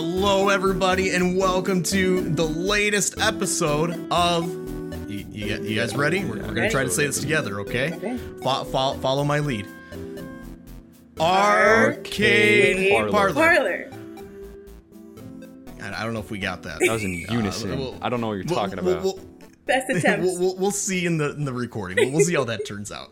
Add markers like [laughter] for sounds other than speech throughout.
Hello, everybody, and welcome to the latest episode of. You, you, you guys ready? We're, we're gonna try to say this together, okay? Fo- fo- follow my lead. Arcade Parlor. Parlor. Parlor. I I don't know if we got that. That was in unison. we'll- I don't know what you're We'll- talking we'll- about. we'll- Best [laughs] attempts. we'll, we'll, we'll see in the in the recording. We'll, we'll see how that turns out.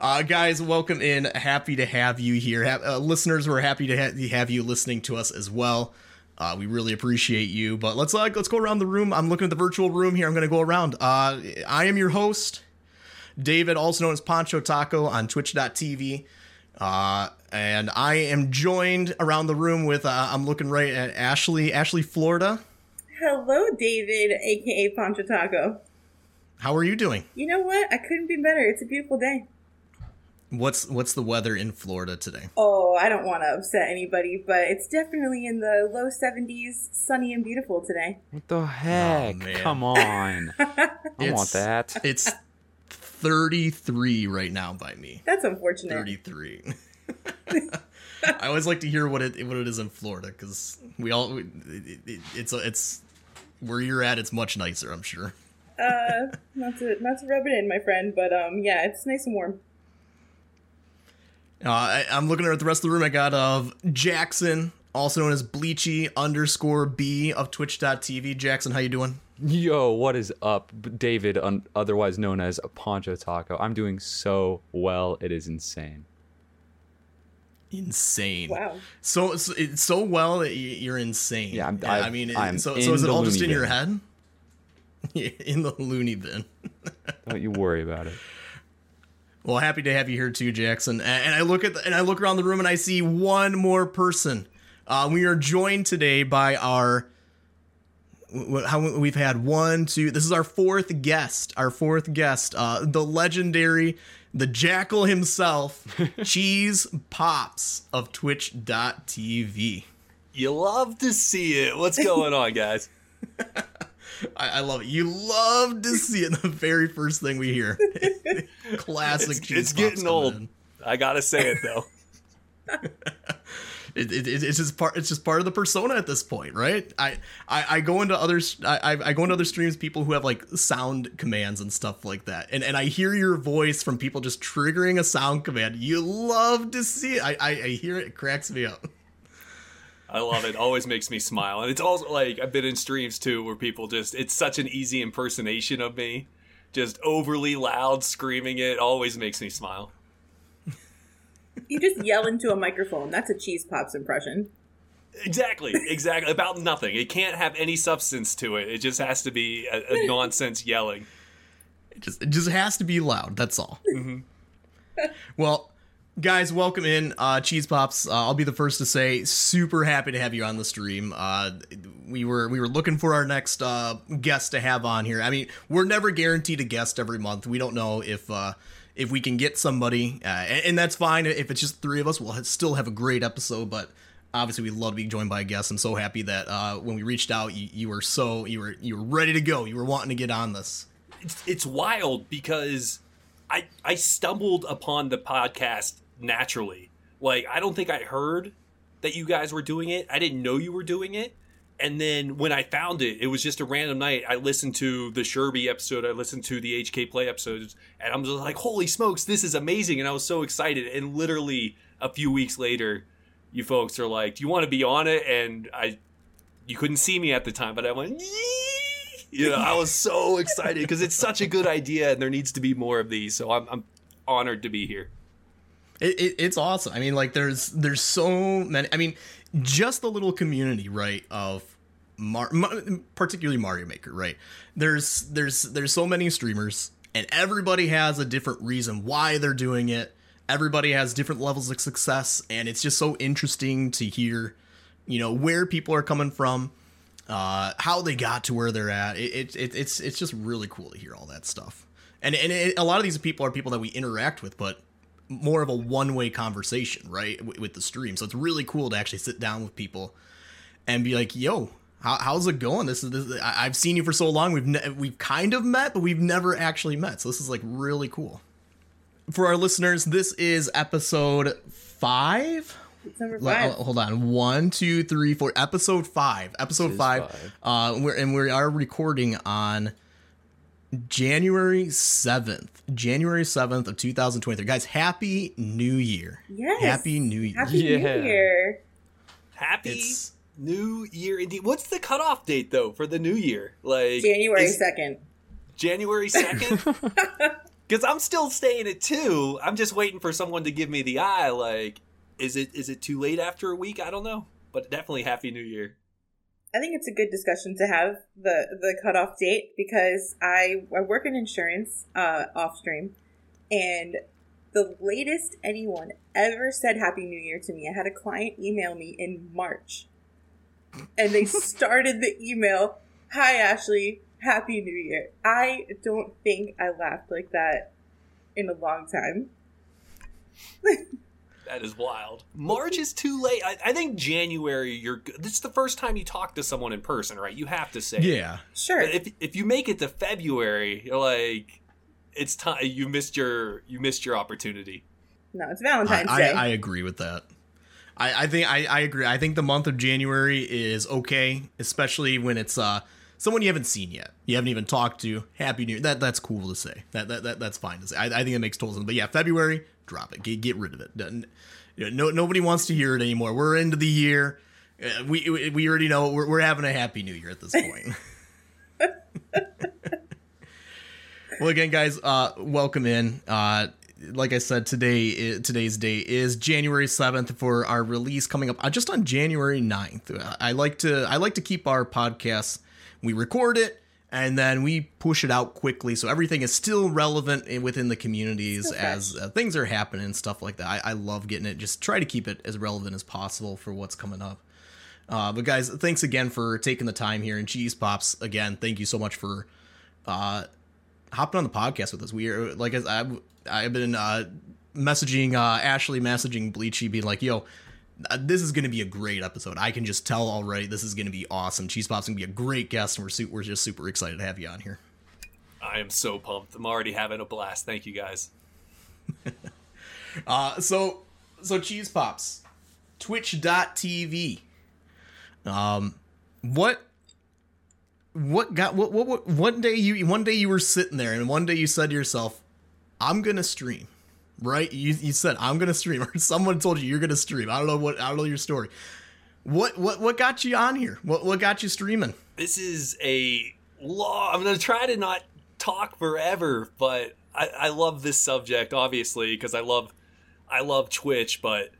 Uh, guys, welcome in. Happy to have you here. Ha- uh, listeners, we're happy to ha- have you listening to us as well. Uh, we really appreciate you. But let's uh, let's go around the room. I'm looking at the virtual room here. I'm going to go around. Uh, I am your host, David, also known as Poncho Taco on Twitch.tv. Uh, and I am joined around the room with uh, I'm looking right at Ashley, Ashley, Florida. Hello, David, aka Poncho Taco. How are you doing? You know what? I couldn't be better. It's a beautiful day. What's what's the weather in Florida today? Oh, I don't want to upset anybody, but it's definitely in the low 70s, sunny and beautiful today. what the heck? man. Come on. [laughs] I want that. It's 33 right now by me. That's unfortunate. 33. [laughs] I always like to hear what it what it is in Florida because we all it, it, it's it's where you're at. It's much nicer, I'm sure. Uh, not to not to rub it in, my friend, but um, yeah, it's nice and warm. Uh, I, I'm looking at the rest of the room. I got of Jackson, also known as Bleachy underscore B of Twitch.tv. Jackson, how you doing? Yo, what is up? David, un- otherwise known as Poncho Taco. I'm doing so well. It is insane. Insane. Wow. So, so it's so well that you're insane. Yeah, I'm- I, I've- mean, I'm so so is it all just loony in your head? Yeah, [laughs] in the loony bin. Don't you worry about it. Well, happy to have you here too, Jackson. And I look at the, and I look around the room and I see one more person. Uh, we are joined today by our. How we've had one, two. This is our fourth guest. Our fourth guest, uh, the legendary, the Jackal himself, [laughs] Cheese Pops of Twitch.tv. You love to see it. What's going on, guys? [laughs] I, I love it. You love to [laughs] see it. The very first thing we hear, [laughs] classic. It's, Cheese it's getting old. in. I gotta say it though. [laughs] it, it, it- it's just part it's just part of the persona at this point right i i, I go into other I, I go into other streams people who have like sound commands and stuff like that and and i hear your voice from people just triggering a sound command you love to see it i i, I hear it, it cracks me up I love it. Always makes me smile. And it's also like I've been in streams too where people just it's such an easy impersonation of me. Just overly loud screaming it always makes me smile. You just yell into a microphone. That's a cheese pops impression. Exactly, exactly. About nothing. It can't have any substance to it. It just has to be a, a [laughs] nonsense yelling. it just it just has to be loud that's all mm-hmm. well guys welcome in. Uh cheese pops uh, i'll be the first to say super happy to have you on the stream. Uh we were we were looking for our next uh guest to have on here. I mean we're never guaranteed a guest every month. We don't know if uh if we can get somebody uh, and, and that's fine. If it's just three of us we'll still have a great episode but obviously we'd love to be joined by a guest. I'm so happy that uh when we reached out you, you were so you were you were ready to go. You were wanting to get on this. It's, it's wild because I I stumbled upon the podcast naturally. Like I don't think I heard that you guys were doing it. I didn't know you were doing it. And then when I found it, it was just a random night. I listened to the Sherby episode. I listened to the HK Play episodes, and I'm just like, "Holy smokes, this is amazing!" And I was so excited. And literally a few weeks later, you folks are like, "Do you want to be on it?" And I, you couldn't see me at the time, but I went, "Yee!" you know, I was so excited because it's such a good idea, and there needs to be more of these. So I'm, I'm honored to be here. It, it, it's awesome. I mean, like there's there's so many. I mean, just the little community, right? Of Mar- Ma- particularly Mario Maker, right? There's there's there's so many streamers, and everybody has a different reason why they're doing it. Everybody has different levels of success, and it's just so interesting to hear, you know, where people are coming from, uh, how they got to where they're at. It, it, it it's it's just really cool to hear all that stuff. And and it, a lot of these people are people that we interact with, but more of a one-way conversation, right, w- with the stream. So it's really cool to actually sit down with people and be like, "Yo, how, how's it going? This is this, I, I've seen you for so long. We've ne- we've kind of met, but we've never actually met. So this is like really cool." For our listeners, this is episode five. Number five. hold on. One, two, three, four. Episode five. Episode five. five. Uh, we're and we are recording on January seventh. January seventh of two thousand twenty-three. Guys, happy New Year. Yes. Happy New Year. Happy Yeah. New Year. Happy It's- New Year indeed. What's the cutoff date though for the New Year? Like January 2nd. January second. [laughs] [laughs] Because I'm still staying at two. I'm just waiting for someone to give me the eye. Like, is it is it too late after a week? I don't know, but definitely Happy New Year. I think it's a good discussion to have the the cutoff date because I I work in insurance uh, off stream, and the latest anyone ever said Happy New Year to me, I had a client email me in March, and they [laughs] started the email, "Hi Ashley, Happy New Year." I don't think I laughed like that in a long time. [laughs] That is wild. March is too late. I, I think January. You're. good. This is the first time you talk to someone in person, right? You have to say. Yeah. Sure. If if you make it to February, you're like, it's time. You missed your you missed your opportunity. No, it's Valentine's I, Day. I agree with that. I, I think I, I agree. I think the month of January is okay, especially when it's uh someone you haven't seen yet. You haven't even talked to. Happy New Year. That that's cool to say. That that, that that's fine to say. I, I think it makes total sense. But yeah, February, drop it. Get get rid of it. No nobody wants to hear it anymore. We're into the year. Uh, we we already know we're we're having a happy New Year at this point. [laughs] [laughs] well, again, guys, uh, welcome in. Uh, like I said, today today's day is January seventh for our release coming up uh, just on January 9th. Uh, I like to I like to keep our podcasts. We record it and then we push it out quickly, so everything is still relevant within the communities Still as uh, things are happening and stuff like that. I, I love getting it. Just try to keep it as relevant as possible for what's coming up. Uh, but guys, thanks again for taking the time here. And Cheese Pops, again, thank you so much for uh, hopping on the podcast with us. We are like I- I've I've been uh, messaging uh, Ashley, messaging Bleachy, being like, "Yo, this is going to be a great episode. I can just tell already. This is going to be awesome. Cheese Pop's going to be a great guest, and we're su- we're just super excited to have you on here." I am so pumped. I'm already having a blast. Thank you guys. [laughs] Uh, so so Cheese Pops, Twitch.tv. Um, what what got what what what one day you one day you were sitting there and one day you said to yourself, "I'm gonna stream." Right? You you said I'm gonna stream, or [laughs] someone told you you're gonna stream. I don't know what I don't know your story. What what what got you on here? What what got you streaming? This is a law. I'm gonna try to not talk forever, but I, I love this subject obviously because I love I love Twitch, but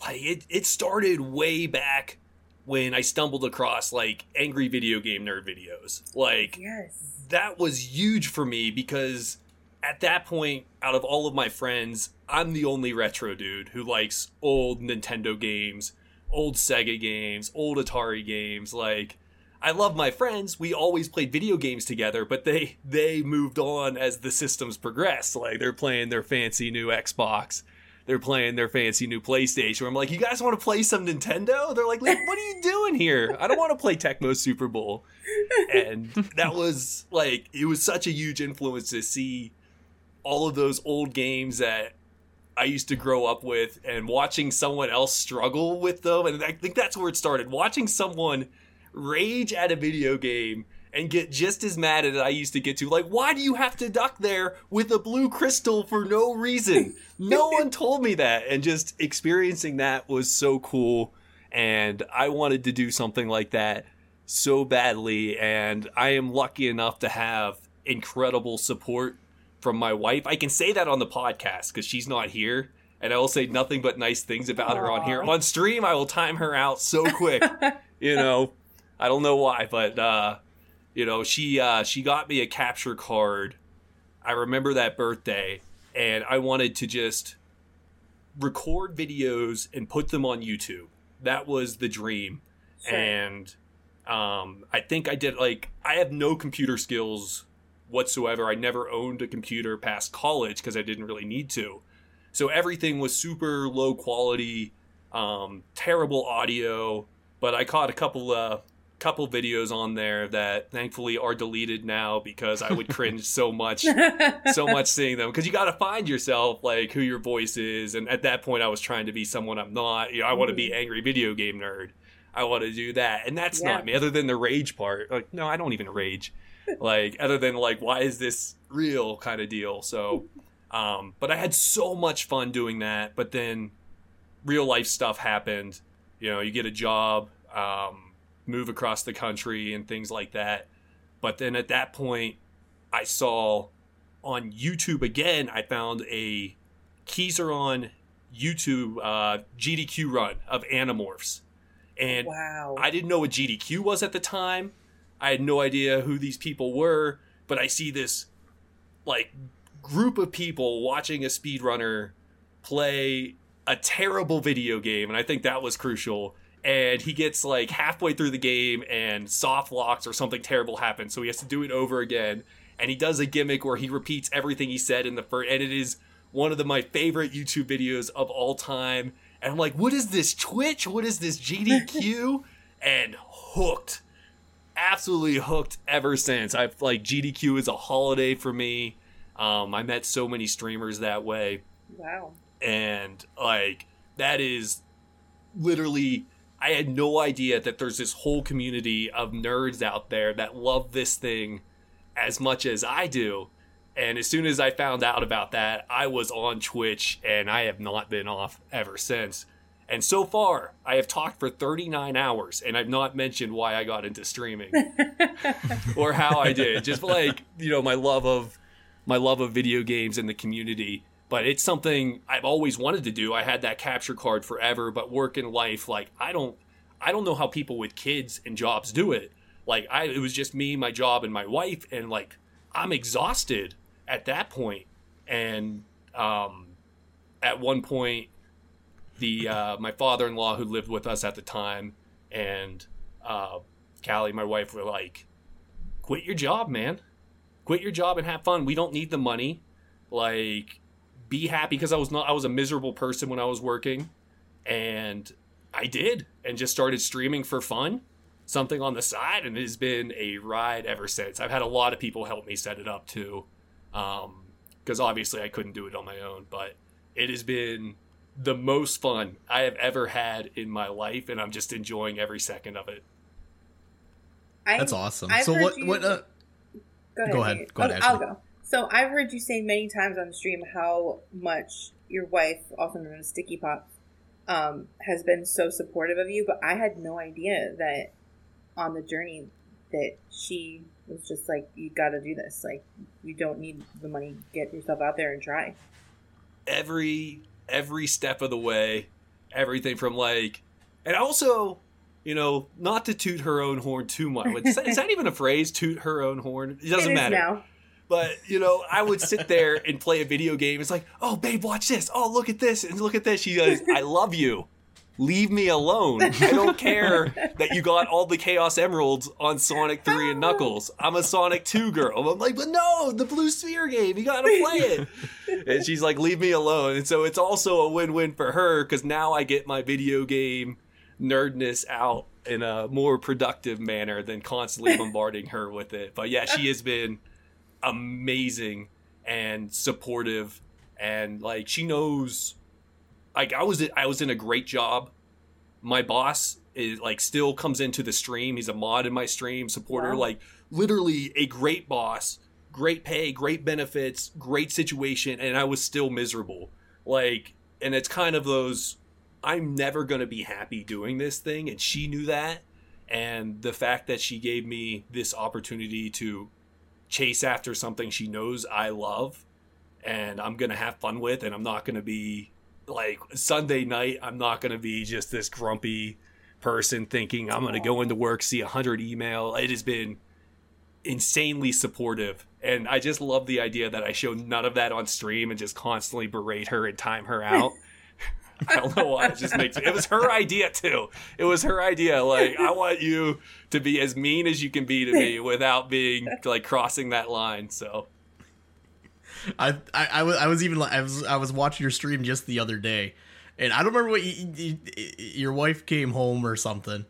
like it it started way back when I stumbled across like angry video game nerd videos. Like yes. that was huge for me because at that point, out of all of my friends, I'm the only retro dude who likes old Nintendo games, old Sega games, old Atari games. Like, I love my friends. We always played video games together, but they they moved on as the systems progressed. Like, they're playing their fancy new Xbox. They're playing their fancy new PlayStation. I'm like, you guys want to play some Nintendo? They're like, "Like, what are you doing here? I don't want to play Tecmo Super Bowl and that was like it was such a huge influence to see all of those old games that I used to grow up with and watching someone else struggle with them and I think that's where it started. Watching someone rage at a video game and get just as mad as I used to get to like why do you have to duck there with a blue crystal for no reason? No [laughs] one told me that and just experiencing that was so cool and I wanted to do something like that so badly and I am lucky enough to have incredible support from my wife. I can say that on the podcast cuz she's not here and I will say nothing but nice things about her on here. On stream I will time her out so quick. [laughs] you know, I don't know why, but uh you know, she uh she got me a capture card. I remember that birthday and I wanted to just record videos and put them on YouTube. That was the dream Sure. and um, I think I did like I have no computer skills whatsoever. I never owned a computer past college because I didn't really need to. So everything was super low quality, um, terrible audio. But I caught a couple uh, couple videos on there that thankfully are deleted now because I would cringe so much [laughs] so much seeing them because you got to find yourself like who your voice is and at that point I was trying to be someone I'm not you know I want to be angry video game nerd I want to do that and that's Yeah. not me other than the rage part like no I don't even rage like other than like why is this real kind of deal so um but I had so much fun doing that but then real life stuff happened you know you get a job um move across the country and things like that but then at that point I saw on YouTube again, I found a Keezer on YouTube uh, GDQ run of Animorphs. And wow. I didn't know what GDQ was at the time. I had no idea who these people were, but I see this like group of people watching a speedrunner play a terrible video game, and I think that was crucial. And he gets like halfway through the game and soft locks or something terrible happens, so he has to do it over again. And he does a gimmick where he repeats everything he said in the first, and it is one of the, my favorite YouTube videos of all time. And I'm like, what is this Twitch? What is this GDQ? [laughs] and hooked, absolutely hooked ever since. I've like GDQ is a holiday for me. Um, I met so many streamers that way wow. and like that is literally I had no idea that there's this whole community of nerds out there that love this thing as much as I do. And as soon as I found out about that, I was on Twitch and I have not been off ever since. And so far, I have talked for 39 hours and I've not mentioned why I got into streaming [laughs] or how I did. Just like, you know, my love of my love of video games and the community. But it's something I've always wanted to do. I had that capture card forever, but work and life, like I don't I don't know how people with kids and jobs do it. Like I it was just me, my job, and my wife, and like I'm exhausted at that point. And um at one point the uh my father in law who lived with us at the time and uh Callie, my wife, were like, Quit your job, man quit your job and have fun. We don't need the money. Like, be happy because I was not. I was a miserable person when I was working, and I did, and just started streaming for fun, something on the side, and it has been a ride ever since. I've had a lot of people help me set it up too, because obviously I couldn't do it on my own, but it has been the most fun I have ever had in my life, and I'm just enjoying every second of it. I, That's awesome. I've so what you- what uh Go ahead. Go ahead. Go ahead, Oh, I'll go. So I've heard you say many times on stream how much your wife, also known as Sticky Pop, um, has been so supportive of you. But I had no idea that on the journey that she was just like, "You got to do this. Like, you don't need the money. Get yourself out there and try." every every step of the way everything from like and also you know not to toot her own horn too much. Is that, is that even a phrase toot her own horn? It doesn't It matter. now. but you know i would sit there and play a video game. It's like oh babe watch this. Oh look at this. And look at this. She goes i love you leave me alone i don't care that you got all the chaos emeralds on sonic 3 and knuckles i'm a sonic 2 girl i'm like but no the blue sphere game you gotta play it and she's like, "Leave me alone." And so it's also a win-win for her because now I get my video game nerdness out in a more productive manner than constantly [laughs] bombarding her with it. But yeah, she has been amazing and supportive, and like she knows. Like I was, I was in a great job. My boss is like still comes into the stream. He's a mod in my stream supporter. Wow. Like literally a great boss great pay, great benefits, great situation, and I was still miserable. Like, and it's kind of those I'm never going to be happy doing this thing, and she knew that. And the fact that she gave me this opportunity to chase after something she knows I love and I'm going to have fun with, and I'm not going to be like Sunday night, I'm not going to be just this grumpy person thinking I'm going to go into work, see a hundred email. It has been insanely supportive. And I just love the idea that I show none of that on stream and just constantly berate her and time her out. [laughs] I don't know why. It just makes it was her idea too. It was her idea. Like, I want you to be as mean as you can be to me [laughs] without being like crossing that line. So [laughs] I, I, I was I was even like I was I was watching your stream just the other day, and I don't remember what you, you, your wife came home or something,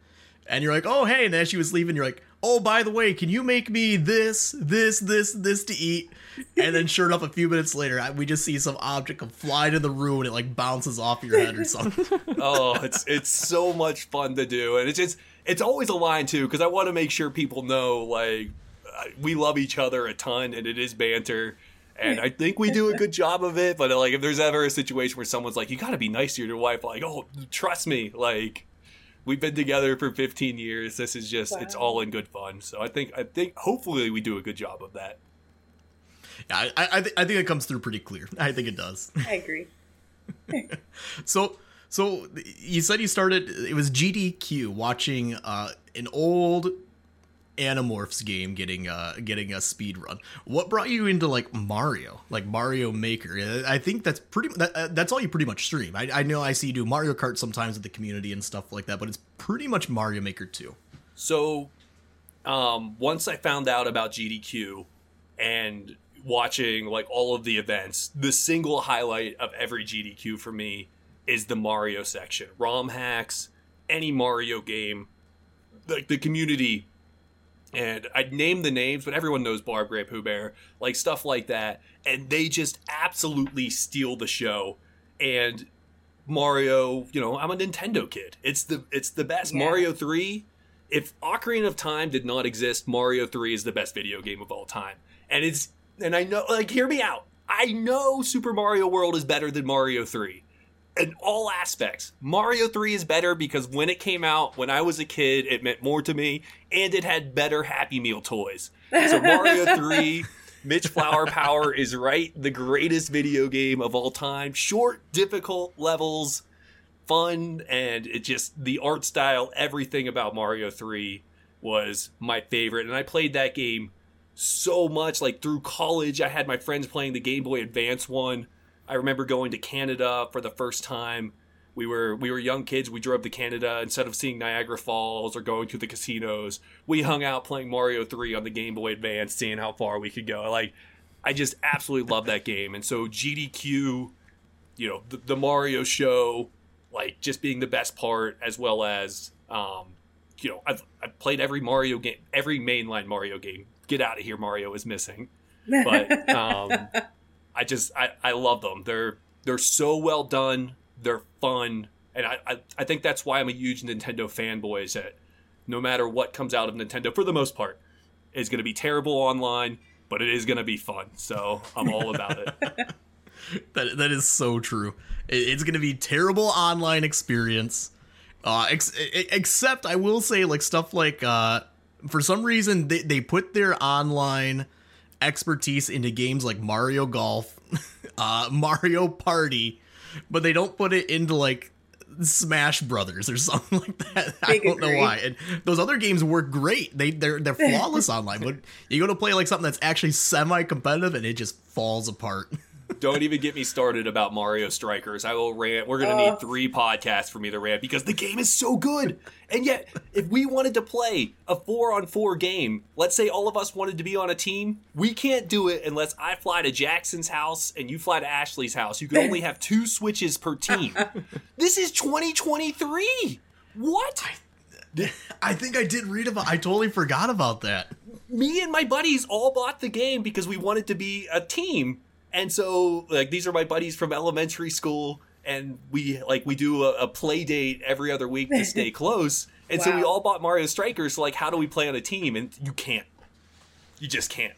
and you're like, oh hey, and as she was leaving, you're like, oh by the way, can you make me this, this, this, this to eat? And then sure enough, a few minutes later, I- we just see some object come fly to the room and it like bounces off your head or something. [laughs] oh, it's it's so much fun to do, and it's just it's always a line too because I want to make sure people know like uh, we love each other a ton, and it is banter. And I think we do a [laughs] good job of it, but like if there's ever a situation where someone's like, "You got to be nice to your wife," like, "Oh, trust me," like we've been together for 15 years. This is just it's all in good fun. So I think I think hopefully we do a good job of that. Yeah, I, I, I, th- I think it comes through pretty clear. I think it does. [laughs] I agree. [laughs] So, so you said you started. It was GDQ watching uh, an old Animorphs game getting uh getting a speed run. What brought you into like Mario, like Mario Maker? I think that's pretty. That, uh, that's all you pretty much stream. I, I know I see you do Mario Kart sometimes with the community and stuff like that, but it's pretty much Mario Maker too. So, um, once I found out about GDQ and watching like all of the events, the single highlight of every GDQ for me is the Mario section. ROM hacks, any Mario game, like the community. And I'd name the names, but everyone knows Barb GrandPOOBear, like stuff like that. And they just absolutely steal the show. And Mario, you know, I'm a Nintendo kid. It's the it's the best. Yeah. Mario 3 if Ocarina of Time did not exist, Mario 3 is the best video game of all time. And it's and I know like hear me out. I know Super Mario World is better than Mario 3. In all aspects. Mario 3 is better because when it came out, when I was a kid, it meant more to me, and it had better Happy Meal toys. So [laughs] Mario 3, Mitch Flower Power is right, the greatest video game of all time. Short, difficult levels, fun and it just the art style everything about mario 3 was my favorite and i played that game so much like through college i had my friends playing the game boy advance one i remember going to canada for the first time. We were we were young kids. We drove to canada. Instead of seeing niagara falls or going to the casinos we hung out playing mario 3 on the game boy advance seeing how far we could go. Like i just absolutely love that game. And so gdq you know the, the mario show like just being the best part as well as um you know i've, I've played every mario game every mainline mario game. Get out of here mario is missing. [laughs] But um i just I, I love them. They're they're so well done. They're fun. And I, I i think that's why i'm a huge nintendo fanboy is that no matter what comes out of nintendo for the most part is going to be terrible online but it is going to be fun. So i'm all about it. [laughs] That that is so true. It- it's gonna be terrible online experience. Uh, ex- except I will say like stuff like uh, for some reason they they put their online expertise into games like Mario Golf, [laughs] uh, Mario Party, but they don't put it into like Smash Brothers or [laughs] something like that. I Big don't know why. And those other games work great. They they're they're [laughs] flawless online. But you go to play like something that's actually semi competitive and it just falls apart. Don't even get me started about Mario Strikers. I will rant. We're going to Oh. need uh. three podcasts for me to rant because the game is so good. And yet, if we wanted to play a four on four game, let's say all of us wanted to be on a team, we can't do it unless I fly to Jackson's house and you fly to Ashley's house. You can only have two switches per team. [laughs] this is 2023. What? I think I did read about. I totally forgot about that. me and my buddies all bought the game because we wanted to be a team and so like these are my buddies from elementary school and we like we do a, a play date every other week to stay [laughs] close. And so we all bought mario strikers so like how do we play on a team? And you can't. You just can't.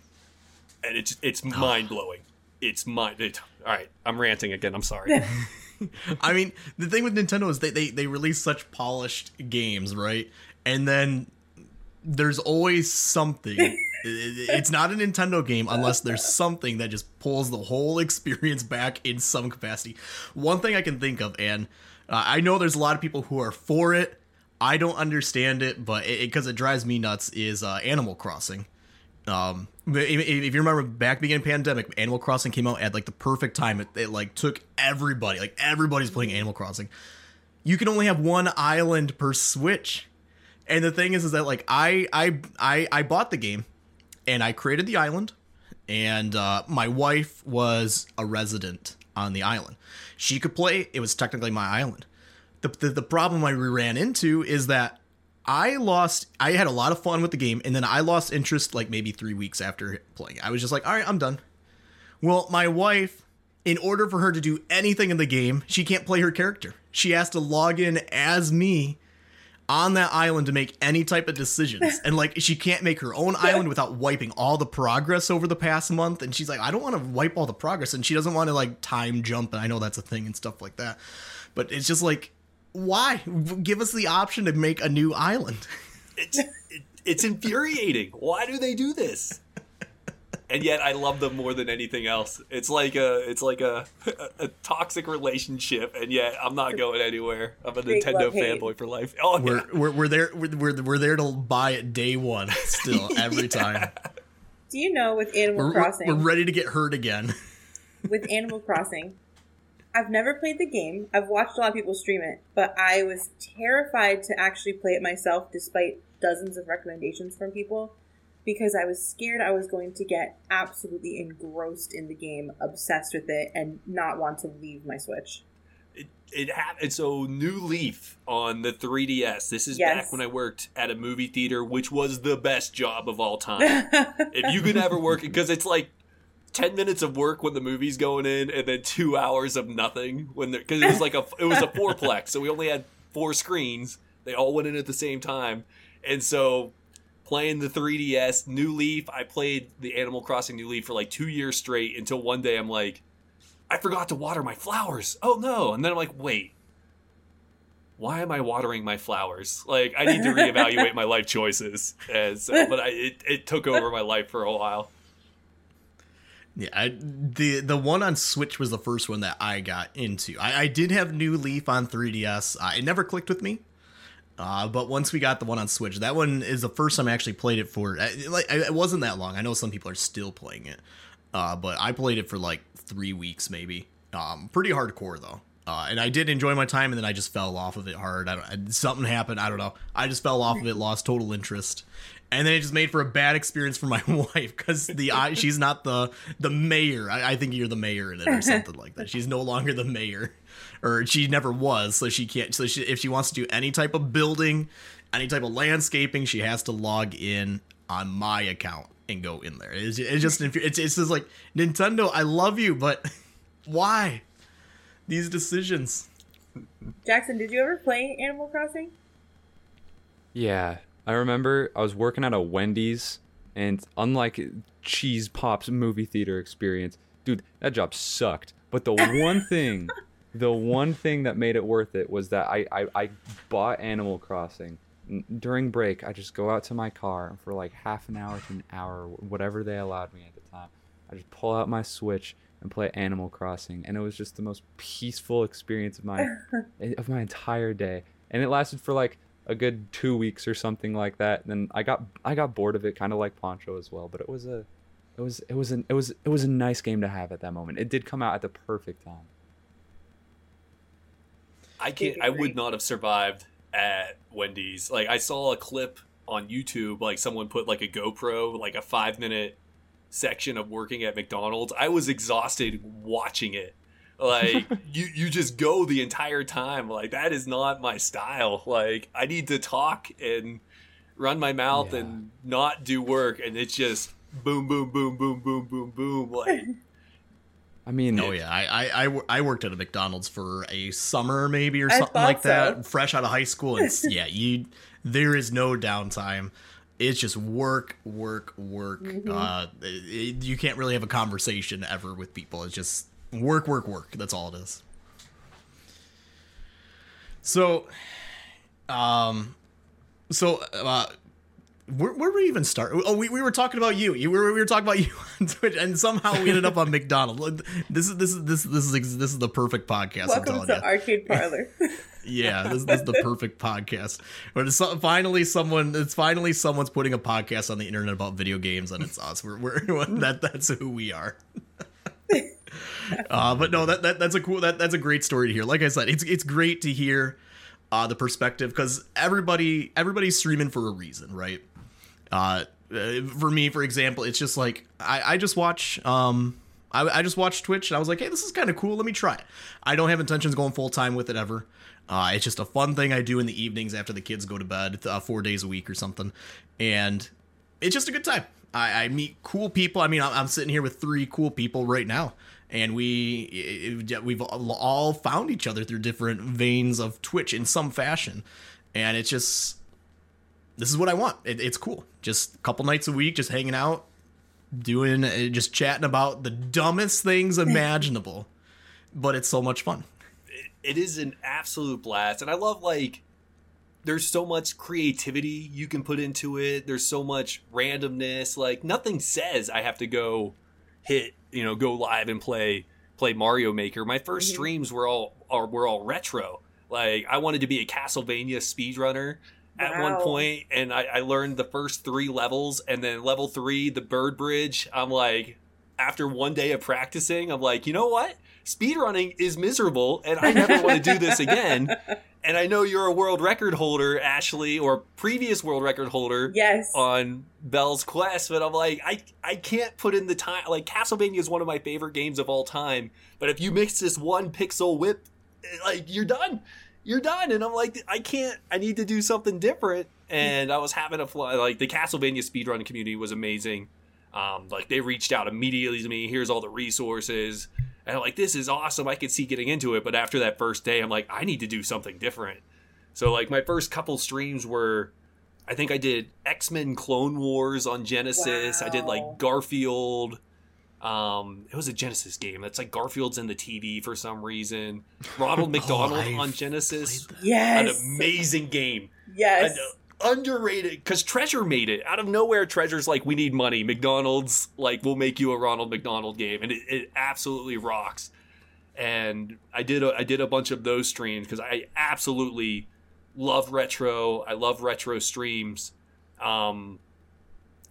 And it's it's mind-blowing. It's mind it, all right i'm ranting again i'm sorry. [laughs] [laughs] I mean, the thing with Nintendo is they, they they release such polished games, right? And then there's always something. [laughs] It's not a Nintendo game unless there's something that just pulls the whole experience back in some capacity. One thing I can think of, and uh, I know there's a lot of people who are for it. I don't understand it, but because it, drives me nuts, is uh, Animal Crossing. Um, if, if you remember back beginning pandemic, Animal Crossing came out at like the perfect time. It, it like took everybody, like everybody's playing Animal Crossing. You can only have one island per Switch, and the thing is, is that like I I I I bought the game, and I created the island, and uh, my wife was a resident on the island. She could play. It was technically my island. The the, the problem I ran into is that I lost. I had a lot of fun with the game, and then I lost interest like maybe three weeks after playing. I was just like, all right, I'm done. Well, my wife, in order for her to do anything in the game, she can't play her character. She has to log in as me on that island to make any type of decisions. [laughs] And like she can't make her own island without wiping all the progress over the past month. And she's like, I don't want to wipe all the progress. And she doesn't want to like time jump. And I know that's a thing and stuff like that. But it's just like, why? Give us the option to make a new island. It's it's infuriating. Why do they do this? And yet I love them more than anything else. It's like a it's like a [laughs] a, toxic relationship, and yet I'm not going anywhere. I'm a Big Nintendo fanboy for life. Oh We're, yeah. we're, we're there. We're, we're, we're there to buy it day one still [laughs] every time. Do you know with Animal We're, we're, Crossing? we're ready to get hurt again. [laughs] with Animal Crossing. I've never played the game. I've watched a lot of people stream it, but I was terrified to actually play it myself despite dozens of recommendations from people because I was scared I was going to get absolutely engrossed in the game, obsessed with it, and not want to leave my Switch. it, it happened. So New Leaf on the 3DS. This is Yes. back when I worked at a movie theater, which was the best job of all time. [laughs] if you could ever work, because it's like. 10 minutes of work when the movie's going in and then two hours of nothing when because it was like a it was a fourplex so we only had four screens they all went in at the same time and so playing the 3ds new leaf i played the animal crossing new leaf for like two years straight until one day i'm like i forgot to water my flowers oh no and then i'm like wait why am i watering my flowers like i need to reevaluate my life choices and so but I, it, it took over my life for a while Yeah, I, the the one on Switch was the first one that I got into. I, I did have New Leaf on 3DS. Uh, it never clicked with me. Uh, but once we got the one on Switch, that one is the first time I actually played it for. I- Like, it wasn't that long. I know some people are still playing it, uh, but I played it for like three weeks, maybe. Um, pretty hardcore though. Uh, and I did enjoy my time, and then I just fell off of it hard. I don't, something happened. I don't know. I just fell off of it, lost total interest, and then it just made for a bad experience for my [laughs] wife because the I, she's not the the mayor. I, I think you're the mayor in it or [laughs] something like that. She's no longer the mayor, or she never was. So she can't. So she, if she wants to do any type of building, any type of landscaping, she has to log in on my account and go in there. It's, it's just hmm. it's, it's just like Nintendo. I love you, but [laughs] why these decisions? Jackson, did you ever play Animal Crossing? Yeah, I remember I was working at a Wendy's, and unlike Cheese Pop's movie theater experience, dude, that job sucked. But the one [laughs] thing, the one thing that made it worth it was that I I, I bought Animal Crossing. During break, I just go out to my car and for like half an hour to an hour, whatever they allowed me at the time. I just pull out my Switch and play Animal Crossing, and it was just the most peaceful experience of my [laughs] eh, of my entire day. And it lasted for like a good two weeks or something like that. Then I got I got bored of it, kind of like Poncho as well. But it was a it was it was an it was it was a nice game to have at that moment. It did come out at the perfect time. I can't. I would not have survived at Wendy's. Like I saw a clip on YouTube, like someone put like a GoPro, like a five minute section of working at McDonald's. I was exhausted watching it. Like [laughs] you, you just go the entire time. Like that is not my style. Like I need to talk and run my mouth Yeah. and not do work, and it's just boom, boom, boom, boom, boom, boom, boom. Like [laughs] I mean, Oh yeah, I, I, I, worked at a McDonald's for a summer maybe or something like that, so. fresh out of high school. And [laughs] yeah, you there is no downtime. It's just work, work, work. Mm-hmm. Uh, it- it- you can't really have a conversation ever with people. It's just work, work, work. That's all it is. So, um, so uh, where, where we even start? Oh, we, we were talking about you. You were we were talking about you [laughs] on Twitch, and somehow we ended up on McDonald's. This is this is this this is this is the perfect podcast. I'm Welcome to you. Arcade Parlor. [laughs] [laughs] Yeah, this, this is the perfect podcast. But it's finally someone. It's finally someone's putting a podcast on the internet about video games, and it's us. We're, we're that that's who we are. uh, but no, that, that that's a cool that that's a great story to hear. Like I said, it's it's great to hear uh, the perspective because everybody everybody's streaming for a reason, right? Uh, uh, for me, for example, it's just like I, I just watch um I, I just watched Twitch and I was like, hey, this is kind of cool. Let me try it. I don't have intentions going full time with it ever. Uh, it's just a fun thing I do in the evenings after the kids go to bed, uh, four days a week or something, and it's just a good time. I, I meet cool people. I mean, I'm, I'm sitting here with three cool people right now, and we we've all found each other through different veins of Twitch in some fashion, and it's just this is what I want. It, it's cool. Just a couple nights a week, just hanging out, doing, uh, just chatting about the dumbest things [laughs] imaginable, but it's so much fun. it is an absolute blast and i love like there's so much creativity you can put into it there's so much randomness like nothing says i have to go hit you know go live and play play mario maker my 1st Mhm. streams were all are were all retro like i wanted to be a castlevania speedrunner at one point and I, I learned the first three levels and then level three the bird bridge i'm like after one day of practicing i'm like you know what speedrunning is miserable and i never want to do this [laughs] again and i know you're a world record holder ashley or previous world record holder Yes. on Belle's Quest, but I'm like, I I can't put in the time. Like Castlevania is one of my favorite games of all time, but if you mix this one pixel whip, eh, like you're done, you're done. And I'm like, I can't. I need to do something different. And I was having a fly. Like the Castlevania speedrun community was amazing. Um, like they reached out immediately to me. Here's all the resources. And I'm like, this is awesome. I could see getting into it. But after that first day, I'm like, I need to do something different. So like my first couple streams were I think I did X Men Clone Wars on Genesis. I did like Garfield. Um, it was a Genesis game. That's like Garfield's in the TV for some reason. Ronald [laughs] McDonald I've on Genesis. played yes. An amazing game. yes. An underrated because Treasure made it out of nowhere. Treasure's like, we need money. McDonald's like, we'll make you a Ronald McDonald game, and it, it absolutely rocks. And I did a, I did a bunch of those streams because I absolutely love retro. I love retro streams. Um,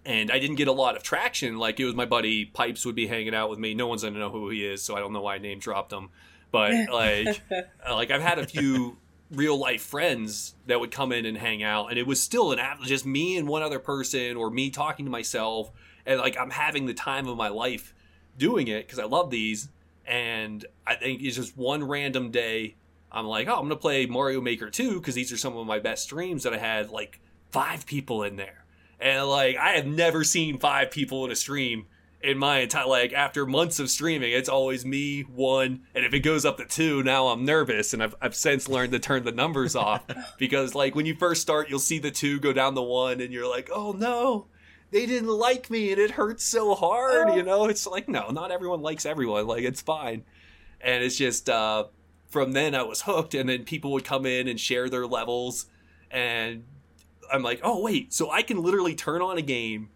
and I didn't get a lot of traction. Like it was my buddy Pipes would be hanging out with me. No one's gonna know who he is, so I don't know why I name dropped him. But [laughs] like, uh, like I've had a few real life friends that would come in and hang out, and it was still an app, just me and one other person, or me talking to myself, and like I'm having the time of my life doing it because I love these. And I think it's just one random day. I'm like, oh, I'm gonna play Mario Maker 2 because these are some of my best streams that I had like five people in there, and like I have never seen five people in a stream in my entire like after months of streaming it's always me one and if it goes up to two now i'm nervous and i've, I've since learned to turn the numbers off. [laughs] Because like when you first start you'll see the two go down the one and you're like oh no they didn't like me and it hurts so hard you know? It's like no not everyone likes everyone like it's fine. And it's just uh from then i was hooked and then people would come in and share their levels and i'm like oh wait so i can literally turn on a game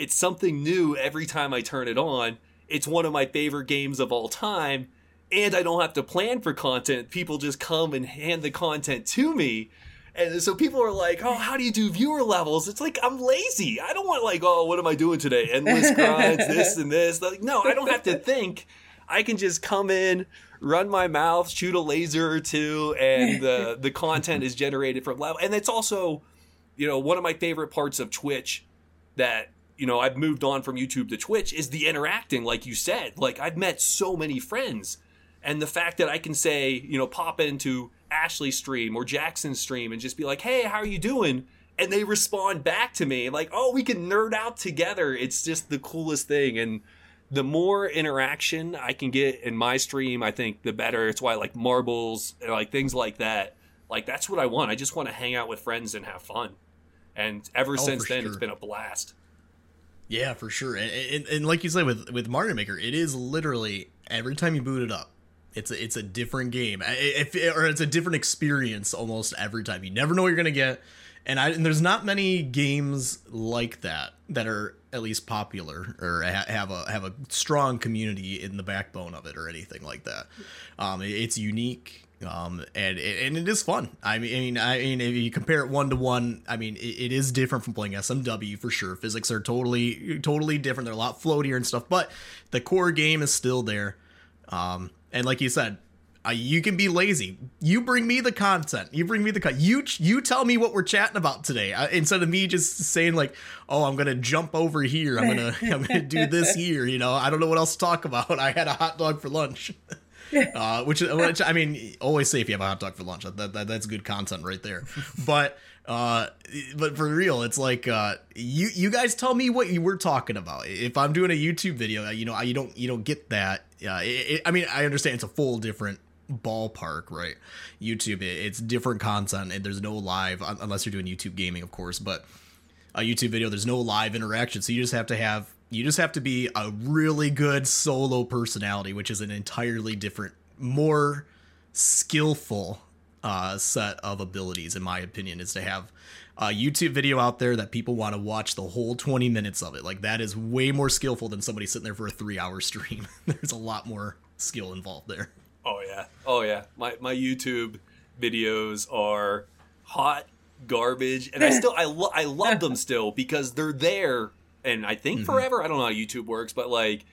it's something new every time I turn it on. It's one of my favorite games of all time, and I don't have to plan for content. People just come and hand the content to me. And so people are like, "Oh, how do you do viewer levels?" It's like I'm lazy. I don't want like, "Oh, what am I doing today?" Endless [laughs] grinds, this and this. Like, no, I don't have to think. I can just come in, run my mouth, shoot a laser or two, and the [laughs] uh, the content is generated from level. And it's also, you know, one of my favorite parts of Twitch that you know I've moved on from YouTube to Twitch is the interacting like you said. Like I've met so many friends and the fact that I can say you know pop into Ashley's stream or Jackson's stream and just be like hey how are you doing? And they respond back to me like oh we can nerd out together. It's just the coolest thing. And the more interaction I can get in my stream I think the better. It's why like marbles like things like that like that's what I want. I just want to hang out with friends and have fun and ever Oh, since then it's been a blast Yeah, for sure. And, and, and like you said with with Mario Maker, it is literally every time you boot it up, it's a, it's a different game. Or it's a different experience almost every time. You never know what you're gonna get. And I and there's not many games like that that are at least popular or ha- have a have a strong community in the backbone of it or anything like that. Um, it- it's unique. Um, and and it is fun. I mean, I mean, if you compare it one to one, I mean, it, is different from playing SMW for sure. Physics are totally totally different. They're a lot floatier and stuff, but the core game is still there. Um, and like you said, uh, you can be lazy. You bring me the content. You bring me the con- you you tell me what we're chatting about today uh, instead of me just saying like, "Oh, I'm gonna jump over here. I'm gonna [laughs] I'm gonna do this [laughs] here." You know, I don't know what else to talk about. [laughs] I had a hot dog for lunch. [laughs] uh, which, which I mean, always say if you have a hot dog for lunch, that, that that's good content right there. [laughs] But uh, but for real, it's like uh, you you guys tell me what you were talking about. If I'm doing a YouTube video, you know, you don't you don't get that. Uh, it, it, I mean, I understand it's a full different ballpark, right? YouTube, it's different content, and there's no live unless you're doing YouTube gaming, of course. But a YouTube video, there's no live interaction, so you just have to have you just have to be a really good solo personality, which is an entirely different, more skillful uh, set of abilities, in my opinion, is to have a YouTube video out there that people want to watch the whole 20 minutes of it. Like that is way more skillful than somebody sitting there for a three hour [laughs] stream. There's a lot more skill involved there. Oh yeah, oh yeah. My my YouTube videos are hot garbage, and I [laughs] still I lo- I love them still because they're there, and I think mm-hmm. forever. I don't know how YouTube works, but like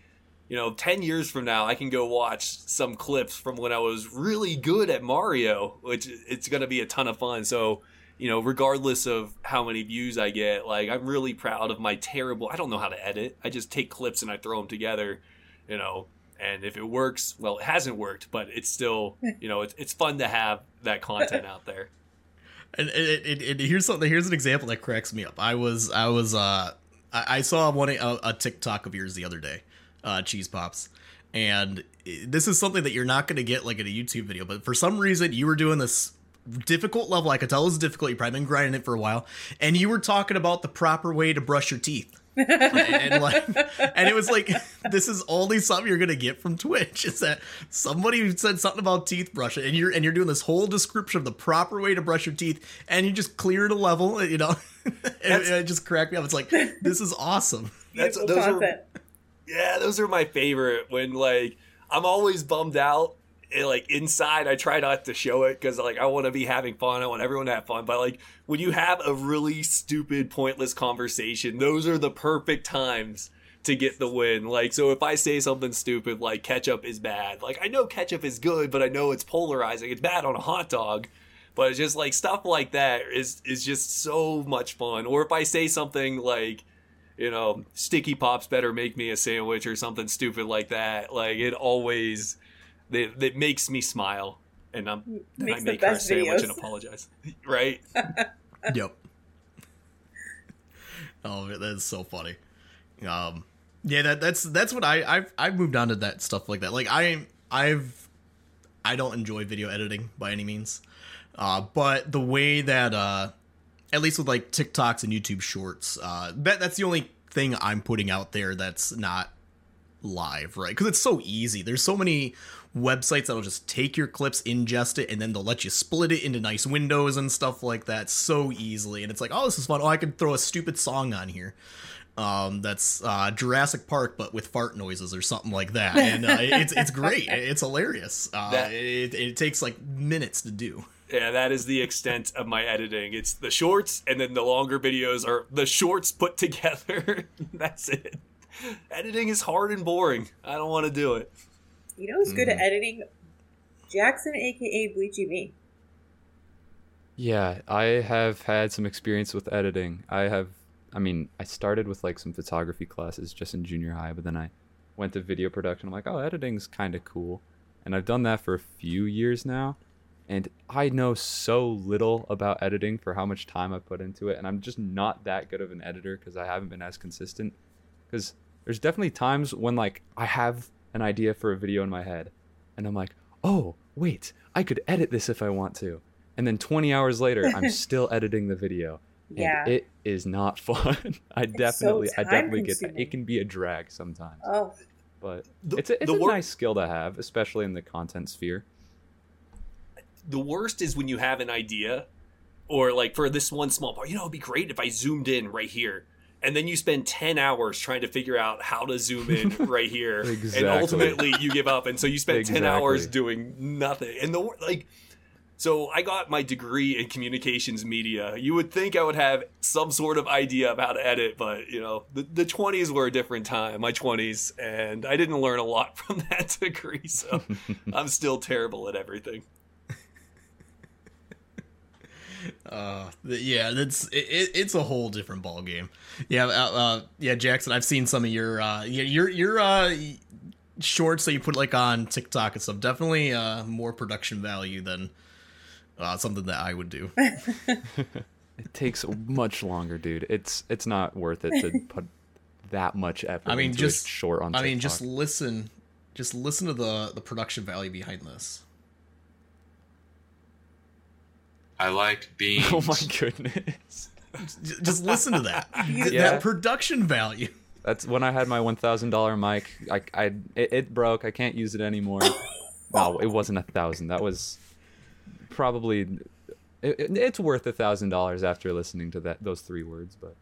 you know, 10 years from now, I can go watch some clips from when I was really good at Mario, which it's going to be a ton of fun. So, you know, regardless of how many views I get, like, I'm really proud of my terrible, I don't know how to edit. I just take clips and I throw them together, you know, and if it works, well, it hasn't worked, but it's still, you know, it's, it's fun to have that content out there. [laughs] And, and, and, here's something, here's an example that cracks me up. I was, I was, uh, I saw one a, a TikTok of yours the other day, uh, Cheesepopps. And this is something that you're not going to get like in a YouTube video, but for some reason you were doing this difficult level. I could tell it was difficult. You've probably been grinding it for a while, and you were talking about the proper way to brush your teeth. And like, [laughs] and it was like, this is only something you're gonna get from Twitch. Is that somebody said something about teeth brushing, and you're and you're doing this whole description of the proper way to brush your teeth, and you just cleared a level, you know, [laughs] and, it just cracked me up. It's like this is awesome. [laughs] That's those content. are yeah, those are my favorite. When like I'm always bummed out. And, like inside, I try not to show it because like I want to be having fun. I want everyone to have fun. But like when you have a really stupid, pointless conversation, those are the perfect times to get the win. Like, so if I say something stupid like ketchup is bad, like I know ketchup is good, but I know it's polarizing. It's bad on a hot dog. But it's just like stuff like that is is just so much fun. Or if I say something like you know, Sticky Pops better make me a sandwich or something stupid like that. Like it always, it, it makes me smile, and I'm then I make her a sandwich videos. and apologize. [laughs] right? [laughs] yep. Oh, that's so funny. Um, yeah, that that's that's what I I've I've moved on to that stuff like that. Like I I've I don't enjoy video editing by any means, uh, but the way that uh at least with like TikToks and YouTube Shorts. Uh, that that's the only thing I'm putting out there that's not live, right? Because it's so easy. There's so many websites that'll just take your clips, ingest it, and then they'll let you split it into nice windows and stuff like that so easily. And it's like, oh, this is fun. Oh, I can throw a stupid song on here. Um, that's uh, Jurassic Park, but with fart noises or something like that, and uh, [laughs] it's it's great. It's hilarious. Uh, that- it, it takes like minutes to do. Yeah, that is the extent of my editing. It's the shorts, and then the longer videos are the shorts put together. [laughs] That's it. Editing is hard and boring. I don't want to do it. You know who's good mm. at editing? Jackson, aka Bleachy B. Yeah, I have had some experience with editing. I have, I mean, I started with like some photography classes just in junior high, but then I went to video production. I'm like, oh, editing's kind of cool. And I've done that for a few years now and I know so little about editing for how much time I put into it, and I'm just not that good of an editor because I haven't been as consistent. Because there's definitely times when like I have an idea for a video in my head, and I'm like, oh wait, I could edit this if I want to, and then 20 hours later, I'm [laughs] still editing the video. Yeah, and it is not [laughs] fun. I it's definitely, so I definitely get that. It can be a drag sometimes. Oh, but the, it's a, it's a wor- nice skill to have, especially in the content sphere the worst is when you have an idea or like for this one small part, you know, it'd be great if I zoomed in right here. And then you spend 10 hours trying to figure out how to zoom in [laughs] right here. exactly. And ultimately you give up. And so you spend exactly. 10 hours doing nothing. And the like, so I got my degree in communications media. You would think I would have some sort of idea of how to edit, but you know, the, the 20s were a different time, my 20s, and I didn't learn a lot [laughs] from that degree. So [laughs] I'm still terrible at everything. Uh, yeah, that's it, it's a whole different ball game. Yeah, uh, uh, yeah, Jackson. I've seen some of your uh, your your uh, shorts that you put like on TikTok and stuff. Definitely uh, more production value than uh, something that I would do. [laughs] It takes much longer, dude. It's it's not worth it to put that much effort. I mean, into just a short on. I mean, just listen, just listen to the the production value behind this. I like beans. [laughs] Oh my goodness. Just listen to that. [laughs] Yeah. That production value. That's when I had my one thousand dollar mic. I, I it, it broke. I can't use it anymore. [laughs] no, it wasn't a thousand. That was probably. It, it- it's worth a thousand dollars after listening to that those three words, but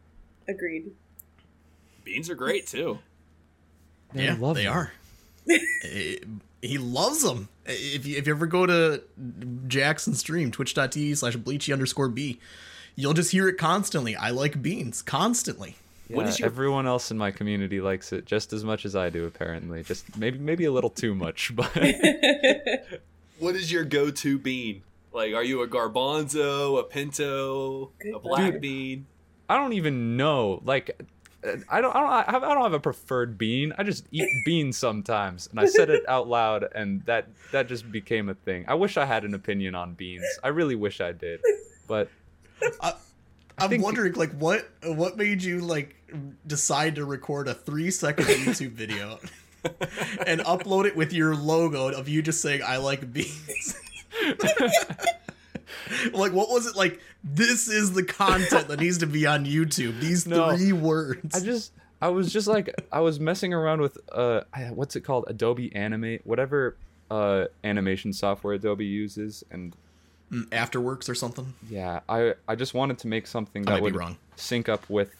Agreed. Beans are great too. Man, I yeah, love they them. are. He loves them. If you, if you ever go to Jackson's stream, twitch.tv slash bleachy underscore b, you'll just hear it constantly. I like beans constantly. Yeah, What is your- everyone else in my community likes it just as much as I do. Apparently, just maybe maybe a little too much, [laughs] but [laughs] What is your go-to bean? Like, are you a garbanzo, a pinto, a black Dude. bean? I don't even know. Like, I don't, I don't, I have- I don't have a preferred bean. I just eat beans sometimes, and I said it out loud, and that that just became a thing. I wish I had an opinion on beans. I really wish I did, but I'm think- wondering, like, what what made you like decide to record a three second YouTube video and upload it with your logo of you just saying "I like beans"? [laughs] [laughs] like, what was it like? This is the content that needs to be on YouTube. These No. three words. I just I was just like I was messing around with uh what's it called Adobe Animate whatever uh animation software Adobe uses and Mm, Afterworks or something. yeah I I just wanted to make something that would wrong. sync up with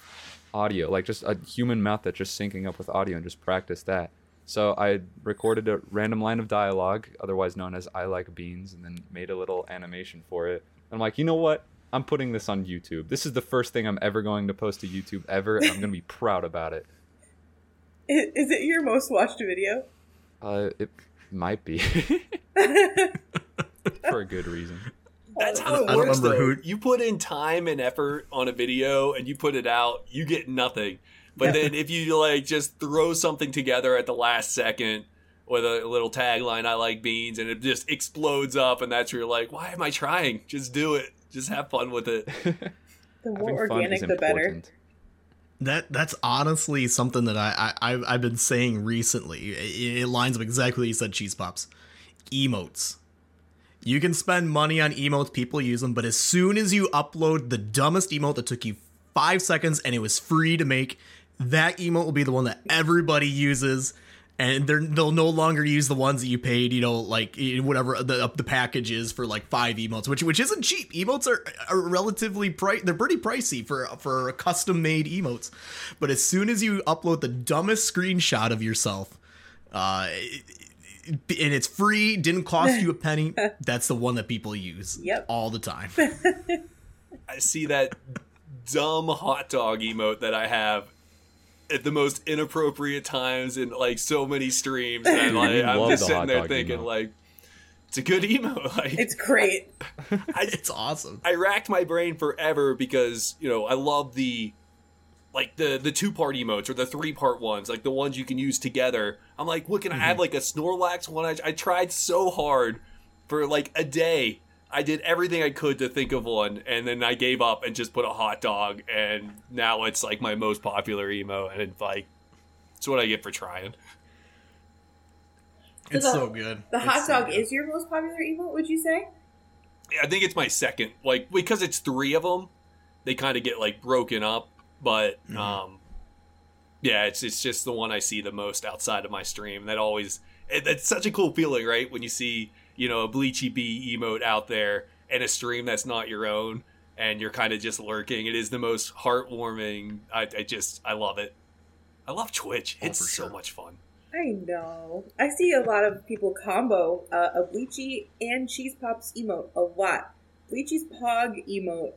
audio like just a human mouth that's just syncing up with audio and just practice that. So I recorded a random line of dialogue otherwise known as I like beans and then made a little animation for it. I'm like, "You know what? I'm putting this on YouTube. This is the first thing I'm ever going to post to YouTube ever and I'm going to be proud about it. [laughs] Is, Is, is it your most watched video? Uh, it might be [laughs] for a good reason. That's how it don't works, remember though. who- You put in time and effort on a video, and you put it out, you get nothing. But then if you like just throw something together at the last second with a little tagline, "I like beans," and it just explodes up, and that's where you're like, "Why am I trying? Just do it. Just have fun with it." [laughs] The more Having organic, is the better. That that's honestly something that I, I I've, I've been saying recently. It, it lines up exactly what you said. Cheesepopps, emotes. You can spend money on emotes. People use them, but as soon as you upload the dumbest emote that took you five seconds and it was free to make, that emote will be the one that everybody uses. And they're, they'll no longer use the ones that you paid, you know, like eh, whatever the the package is for like five emotes, which which isn't cheap. Emotes are, are relatively price; they're pretty pricey for for custom made emotes. But as soon as you upload the dumbest screenshot of yourself, uh, it- it- and it's free, didn't cost you a [laughs] penny, that's the one that people use Yep. all the time. [laughs] I see that dumb hot dog emote that I have at the most inappropriate times in like so many streams, and like, I'm just the sitting there thinking emote. like. It's a good emote. [laughs] Like, It's great. [laughs] it's awesome. I racked my brain forever because you know I love the like the the two part emotes or the three part ones, like the ones you can use together. I'm like, what can I add mm-hmm. like a Snorlax one? I, I tried so hard for like a day. I did everything I could to think of one, and then I gave up and just put a hot dog, and now it's like my most popular emo, and it's like it's what I get for trying. It's the- so good. The It's hot so dog good. is your most popular emote, would you say? I think it's my second, like because it's three of them, they kind of get like broken up. But Mhm. um, yeah, it's it's just the one I see the most outside of my stream. That always it, it's such a cool feeling, right? When you see you know a bleachy bee emote out there in a stream that's not your own, and you're kind of just lurking. It is the most heartwarming. I, I just I love it. I love Twitch. Oh, It's for so much fun. I know. I see a lot of people combo uh, a Bleachy and Cheesepopps emote a lot. Bleachy's Pog emote.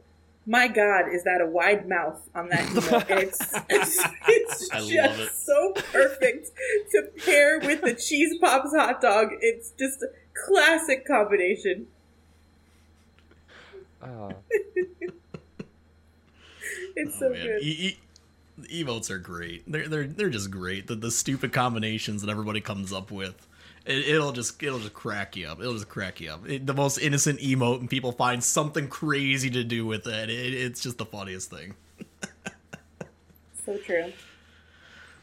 My God, is that a wide mouth on that [laughs] emote? It's it's, it's just it. so perfect to pair with the Cheesepopps hot dog. It's just a classic combination. Uh, [laughs] It's Oh, so man. good. E- e- The emotes are great. They're they're they're just great. The the stupid combinations that everybody comes up with. It, will just it'll just crack you up. It'll just crack you up. It, the most innocent emote, and people find something crazy to do with it. it it's just the funniest thing. so true.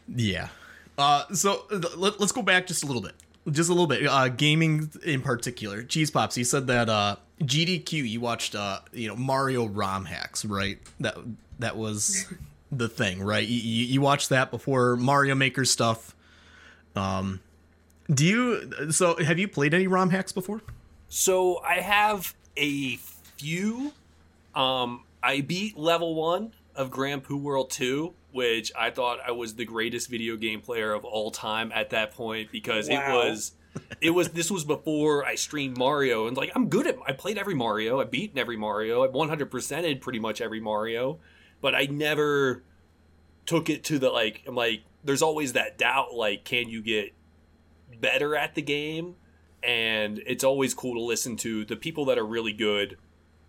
Yeah. Uh, so let, us go back just a little bit, just a little bit. Uh, gaming in particular, Cheesepopps. You said that uh, GDQ. You watched, uh, you know, Mario ROM hacks, right? That that was [laughs] the thing, right? You, you, you watched that before Mario Maker stuff. Um, do you? So have you played any ROM hacks before? So I have a few. Um, I beat level one of Grand Poo World 2, which I thought I was the greatest video game player of all time at that point because wow. it was it was this was before I streamed Mario and like I'm good at I played every Mario, I've beaten every Mario, I've 100%ed pretty much every Mario, but I never took it to the like I'm like there's always that doubt like can you get better at the game and it's always cool to listen to the people that are really good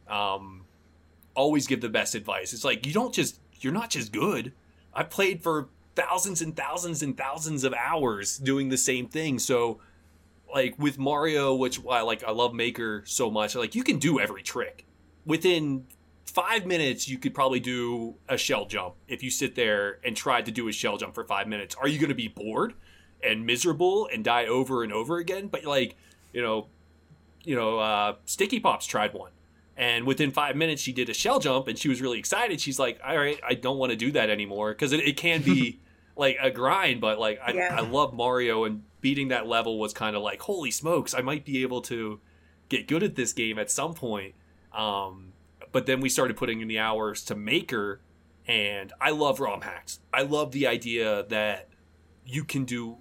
um always give the best advice. It's like you don't just you're not just good. I played for thousands and thousands and thousands of hours doing the same thing. So like with Mario, which I like I love Maker so much, like you can do every trick. Within five minutes you could probably do a shell jump if you sit there and tried to do a shell jump for five minutes. Are you gonna be bored and miserable and die over and over again? But like, you know, you know, uh, Sticky Pops tried one and within five minutes, she did a shell jump and she was really excited. She's like, all right, I don't want to do that anymore. Because it, it, can be [laughs] like a grind, but like, I, yeah. I love Mario and beating that level was kind of like, holy smokes, I might be able to get good at this game at some point. Um, but then we started putting in the hours to Maker, and I love ROM hacks. I love the idea that you can do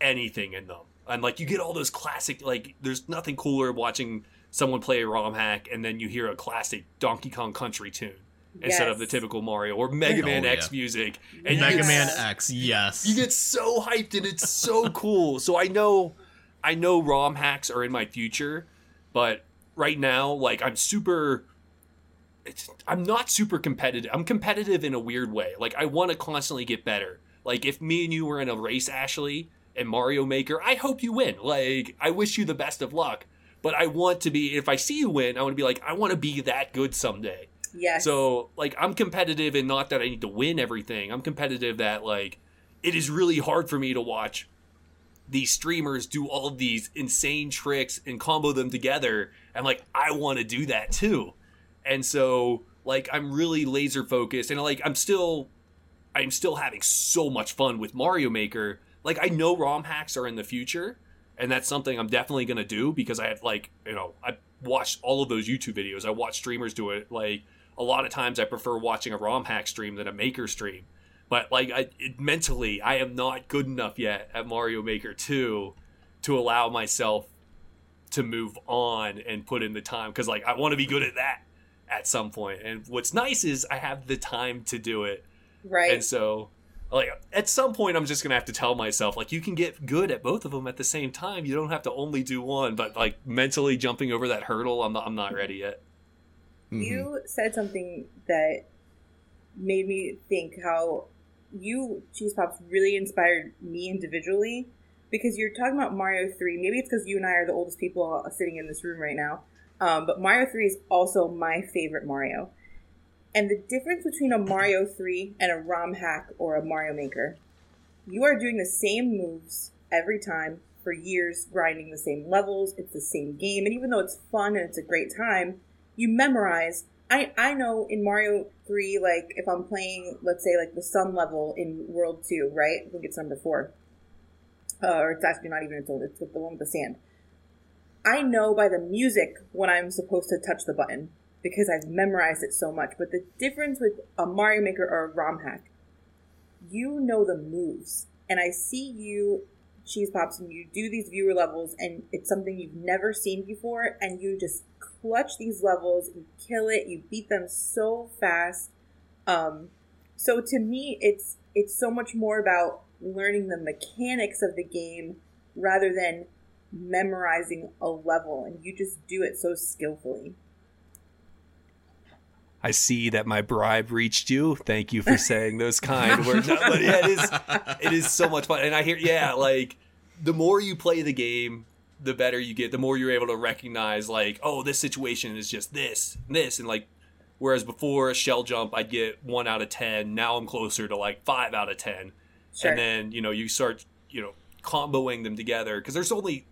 anything in them. And like, you get all those classic, like, there's nothing cooler watching someone play a ROM hack and then you hear a classic Donkey Kong Country tune instead of the typical Mario or Mega oh, Man X music. And Mega get, Man X, yes. You get so hyped and it's so [laughs] cool. So I know I know ROM hacks are in my future, but right now like I'm super I'm not super competitive. I'm competitive in a weird way. Like I want to constantly get better. Like if me and you were in a race, Ashley, and Mario Maker, I hope you win. Like I wish you the best of luck but I want to be. If I see you win, I want to be like, I want to be that good someday. Yes. So like, I'm competitive, and not that I need to win everything. I'm competitive that like, it is really hard for me to watch these streamers do all of these insane tricks and combo them together. And like, I want to do that too. And so like, I'm really laser focused, and like, I'm still, I'm still having so much fun with Mario Maker. Like, I know ROM hacks are in the future and that's something I'm definitely gonna do because I have like you know I watched all of those YouTube videos. I watch streamers do it. Like a lot of times, I prefer watching a ROM hack stream than a Maker stream. But like I, it, mentally, I am not good enough yet at Mario Maker Two to allow myself to move on and put in the time because like I want to be good at that at some point. And what's nice is I have the time to do it. Right. And so like at some point i'm just gonna have to tell myself like you can get good at both of them at the same time. You don't have to only do one but like mentally jumping over that hurdle i'm not, I'm not ready yet. Mm-hmm. you said something that made me think how you Cheesepopps really inspired me individually because you're talking about mario 3 maybe it's because you and i are the oldest people sitting in this room right now. Um, but mario 3 is also my favorite mario and the difference between a Mario 3 and a ROM hack or a Mario Maker, you are doing the same moves every time for years, grinding the same levels. It's the same game. And even though it's fun and it's a great time, you memorize. I, I know in Mario 3, like if I'm playing, let's say, like the sun level in World 2, right? I think it's number 4. Uh, or it's actually not even its old, it's the one with the sand. I know by the music when I'm supposed to touch the button because I've memorized it so much. But the difference with a Mario Maker or a ROM hack, you know the moves. And I see you, Cheesepopps, and you do these viewer levels, and it's something you've never seen before, and you just clutch these levels, you kill it, you beat them so fast. Um, so to me, it's it's so much more about learning the mechanics of the game rather than memorizing a level, and you just do it so skillfully. I see that my bribe reached you. Thank you for saying those kind words. No, but yeah, it is it is so much fun. And I hear yeah, like the more you play the game, the better you get. The more you're able to recognize like, oh, this situation is just this, this, and like whereas before a shell jump I'd get one out of ten. Now I'm closer to like five out of ten. Sure. And then, you know, you start, you know, comboing them together because there's only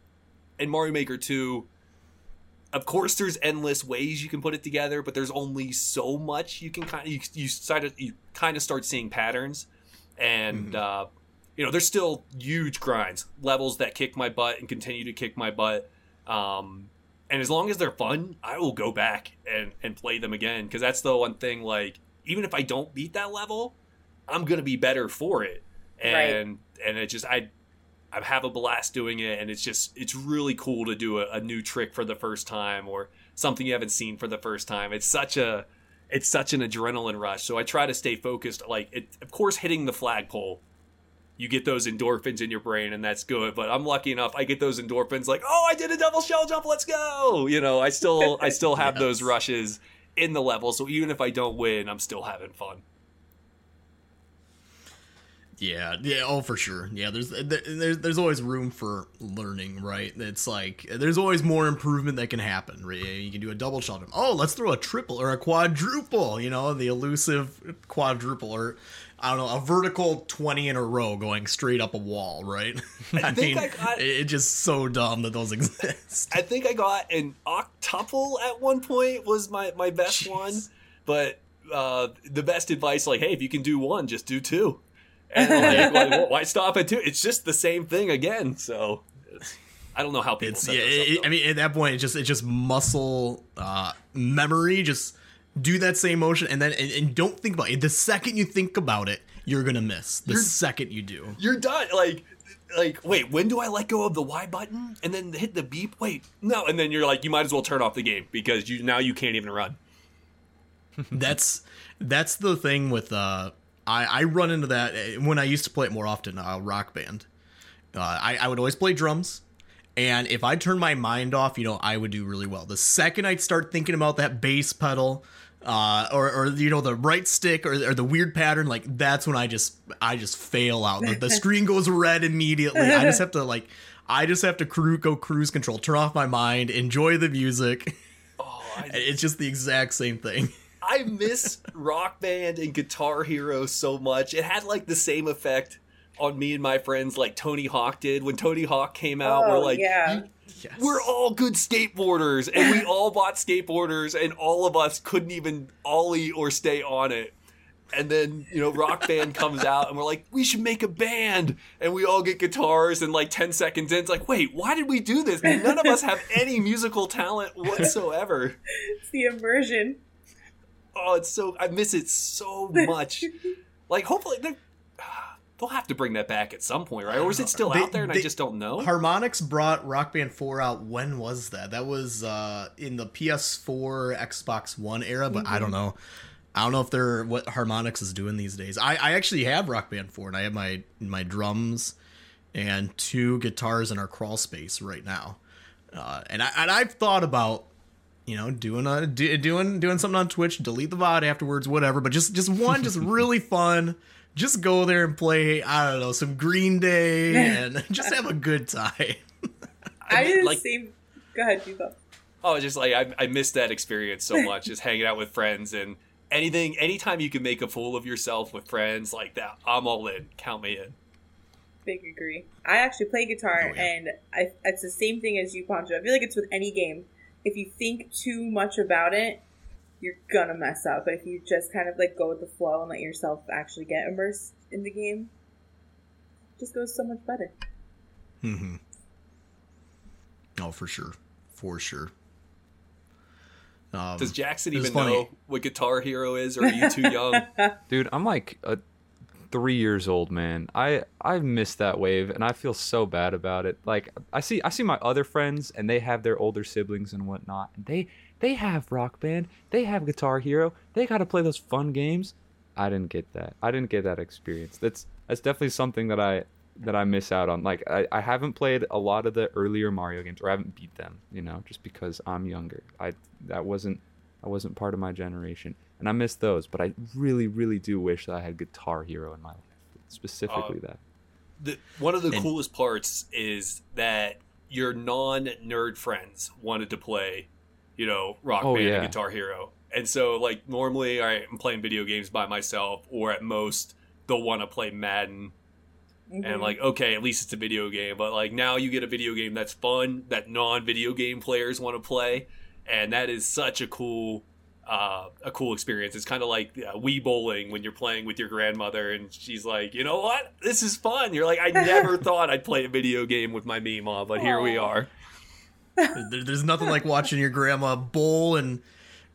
in Mario Maker 2 of course there's endless ways you can put it together but there's only so much you can kind of you, you start to, you kind of start seeing patterns. And uh you know there's still huge grinds levels that kick my butt and continue to kick my butt. Um and as long as they're fun i will go back and and play them again because that's the one thing like even if i don't beat that level i'm gonna be better for it. And and it just i I have a blast doing it, and it's just it's really cool to do a, a, new trick for the first time or something you haven't seen for the first time. It's such a it's such an adrenaline rush. So I try to stay focused. Like, it, of course, hitting the flagpole, you get those endorphins in your brain, and that's good. But I'm lucky enough; I get those endorphins. Like, oh, I did a double shell jump. Let's go! You know, I still I still have [laughs] yes. those rushes in the level. So even if I don't win, I'm still having fun. Yeah, yeah, oh for sure. Yeah, there's there's there's always room for learning, right? It's like there's always more improvement that can happen. Right? You can do a double shot. Oh, let's throw a triple or a quadruple. You know, the elusive quadruple, or I don't know, a vertical twenty in a row going straight up a wall. Right? [laughs] I, I mean, I got, it's just so dumb that those [laughs] exist. I think I got an octuple at one point was my my best Jeez. one, but uh, the best advice like, hey, if you can do one, just do two. And like, [laughs] why stop at two? It's just the same thing again. So I don't know how people. It's, yeah, it, I mean, at that point, it just it just muscle uh, memory. Just do that same motion, and then and, and, don't think about it. The second you think about it, you're gonna miss. The you're, second you do, you're done. Like. Like, wait, when do I let go of the Y button and then hit the beep? Wait, no, and then you're like, you might as well turn off the game because you now you can't even run. [laughs] that's that's the thing with uh I, I run into that eh, when I used to play it more often. Uh, rock band. Uh, I, I would always play drums, and if I turn my mind off, you know, I would do really well. The second I'd start thinking about that bass pedal, uh, or, or you know the right stick or, or the weird pattern, like that's when I just I just fail out. The, the [laughs] screen goes red immediately. I just have to like I just have to cru- go cruise control, turn off my mind, enjoy the music. Oh, I... [laughs] it's just the exact same thing. I miss Rock Band and Guitar Hero so much. It had like the same effect on me and my friends like Tony Hawk did when Tony Hawk came out. Oh, we're like, yeah. Yes. we're all good skateboarders, and we all bought skateboarders, and all of us couldn't even ollie or stay on it. And then you know, Rock Band comes out, and we're like, we should make a band, and we all get guitars, and like ten seconds in, it's like, wait, why did we do this? None of us have any musical talent whatsoever. [laughs] It's the immersion oh, it's so I miss it so much. [laughs] like, hopefully they will [sighs] have to bring that back at some point, right? Or is it still they, out there and they, I just don't know? Harmonix brought Rock Band 4 out. When was that? That was uh, in the PS4, Xbox One era, but mm-hmm. I don't know. I don't know if they're what Harmonix is doing these days. I, I actually have Rock Band 4 and I have my my drums and two guitars in our crawl space right now. Uh, and I and I've thought about you know, doing a do, doing doing something on Twitch, delete the VOD afterwards, whatever. But just just one, just [laughs] really fun. Just go there and play. I don't know some Green Day [laughs] and just have a good time. I didn't like, see. Go ahead, Hugo. Oh, just like I, I missed that experience so [laughs] much, just hanging out with friends and anything. Anytime you can make a fool of yourself with friends like that, I'm all in. Count me in. Big agree. I actually play guitar, oh, yeah. and I, it's the same thing as you, Poncho. I feel like it's with any game if you think too much about it, you're gonna mess up. But if you just kind of like go with the flow and let yourself actually get immersed in the game, it just goes so much better. Hmm. Oh, for sure, for sure. Um, Does Jackson even funny. know what Guitar Hero is, or are you too young? [laughs] Dude, I'm like a three years old, man. I I missed that wave, and I feel so bad about it. Like I see I see my other friends, and they have their older siblings and whatnot, and they they have Rock Band, they have Guitar Hero, they got to play those fun games. I didn't get that. I didn't get that experience. That's that's definitely something that I that I miss out on. Like I, I haven't played a lot of the earlier Mario games, or I haven't beat them. You know, just because I'm younger. I that wasn't I wasn't part of my generation, and I miss those. But I really, really do wish that I had Guitar Hero in my life, specifically Uh, that. the, one of the And- coolest parts is that your non nerd friends wanted to play, you know, Rock Oh, Band yeah. and Guitar Hero. And so, like, normally all right, I'm playing video games by myself, or at most, they'll want to play Madden. Mhm. And, like, okay, at least it's a video game. But, like, now you get a video game that's fun, that non video game players want to play. And that is such a cool. Uh, a cool experience. It's kind of like uh, Wii bowling when you're playing with your grandmother, and she's like, "You know what? This is fun." You're like, "I [laughs] never thought I'd play a video game with my Mima, but here we are." There, there's nothing like watching your grandma bowl and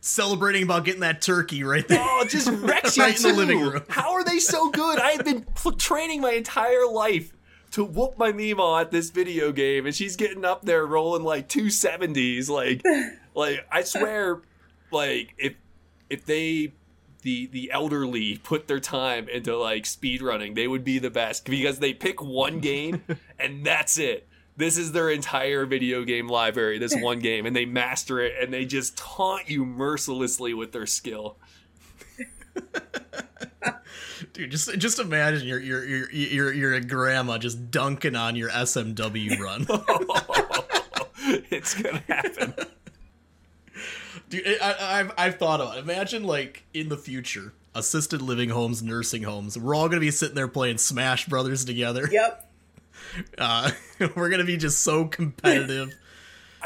celebrating about getting that turkey right there. Oh, just [laughs] wrecks you Right in the living room. How are they so good? I have been pl- training my entire life to whoop my Mima at this video game, and she's getting up there rolling like two seventies. Like, [laughs] like I swear, like if if they the the elderly put their time into like speed running, they would be the best because they pick one game [laughs] and that's it. This is their entire video game library, this [laughs] one game, and they master it and they just taunt you mercilessly with their skill. Dude, just just imagine your your your your your grandma just dunking on your SMW run. [laughs] it's gonna happen. [laughs] Dude, I, I- I've I've thought about. It. Imagine like in the future, assisted living homes, nursing homes. We're all gonna be sitting there playing Smash Brothers together. Yep. [laughs] Uh, we're gonna be just so competitive.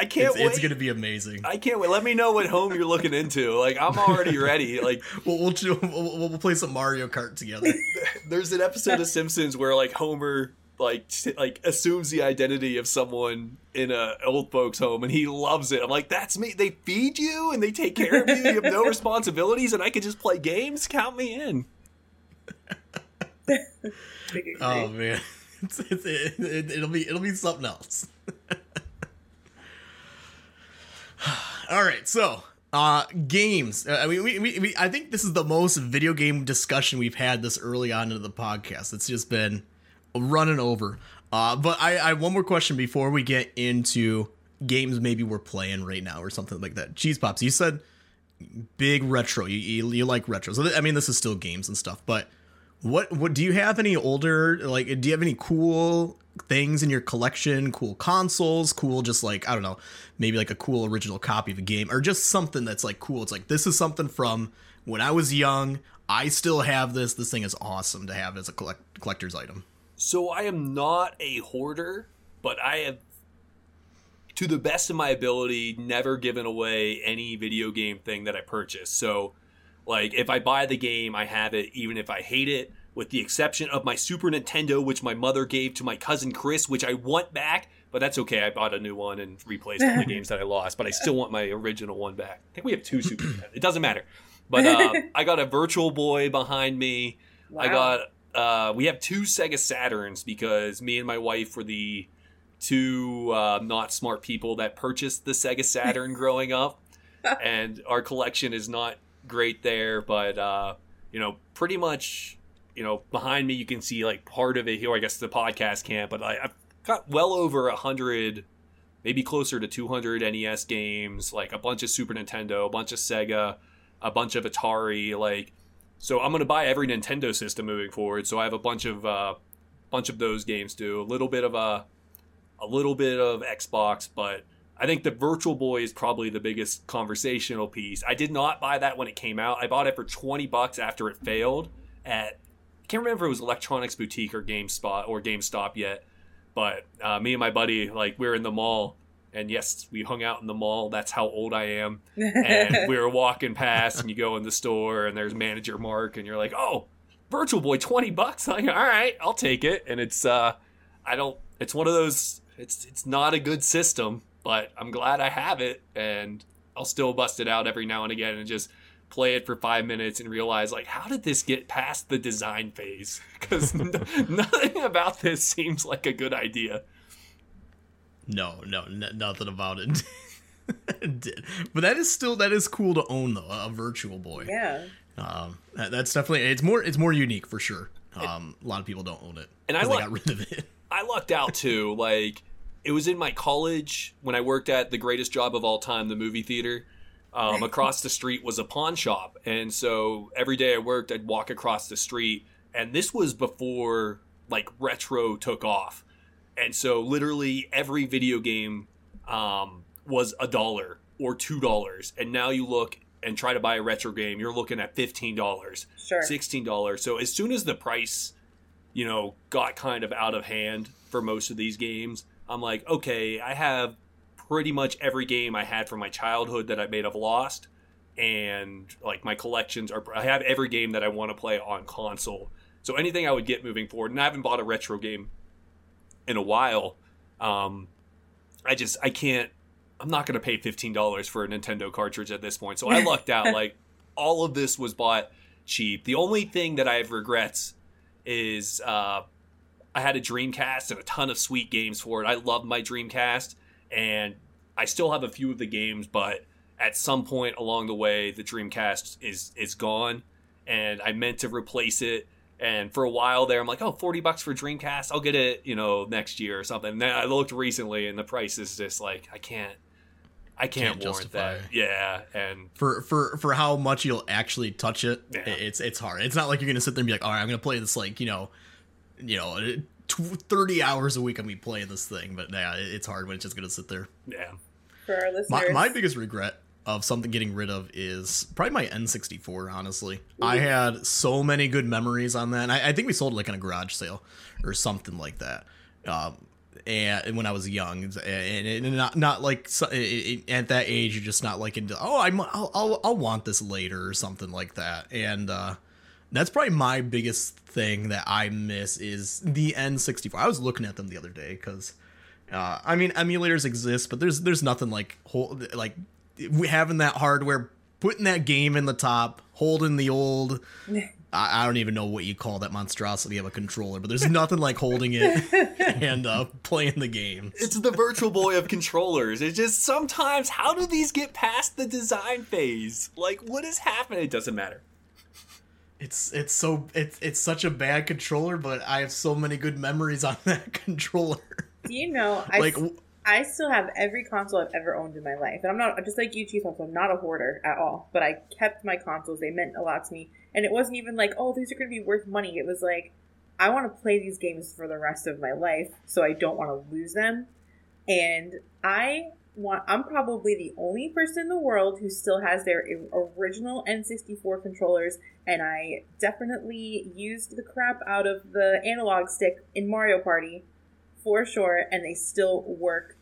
I can't It's, wait. it's gonna be amazing. I can't wait. Let me know what home you're looking into. Like I'm already ready. Like [laughs] We'll we'll, we'll we'll play some Mario Kart together. [laughs] there's an episode of Simpsons where like Homer like t- like assumes the identity of someone in a old folks home and he loves it. I'm like, that's me. They feed you and they take care of you. You have no [laughs] responsibilities and I can just play games. Count me in. Oh man, it's, it's, it, it, it'll be it'll be something else. All right, so uh, games. Uh, I mean, we, we, we I think this is the most video game discussion we've had this early on into the podcast. It's just been running over. Uh, but I, I one more question before we get into games maybe we're playing right now or something like that. Cheesepopps. You said big retro. You, you, you like retro. So I mean, this is still games and stuff, but what what do you have any older like do you have any cool things in your collection cool consoles cool just like i don't know maybe like a cool original copy of a game or just something that's like cool. It's like this is something from when i was young. I still have this. This thing is awesome to have as a collect- collector's item. So I am not a hoarder, but I have, to the best of my ability, never given away any video game thing that I purchase. So, like, if I buy the game, I have it, even if I hate it, with the exception of my Super Nintendo, which my mother gave to my cousin Chris, which I want back. But that's okay. I bought a new one and replaced all the [laughs] games that I lost. But I still want my original one back. I think we have two [clears throat] Super Nintendo. It doesn't matter. But uh, [laughs] I got a Virtual Boy behind me. I got uh we have two Sega Saturns because me and my wife were the two uh, not smart people that purchased the Sega Saturn growing up. [laughs] And our collection is not great there, but uh, you know, pretty much, you know, behind me you can see like part of it here. I guess the podcast can't, but I, I've got well over a hundred, maybe closer to two hundred NES games, like a bunch of Super Nintendo, a bunch of Sega, a bunch of Atari, like so I'm gonna buy every Nintendo system moving forward. So I have a bunch of uh, bunch of those games too. A little bit of a a little bit of Xbox, but I think the Virtual Boy is probably the biggest conversational piece. I did not buy that when it came out. I bought it for twenty bucks after it failed at can't remember if it was Electronics Boutique or GameSpot or GameStop yet. But uh, me and my buddy, like, we were in the mall, and yes, we hung out in the mall. That's how old I am and [laughs] we were walking past and you go in the store and there's manager mark and you're like oh virtual boy 20 bucks like all right i'll take it and it's uh i don't it's one of those it's it's not a good system but i'm glad i have it and i'll still bust it out every now and again and just play it for five minutes and realize like how did this get past the design phase [laughs] because [laughs] nothing about this seems like a good idea no no n- nothing about it [laughs] did but that is still that is cool to own though a virtual boy yeah. um that, that's definitely it's more it's more unique for sure um a lot of people don't own it And I 'cause they like- got rid of it I lucked out too. Like it was in my college when I worked at the greatest job of all time, the movie theater. Um, across the street was a pawn shop, and so every day I worked, I'd walk across the street, and this was before like retro took off, and so literally every video game um, was a dollar or two dollars, and now you look and try to buy a retro game, you're looking at fifteen dollars, Sure. sixteen dollars. So as soon as the price, you know, got kind of out of hand for most of these games, I'm like, okay, I have pretty much every game I had from my childhood that I may have lost, and like my collections are. I have every game that I want to play on console. So anything I would get moving forward, and I haven't bought a retro game in a while. Um, I just I can't. I'm not going to pay fifteen dollars for a Nintendo cartridge at this point. So I [laughs] lucked out. like all of this was bought cheap. The only thing that I have regrets is uh, I had a Dreamcast and a ton of sweet games for it. I love my Dreamcast, and I still have a few of the games, but at some point along the way, the Dreamcast is is gone, and I meant to replace it. And for a while there, I'm like, oh, 40 bucks for Dreamcast. I'll get it, you know, next year or something. And then I looked recently, and the price is just like, I can't, I can't, Can't warrant justify. that. Yeah, and for for for how much you'll actually touch it Yeah. it's it's hard it's not like you're gonna sit there and be like all right i'm gonna play this like you know you know 30 hours a week i'm gonna be playing this thing but yeah it's hard when it's just gonna sit there. Yeah, For our listeners. my, my biggest regret of something getting rid of is probably my n64 honestly. I had so many good memories on that and I, I think we sold it like in a garage sale or something like that. Um and when I was young, and, and not not like it- it- at that age, you're just not like into oh I'm I'll, I'll I'll want this later or something like that, and uh, that's probably my biggest thing that I miss is the N64. I was looking at them the other day because, uh, I mean, emulators exist, but there's there's nothing like hold, like we having that hardware, putting that game in the top, holding the old. [laughs] I, I don't even know what you call that monstrosity of a controller, but there's nothing like holding it [laughs] and uh, playing the game. it's the Virtual Boy of controllers. It's just sometimes, how do these get past the design phase? Like, what is happening? It doesn't matter. It's it's so it's it's such a bad controller, but I have so many good memories on [laughs] that controller. Do you know, I, like s- I still have every console I've ever owned in my life. And I'm not, just like you, Chief, I'm not a hoarder at all. But I kept my consoles. They meant a lot to me. And it wasn't even like, oh, these are going to be worth money. It was like, I want to play these games for the rest of my life, so I don't want to lose them. And I want, I'm probably the only person in the world who still has their original N64 controllers. And I definitely used the crap out of the analog stick in Mario Party for sure, and they still work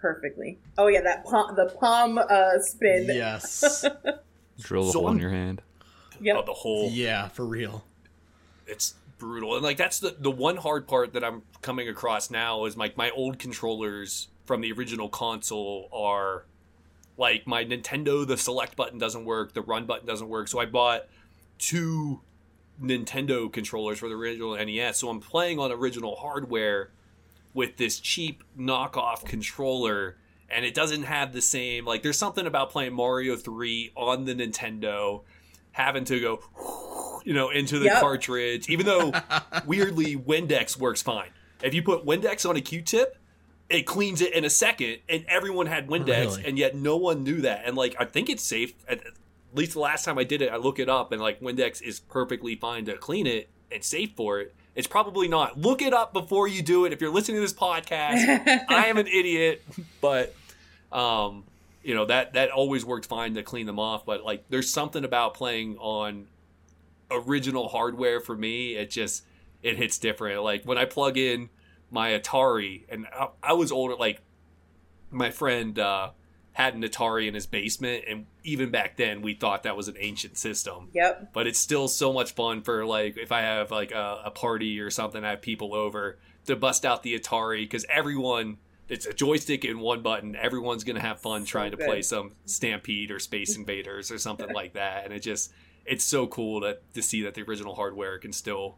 perfectly. Oh yeah, that palm, the palm uh, spin. yes, [laughs] Drill a So hole in I'm- your hand. Yep. Oh, the whole yeah, for real. it's brutal and like that's the the one hard part that i'm coming across now is like my old controllers from the original console are like my nintendo the select button doesn't work the run button doesn't work so i bought two nintendo controllers for the original nes so i'm playing on original hardware with this cheap knockoff controller and it doesn't have the same like there's something about playing mario 3 on the nintendo having to go you know into the Yep. cartridge even though weirdly windex works fine if you put windex on a q-tip it cleans it in a second and everyone had windex Really? and yet no one knew that and like i think it's safe at least the last time i did it i look it up and like windex is perfectly fine to clean it and safe for it it's probably not look it up before you do it if you're listening to this podcast [laughs] I am an idiot, but um, you know that that always worked fine to clean them off. But like, there's something about playing on original hardware for me. It just it hits different. Like when I plug in my Atari, and I, I was older. Like my friend uh, had an Atari in his basement, and even back then we thought that was an ancient system Yep. but it's still so much fun for like if I have like a, a party or something, I have people over to bust out the Atari because everyone it's a joystick and one button. Everyone's gonna have fun So trying to good. play some Stampede or Space Invaders or something [laughs] like that, and it just it's so cool to to see that the original hardware can still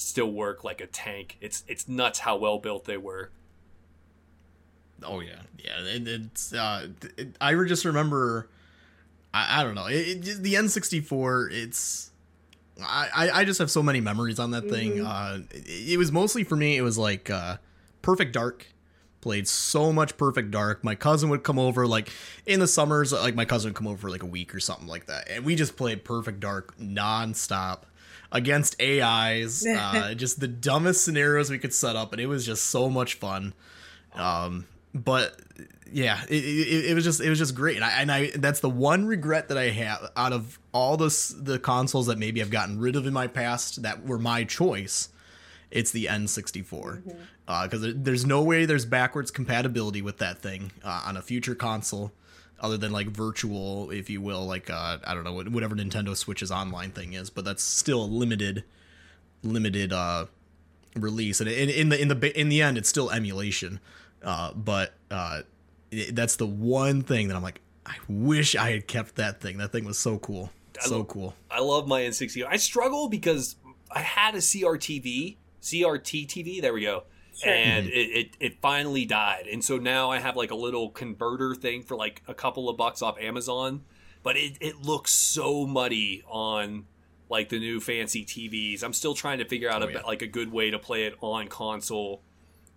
still work like a tank. It's it's nuts how well built they were. Oh yeah, yeah. It, it's uh, it, I just remember. I, I don't know. It, it the N64. It's. I, I I just have so many memories on that thing. Mhm. Uh, it, it was mostly for me. It was like uh, Perfect Dark. Played so much Perfect Dark. My cousin would come over like in the summers, like my cousin would come over for like a week or something like that, and we just played Perfect Dark nonstop against AIs. [laughs] Uh, just the dumbest scenarios we could set up, and it was just so much fun. Um, but yeah, it, it, it was just it was just great, and I, and I that's the one regret that I have out of all the the consoles that maybe I've gotten rid of in my past that were my choice. It's the N64 because there there's no way there's backwards compatibility with that thing uh, on a future console, other than like virtual, if you will, like uh, I don't know whatever Nintendo Switch's online thing is, but that's still a limited limited uh release. And in, in the in the in the end it's still emulation. Uh but uh it, that's the one thing that i'm like i wish i had kept that thing. That thing was so cool. So love- cool. I love my N60. I struggle because I had a CRTV, CRT TV. There we go. Sure. And it, it, it finally died. And so now I have like a little converter thing for like a couple of bucks off Amazon. But it, it looks so muddy on like the new fancy TVs. I'm still trying to figure out Oh, a, yeah. like a good way to play it on console,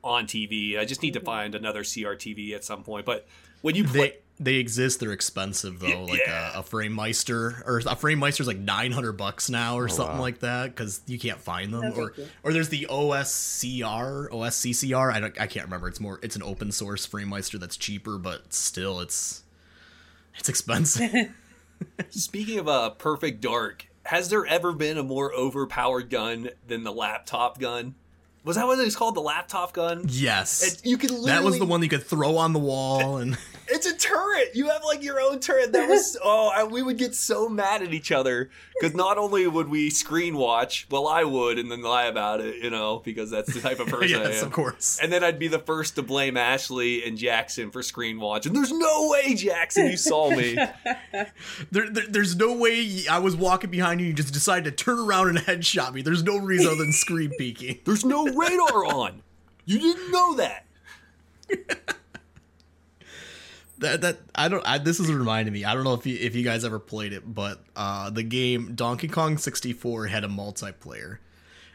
on TV. I just need to Mhm. find another CRTV at some point. But when you play, they they exist they're expensive though Yeah, like yeah. a, a Framemeister or a Framemeister's like 900 bucks now or Oh, something wow. like that because you can't find them No, or thank you. or there's the oscr osccr i don't i can't remember it's more it's an open source Framemeister that's cheaper but still it's it's expensive [laughs] Speaking of uh, perfect dark, has there ever been a more overpowered gun than the laptop gun? Was that what it was called? The laptop gun? yes It, you could literally, that was the one you could throw on the wall and It's a turret. You have like your own turret. That was [laughs] oh, I, we would get so mad at each other because not only would we screen watch, well, I would, and then lie about it, you know, because that's the type of [laughs] person I am. of course And then I'd be the first to blame Ashley and Jackson for screen watch. And there's no way, Jackson, you saw me. [laughs] there, there, there's no way i was walking behind you and you just decided to turn around and headshot me there's no reason other than screen peeking There's no radar on. You didn't know that. That that I don't. I, this is reminding me. I don't know if you if you guys ever played it, but uh, the game Donkey Kong 64 had a multiplayer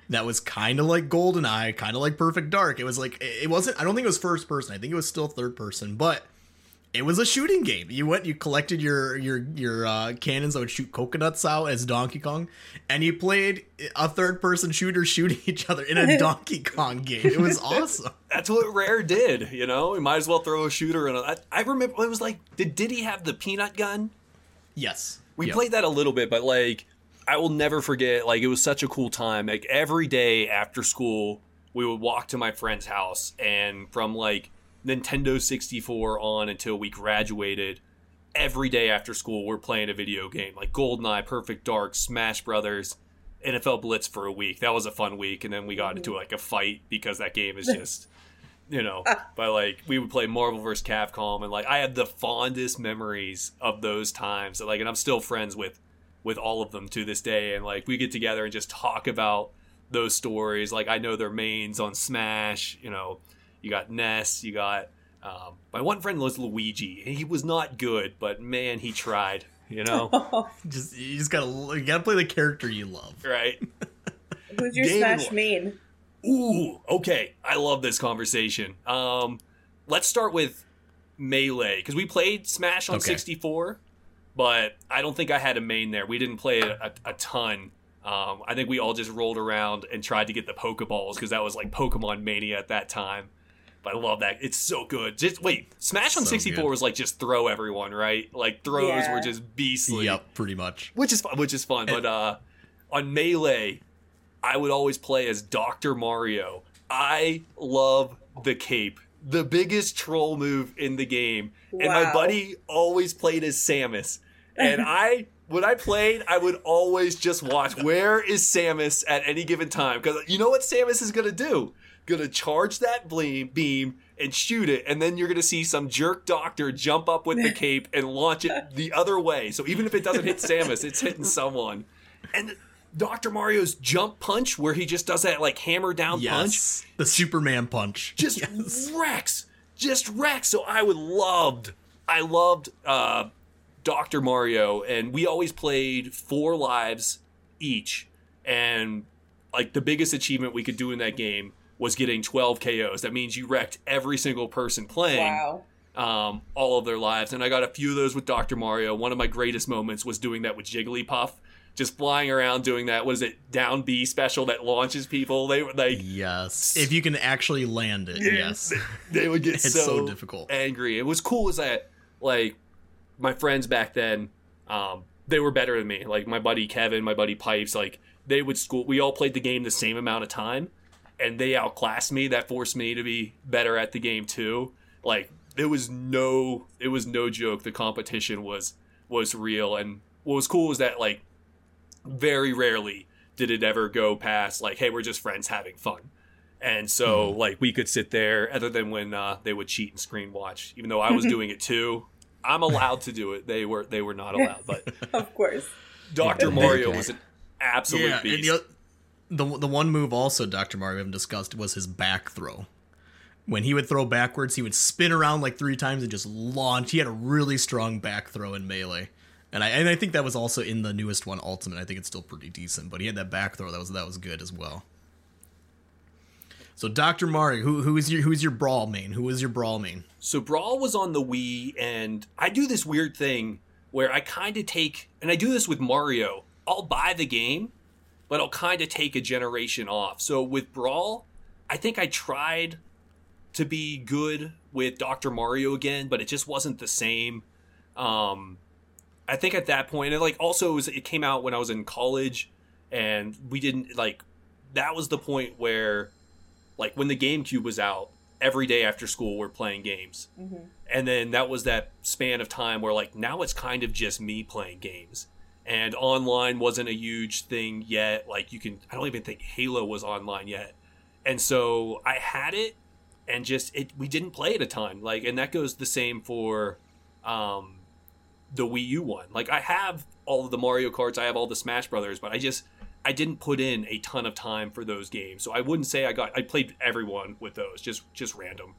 that was kind of like GoldenEye, kind of like Perfect Dark. It was like it it wasn't. I don't think it was first person. I think it was still third person, but it was a shooting game. You went, you collected your your your uh, cannons that would shoot coconuts out as Donkey Kong, and you played a third person shooter shooting [laughs] each other in a [laughs] Donkey Kong game. It was awesome. [laughs] That's what Rare did, you know? We might as well throw a shooter in a. I, I remember it was like, did Diddy have the peanut gun? Yes, We Yep. played that a little bit, but like, I will never forget. Like, it was such a cool time. Like every day after school, we would walk to my friend's house, and from like Nintendo 64 on until we graduated, every day after school, we're playing a video game like GoldenEye, Perfect Dark, Smash Brothers. NFL Blitz for a week. That was a fun week, and then we got into like a fight because that game is [laughs] just, you know. But like we would play Marvel vs. Capcom, and like I have the fondest memories of those times. Like, and I'm still friends with with all of them to this day. And like we get together and just talk about those stories. Like I know their mains on Smash. You know, you got Ness. You got um, my one friend was Luigi. He was not good, but man, he tried. You know, [laughs] Just you just gotta you gotta play the character you love. right? Who's your Game Smash main? Ooh, okay. I love this conversation. Um, let's start with Melee because we played Smash on Okay. 64, but I don't think I had a main there. We didn't play it a, a ton. Um, I think we all just rolled around and tried to get the Pokeballs because that was like Pokemon Mania at that time. But I love that. It's so good. Just wait, Smash on So 64 good. was like just throw everyone, right? Like throws Yeah. were just beastly Yep, pretty much. which is fun, which is fun. But uh, on melee, I would always play as Doctor Mario. I love the cape, the biggest troll move in the game, and my buddy always played as Samus. And [laughs] I, when I played, I would always just watch where is Samus at any given time because you know what Samus is gonna do? Gonna charge that beam, beam and shoot it, and then you're gonna see some jerk doctor jump up with the [laughs] cape and launch it the other way. So even if it doesn't hit Samus, it's hitting [laughs] someone. And Dr. Mario's jump punch, where he just does that like hammer down punch, the Superman punch. just Yes. wrecks, just wrecks. So I would loved, I loved uh, Doctor Mario, and we always played four lives each, and like the biggest achievement we could do in that game was getting 12 KOs. That means you wrecked every single person playing Wow. um, all of their lives. And I got a few of those with Dr. Mario. One of my greatest moments was doing that with Jigglypuff. Just flying around doing that. Was it? Down B special that launches people. They were like, Yes. If you can actually land it, yes. they would get [laughs] It's so, so difficult. angry. It was cool is that like my friends back then, um, they were better than me. Like my buddy Kevin, my buddy Pipes, like they would school. We all played the game the same amount of time, and they outclassed me. That forced me to be better at the game too. Like it was no, it was no joke. The competition was was real, and what was cool was that like very rarely did it ever go past like, hey, we're just friends having fun. And so, like, we could sit there, other than when uh, they would cheat and screen watch. Even though I was [laughs] doing it too, I'm allowed to do it. They were they were not allowed. But [laughs] Of course. Doctor Mario was an absolute yeah, and beast. the, oth- the the one move also Dr. Mario we haven't discussed was his back throw. When he would throw backwards, he would spin around like three times and just launch. He had a really strong back throw in melee, and I and I think that was also in the newest one, Ultimate. I think it's still pretty decent, but he had that back throw that was that was good as well. So Dr. Mario, who who is your who's your brawl main? Who is your brawl main? So Brawl was on the Wii, and I do this weird thing where I kind of take, and I do this with Mario. I'll buy the game, but I'll kind of take a generation off. So with Brawl, I think I tried to be good with Dr. Mario again, but it just wasn't the same. Um, I think at that point, and like also it, was, it came out when I was in college, and we didn't like. That was the point where, like, when the GameCube was out, every day after school we're playing games hmm and then that was that span of time where like now it's kind of just me playing games and online wasn't a huge thing yet. Like you can i don't even think halo was online yet. And so i had it and just it we didn't play it a ton. Like and that goes the same for um the wii u one. Like i have all of the mario karts i have all the smash brothers but i just i didn't put in a ton of time for those games. So i wouldn't say i got i played everyone with those just just random.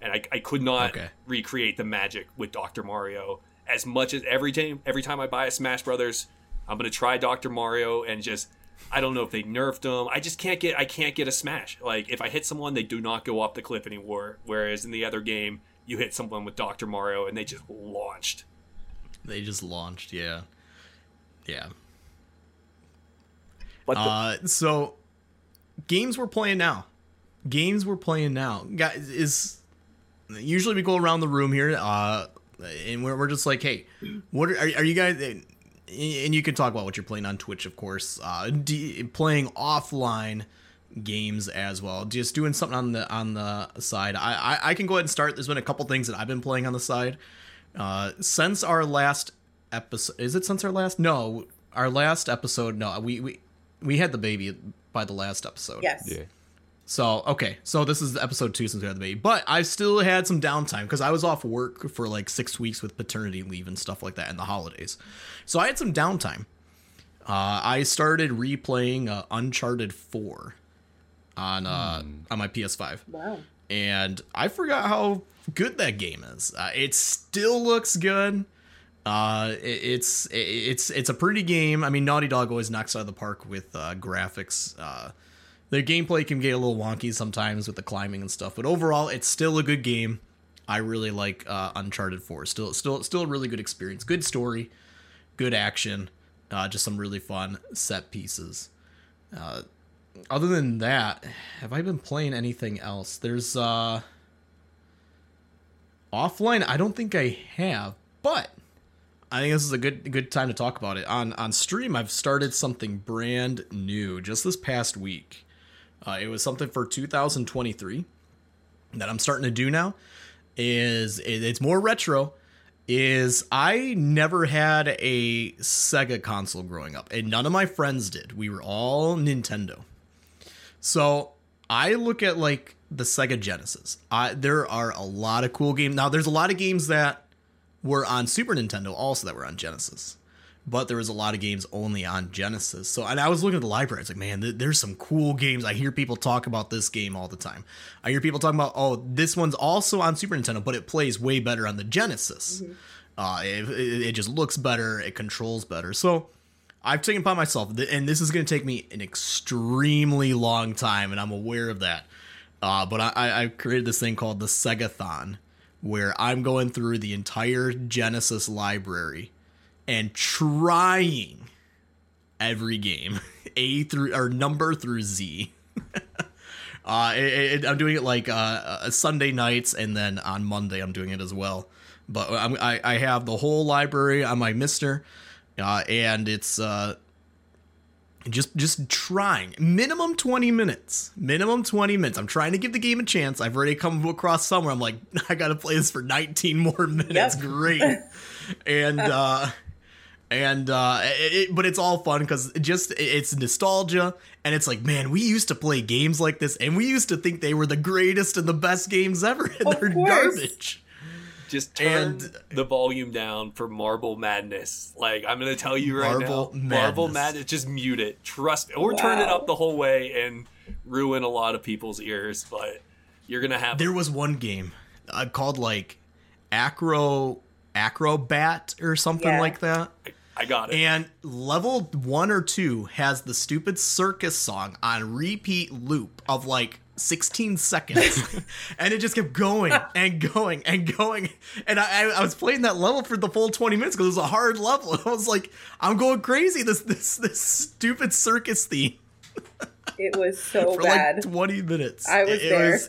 And I, I could not Okay. recreate the magic with Dr. Mario as much as every time every time I buy a Smash Brothers, I'm gonna try Dr. Mario and just I don't know if they nerfed him. I just can't get I can't get a smash. Like if I hit someone, they do not go off the cliff anymore. Whereas in the other game, you hit someone with Dr. Mario and they just launched. They just launched, yeah, yeah. But the, Uh, so games we're playing now. Games we're playing now. Guys, is usually we go around the room here, uh, and we're, we're just like, hey, what are, are you guys? And you can talk about what you're playing on Twitch, of course. Uh, d- playing offline games as well. Just doing something on the on the side. I, I I can go ahead and start. There's been a couple things that I've been playing on the side. Uh, since our last episode, is it since our last? No, our last episode. No, we we we had the baby by the last episode. Yes. Yeah. So okay, so this is episode two since we had the baby, but I've still had some downtime because I was off work for like six weeks with paternity leave and stuff like that in the holidays. So I had some downtime. Uh, I started replaying uh, Uncharted Four on uh, on my PS5 Wow. and I forgot how good that game is. Uh, it still looks good. Uh, it, it's it, it's it's a pretty game. I mean, Naughty Dog always knocks out of the park with uh, graphics. Their gameplay can get a little wonky sometimes with the climbing and stuff, but overall, it's still a good game. I really like uh, Uncharted Four. Still, still, still a really good experience. Good story, good action, uh, just some really fun set pieces. Uh, other than that, have I been playing anything else? There's uh offline. I don't think I have, but I think this is a good good time to talk about it. On on stream, I've started something brand new just this past week. Uh, it was something for 2023 that I'm starting to do now. Is it, it's more retro. Is I never had a Sega console growing up, and none of my friends did. We were all Nintendo. So I look at like the Sega Genesis. I there are a lot of cool games. Now there's a lot of games that were on Super Nintendo also that were on Genesis. But there was a lot of games only on Genesis. So and I was looking at the library. It's like, man, th- there's some cool games. I hear people talk about this game all the time. I hear people talking about, oh, this one's also on Super Nintendo, but it plays way better on the Genesis. Uh, it, it, it just looks better. It controls better. So I've taken upon myself, th- and this is going to take me an extremely long time, and I'm aware of that. Uh, but I, I created this thing called the Segathon, where I'm going through the entire Genesis library and trying every game, [laughs] A through or number through Z. [laughs] uh, it, it- I'm doing it like uh, uh, Sunday nights, and then on Monday I'm doing it as well. But I'm, I I have the whole library on my MiSTer, uh, and it's uh, just just trying. Minimum 20 minutes. Minimum 20 minutes. I'm trying to give the game a chance. I've already come across somewhere. I'm like [laughs] i gotta play this for 19 more minutes. Yep. great. And uh and uh it, it- but it's all fun because it just it's nostalgia and it's like man we used to play games like this and we used to think they were the greatest and the best games ever [laughs] and Of they're course. garbage Just turn And- the volume down for Marble Madness. Like I'm gonna tell you right Marble now, Marble Madness. Madness. Just mute it. Trust me, or turn it up the whole way and ruin a lot of people's ears. But you're gonna have There was one game uh, called like Acro Acrobat or something Yeah. like that. I got it. And level one or two has the stupid circus song on repeat loop of like 16 seconds. [laughs] and it just kept going and going and going. And I, I, I was playing that level for the full 20 minutes because it was a hard level. [laughs] I was like, I'm going crazy. This this this stupid circus theme It was so [laughs] for bad. like 20 minutes. I was It- it there. was-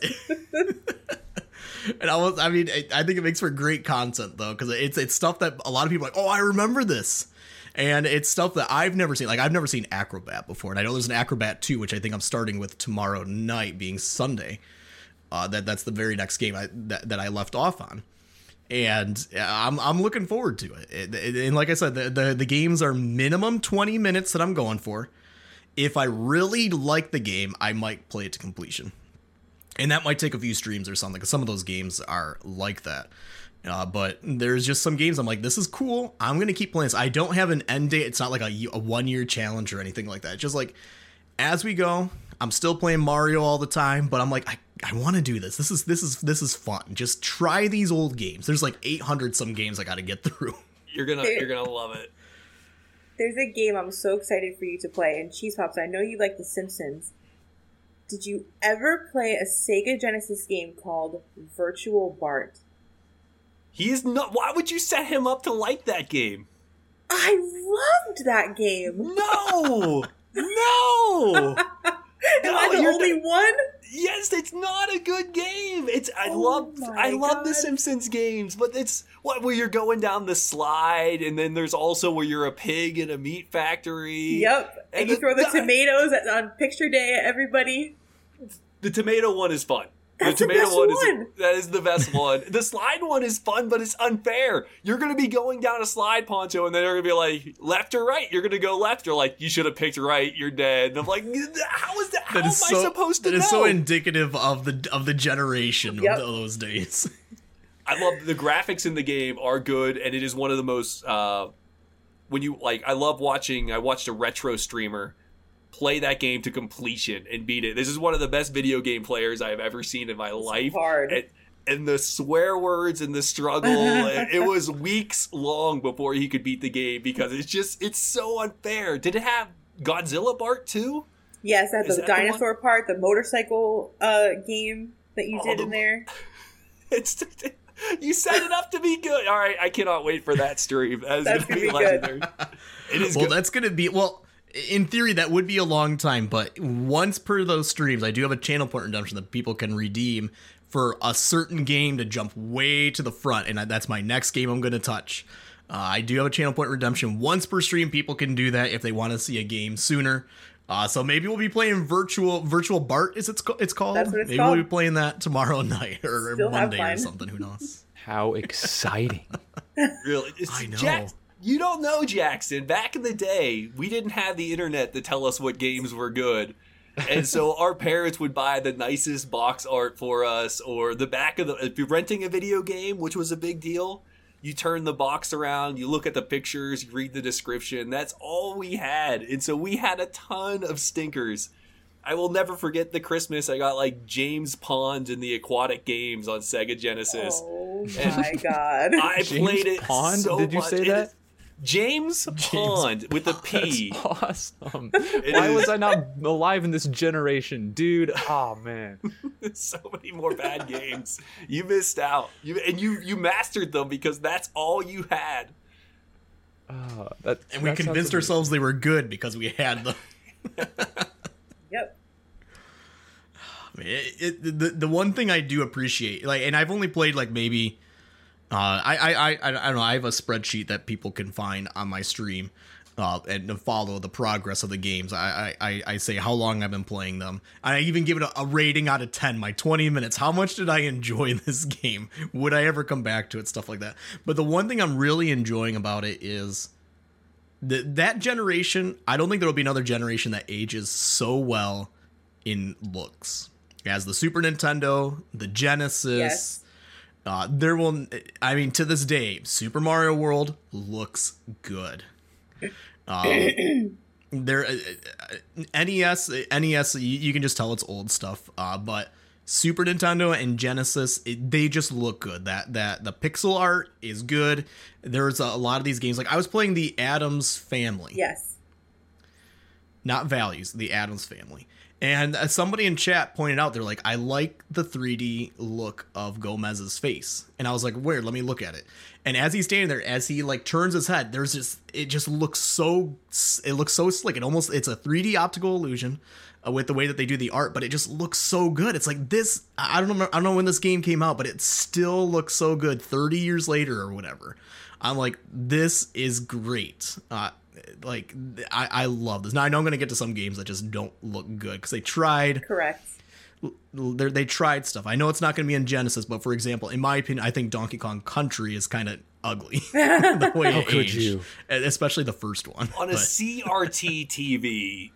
and I was, I mean, I I think it makes for great content though, because it's it's stuff that a lot of people are like, oh, I remember this, and it's stuff that I've never seen. Like I've never seen Acrobat before, and I know there's an Acrobat 2, which I think I'm starting with tomorrow night, being Sunday. Uh, that that's the very next game I that, that I left off on, and uh, I'm I'm looking forward to it- And like I said, the, the the games are minimum 20 minutes that I'm going for. If I really like the game, I might play it to completion and that might take a few streams or something because some of those games are like that uh, but there's just some games i'm like this is cool. I'm gonna keep playing this. I don't have an end date. It's not like a, a one year challenge or anything like that. It's just like as we go i'm still playing mario all the time but i'm like i, I want to do this. This is this is this is fun. Just try these old games. There's like 800 some games i gotta get through. [laughs] You're gonna you're gonna love it. There's a game I'm so excited for you to play, and Cheesepopps, I know you like The Simpsons. Did you ever play a Sega Genesis game called Virtual Bart? He is not. Why would you set him up to like that game? I loved that game. No, no. [laughs] Am I the only one? Yes, it's not a good game. It's I Oh love I love the Simpsons games, but it's what where you're going down the slide, and then there's also where you're a pig in a meat factory. Yep. And, And you the- throw the tomatoes at, on picture day at everybody. The tomato one is fun. That's the the tomato best one, one. is that is the best one. the slide one is fun, but it's unfair. You're gonna be going down a slide, Poncho, and then they're gonna be like left or right. You're gonna go left. You're like you should have picked right. You're dead. And I'm like, how is that? How that am is I so supposed to that know? is so indicative of the of the generation Yep. of those days [laughs] I love the graphics in the game are good, and it is one of the most. Uh, when you like, I love watching. I watched a retro streamer play that game to completion and beat it. This is one of the best video game players I have ever seen in my life. hard. And, and the swear words and the struggle, [laughs] it was weeks long before he could beat the game because it's just it's so unfair. Did it have Godzilla Bart too? Yes, that's Is the that the dinosaur part, the motorcycle uh, game that you Oh, did the- in there. [laughs] It's you set it up to be good. All right, I cannot wait for that stream. That is That's gonna gonna be good. legendary. It is well good. that's gonna be well in theory that would be a long time but once per those streams i do have a channel point redemption that people can redeem for a certain game to jump way to the front and that's my next game i'm gonna touch uh, i do have a channel point redemption once per stream people can do that if they want to see a game sooner uh, so maybe we'll be playing virtual virtual bart is it's co- it's called That's what it's maybe called. we'll be playing that tomorrow [laughs] night or, or Still monday or something who knows How [laughs] exciting. [laughs] Really? It's, I know. Jack- you don't know, Jackson. Back in the day, we didn't have the internet to tell us what games were good. And so [laughs] our parents would buy the nicest box art for us, or the back of the. If you're renting a video game, which was a big deal, you turn the box around, you look at the pictures, you read the description. That's all we had. And so we had a ton of stinkers. I will never forget the Christmas I got like James Pond in the aquatic games on Sega Genesis. Oh my god. I James played it Pond? so Did you much. say It that? is- James Pond with a P. That's awesome. It Why is. was I not alive in this generation, dude? Oh man. [laughs] so many more bad games. You missed out. You and you you mastered them because that's all you had. Oh, that, And we that convinced amazing. ourselves they were good because we had them. [laughs] Yep. I mean, it, it, the the one thing I do appreciate, like, and I've only played like maybe, uh, I, I I I don't know. I have a spreadsheet that people can find on my stream, uh, and to follow the progress of the games. I I, I, say how long I've been playing them. I even give it a, a rating out of ten. My twenty minutes. How much did I enjoy [laughs] this game? Would I ever come back to it? Stuff like that. But the one thing I'm really enjoying about it is. The, that generation, I don't think there will be another generation that ages so well in looks as the Super Nintendo, the Genesis. Yes. Uh, there will, I mean, to this day, Super Mario World looks good. Um, [coughs] there, uh, uh, NES, NES, you, you can just tell it's old stuff. Uh, but Super Nintendo and Genesis, it, they just look good. That that the pixel art is good. There's a, lot of these games. Like I was playing the Addams Family Yes. not values, the Addams family. And uh, somebody in chat pointed out, they're like, I like the 3D look of Gomez's face. And I was like, where? Let me look at it. And as he's standing there, as he like turns his head, there's just, it just looks so, it looks so slick. It almost, it's a 3D optical illusion uh, with the way that they do the art, but it just looks so good. It's like this, I don't know, I don't know when this game came out, but it still looks so good 30 years later or whatever. I'm like, this is great. Uh, like, I, I love this. Now I know I'm gonna get to some games that just don't look good because they tried, Correct. they they tried stuff. I know it's not gonna be in Genesis, but for example, in my opinion, I think Donkey Kong Country is kind of ugly [laughs] the way How it could aged. you? Especially the first one. On a But- CRT TV,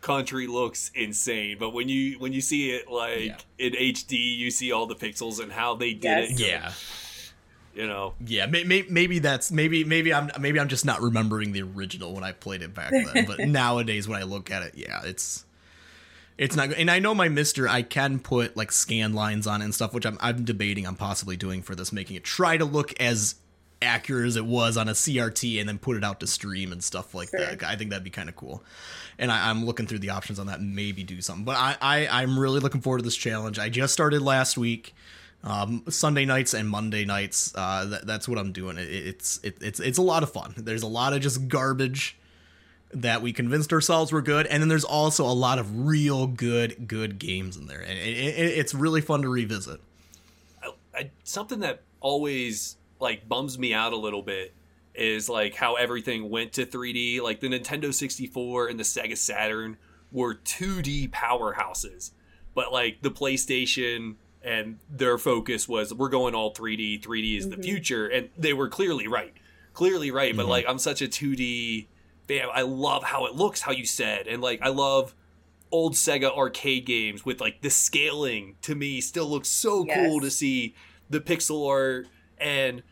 country looks insane, but when you when you see it like in HD, you see all the pixels and how they did Yes. it. yeah, You know, yeah. May, may, maybe that's maybe maybe I'm maybe I'm just not remembering the original when I played it back then. but [laughs] nowadays, when I look at it, yeah, it's it's not good. And I know my MiSTer, I can put like scan lines on it and stuff, which I'm I'm debating on possibly doing for this, making it try to look as accurate as it was on a CRT, and then put it out to stream and stuff like Sure. that. I think that'd be kind of cool. And I, I'm looking through the options on that, maybe do something. But I, I I'm really looking forward to this challenge. I just started last week. Um, Sunday nights and Monday nights. Uh, that, that's what I'm doing. It, it's it, it's it's a lot of fun. There's a lot of just garbage that we convinced ourselves were good, and then there's also a lot of real good good games in there, and it, it, it's really fun to revisit. I, I, something that always like bums me out a little bit is like how everything went to 3D. Like the Nintendo 64 and the Sega Saturn were 2D powerhouses, but like the PlayStation and their focus was we're going all 3D. 3D is the mm-hmm. future, and they were clearly right, clearly right. But mm-hmm. like I'm such a 2D fan. I love how it looks, how you said, and like I love old Sega arcade games with like the scaling to me still looks so Yes. cool to see the pixel art and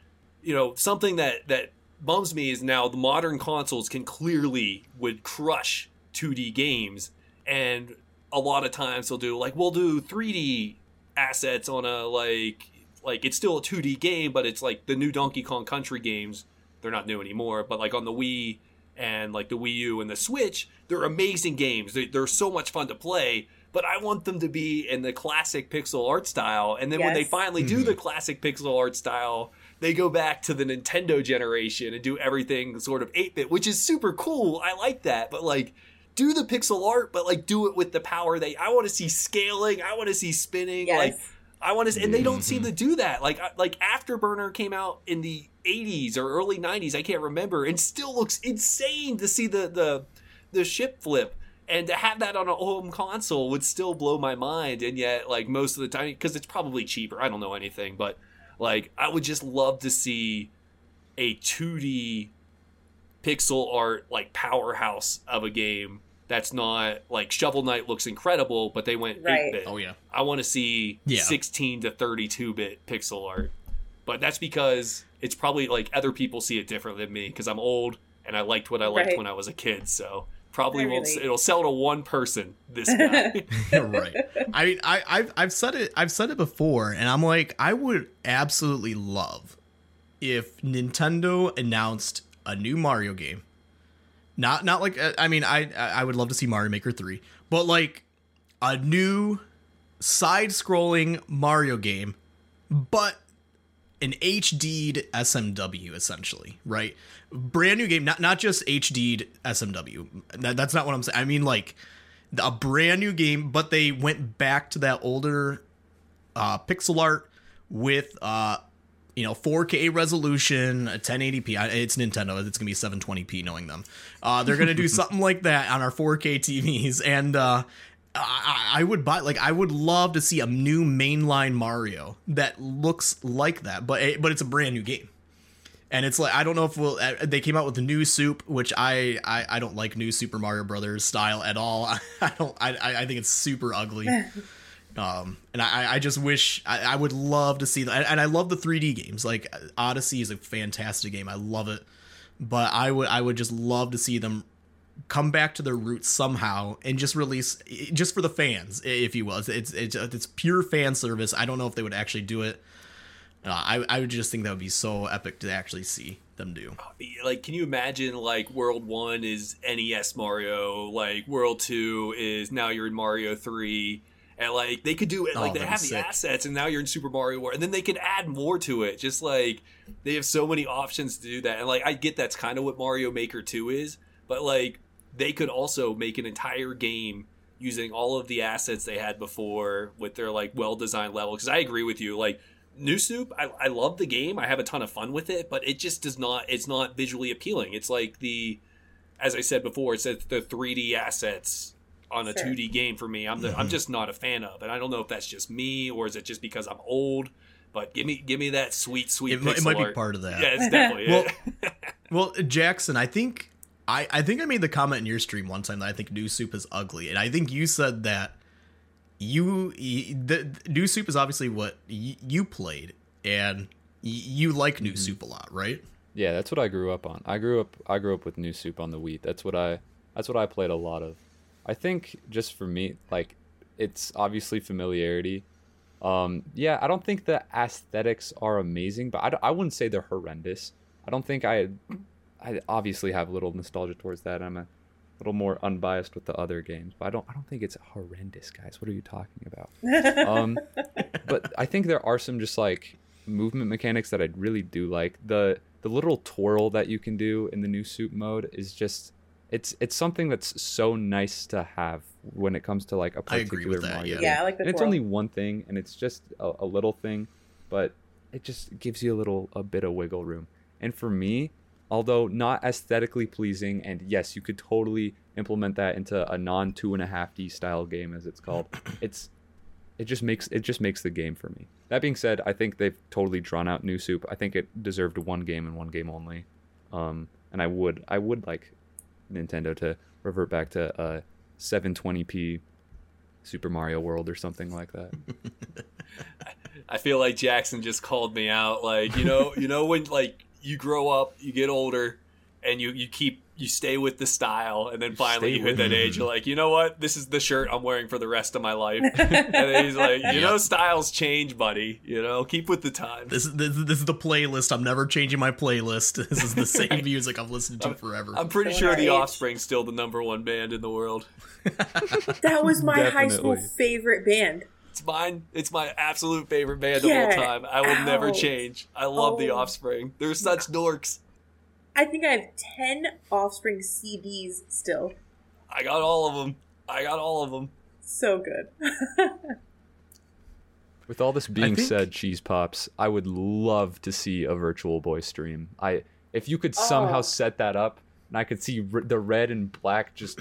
you know something that that bums me is now the modern consoles can clearly would crush 2D games and a lot of times they'll do like we'll do 3D assets on a like like it's still a 2D game but it's like the new Donkey Kong Country games they're not new anymore but like on the Wii and like the Wii U and the Switch they're amazing games they, they're so much fun to play but I want them to be in the classic pixel art style and then when they Yes. finally do the mm-hmm. classic pixel art style they go back to the Nintendo generation and do everything sort of 8 bit, which is super cool. I like that. But like, do the pixel art, but like, do it with the power they. I want to see scaling. I want to see spinning. Yes. Like, I want to, and they don't seem to mm-hmm. do that. Like, I- like Afterburner came out in the 80s or early 90s. I can't remember, and still looks insane to see the the the ship flip. And to have that on a home console would still blow my mind. And yet, like most of the time, because it's probably cheaper. I don't know anything, but like I would just love to see a 2D pixel art like powerhouse of a game that's not like Shovel Knight looks incredible, but they went Right. 8 bit. Oh yeah, I want to see Yeah. 16 to 32 bit pixel art. But that's because it's probably like other people see it differently than me because I'm old and I liked what I liked Right. when I was a kid. So probably I won't. relate. It'll sell to one person. This [laughs] guy. [laughs] [laughs] right. I mean, I, I've I've said it I've said it before, and I'm like, I would absolutely love if Nintendo announced a new Mario game. Not not like uh, I mean I I would love to see Mario Maker 3, but like a new side-scrolling Mario game, but an HD'd SMW essentially, right? Brand new game, not not just HD'd SMW. That, that's not what I'm saying. I mean like a brand new game, but they went back to that older uh, pixel art with uh, you know 4K resolution, 1080p It's Nintendo. It's gonna be 720p. Knowing them, uh, they're gonna do [laughs] something like that on our 4K TVs, and uh, I, I would buy. Like, I would love to see a new mainline Mario that looks like that, but it, but it's a brand new game. And it's like I don't know if we'll. uh, They came out with the new soup, which I I, I don't like new Super Mario Brothers style at all. [laughs] I don't. I I I think it's super ugly. [laughs] Um, and I, I just wish I, I would love to see that. And I love the 3D games. Like Odyssey is a fantastic game. I love it. But I would I would just love to see them come back to their roots somehow and just release just for the fans, if you will. It's it's it's, it's pure fan service. I don't know if they would actually do it. Uh, I I would just think that would be so epic to actually see them do. like can you imagine like world one is nes mario like world two is now you're in mario 3 and like they could do it Oh, like they have be the assets and now you're in super mario world and then they could add more to it just like they have so many options to do that and like i get that's kind of what mario maker 2 is but like they could also make an entire game using all of the assets they had before with their like well designed level because i agree with you like New Soup, I, I love the game. I have a ton of fun with it, but it just does not. It's not visually appealing. It's like the, as I said before, it's the 3D assets on a Sure. 2D game for me. I'm the, I'm mm-hmm. just not a fan of, and I don't know if that's just me or is it just because I'm old. But give me give me that sweet sweet. It, mi- it pixel might be part of that. Yeah, it's definitely Well. [laughs] Well, Jackson, I think I, I think I made the comment in your stream one time that I think new soup is ugly, and I think you said that you y- the, the new soup is obviously what y- you played, and y- you like new mm-hmm. soup a lot, right? Yeah, that's what I grew up on. I grew up I grew up with new soup on the Wii. That's what I that's what I played a lot of. I think just for me, like it's obviously familiarity. Um, yeah, I don't think the aesthetics are amazing, but I, I wouldn't say they're horrendous. I don't think I I obviously have a little nostalgia towards that. I'm a little more unbiased with the other games, but I don't I don't think it's horrendous, guys. What are you talking about? um, [laughs] but I think there are some just like movement mechanics that I really do like. The the little twirl that you can do in the new suit mode is just it's it's something that's so nice to have when it comes to like a I agree particular with that, Mario. yeah. Yeah, I like the And it's twirl. only one thing, and it's just a, a little thing, but it just gives you a little a bit of wiggle room. And for me, although not aesthetically pleasing, and yes, you could totally implement that into a non two and a half D style game as it's called. [coughs] it's it just makes it just makes the game for me. That being said, I think they've totally drawn out New Soup. I think it deserved one game and one game only. Um, and I would I would like Nintendo to revert back to uh 720p Super Mario World or something like that. [laughs] I feel like Jackson just called me out. Like you know, you know when like you grow up, you get older, and you you keep you stay with the style, and then finally stay you hit that it. age. You're like, you know what? This is the shirt I'm wearing for the rest of my life. [laughs] and then he's like, you know, styles change, buddy. You know, keep with the times. This is this, this is the playlist. I'm never changing my playlist. [laughs] This is the same music I've listened to forever. I'm pretty Showing sure the age. Offspring's still the number one band in the world. [laughs] That was my high school favorite band. It's mine. It's my absolute favorite band Get of all time. I will never change. I love the Oh. Offspring. They're such dorks. I think I have 10 Offspring CDs still. I got all of them. I got all of them. So good. [laughs] With all this being think- said, Cheesepopps, I would love to see a Virtual Boy stream. I if you could somehow Oh. set that up and I could see r- the red and black just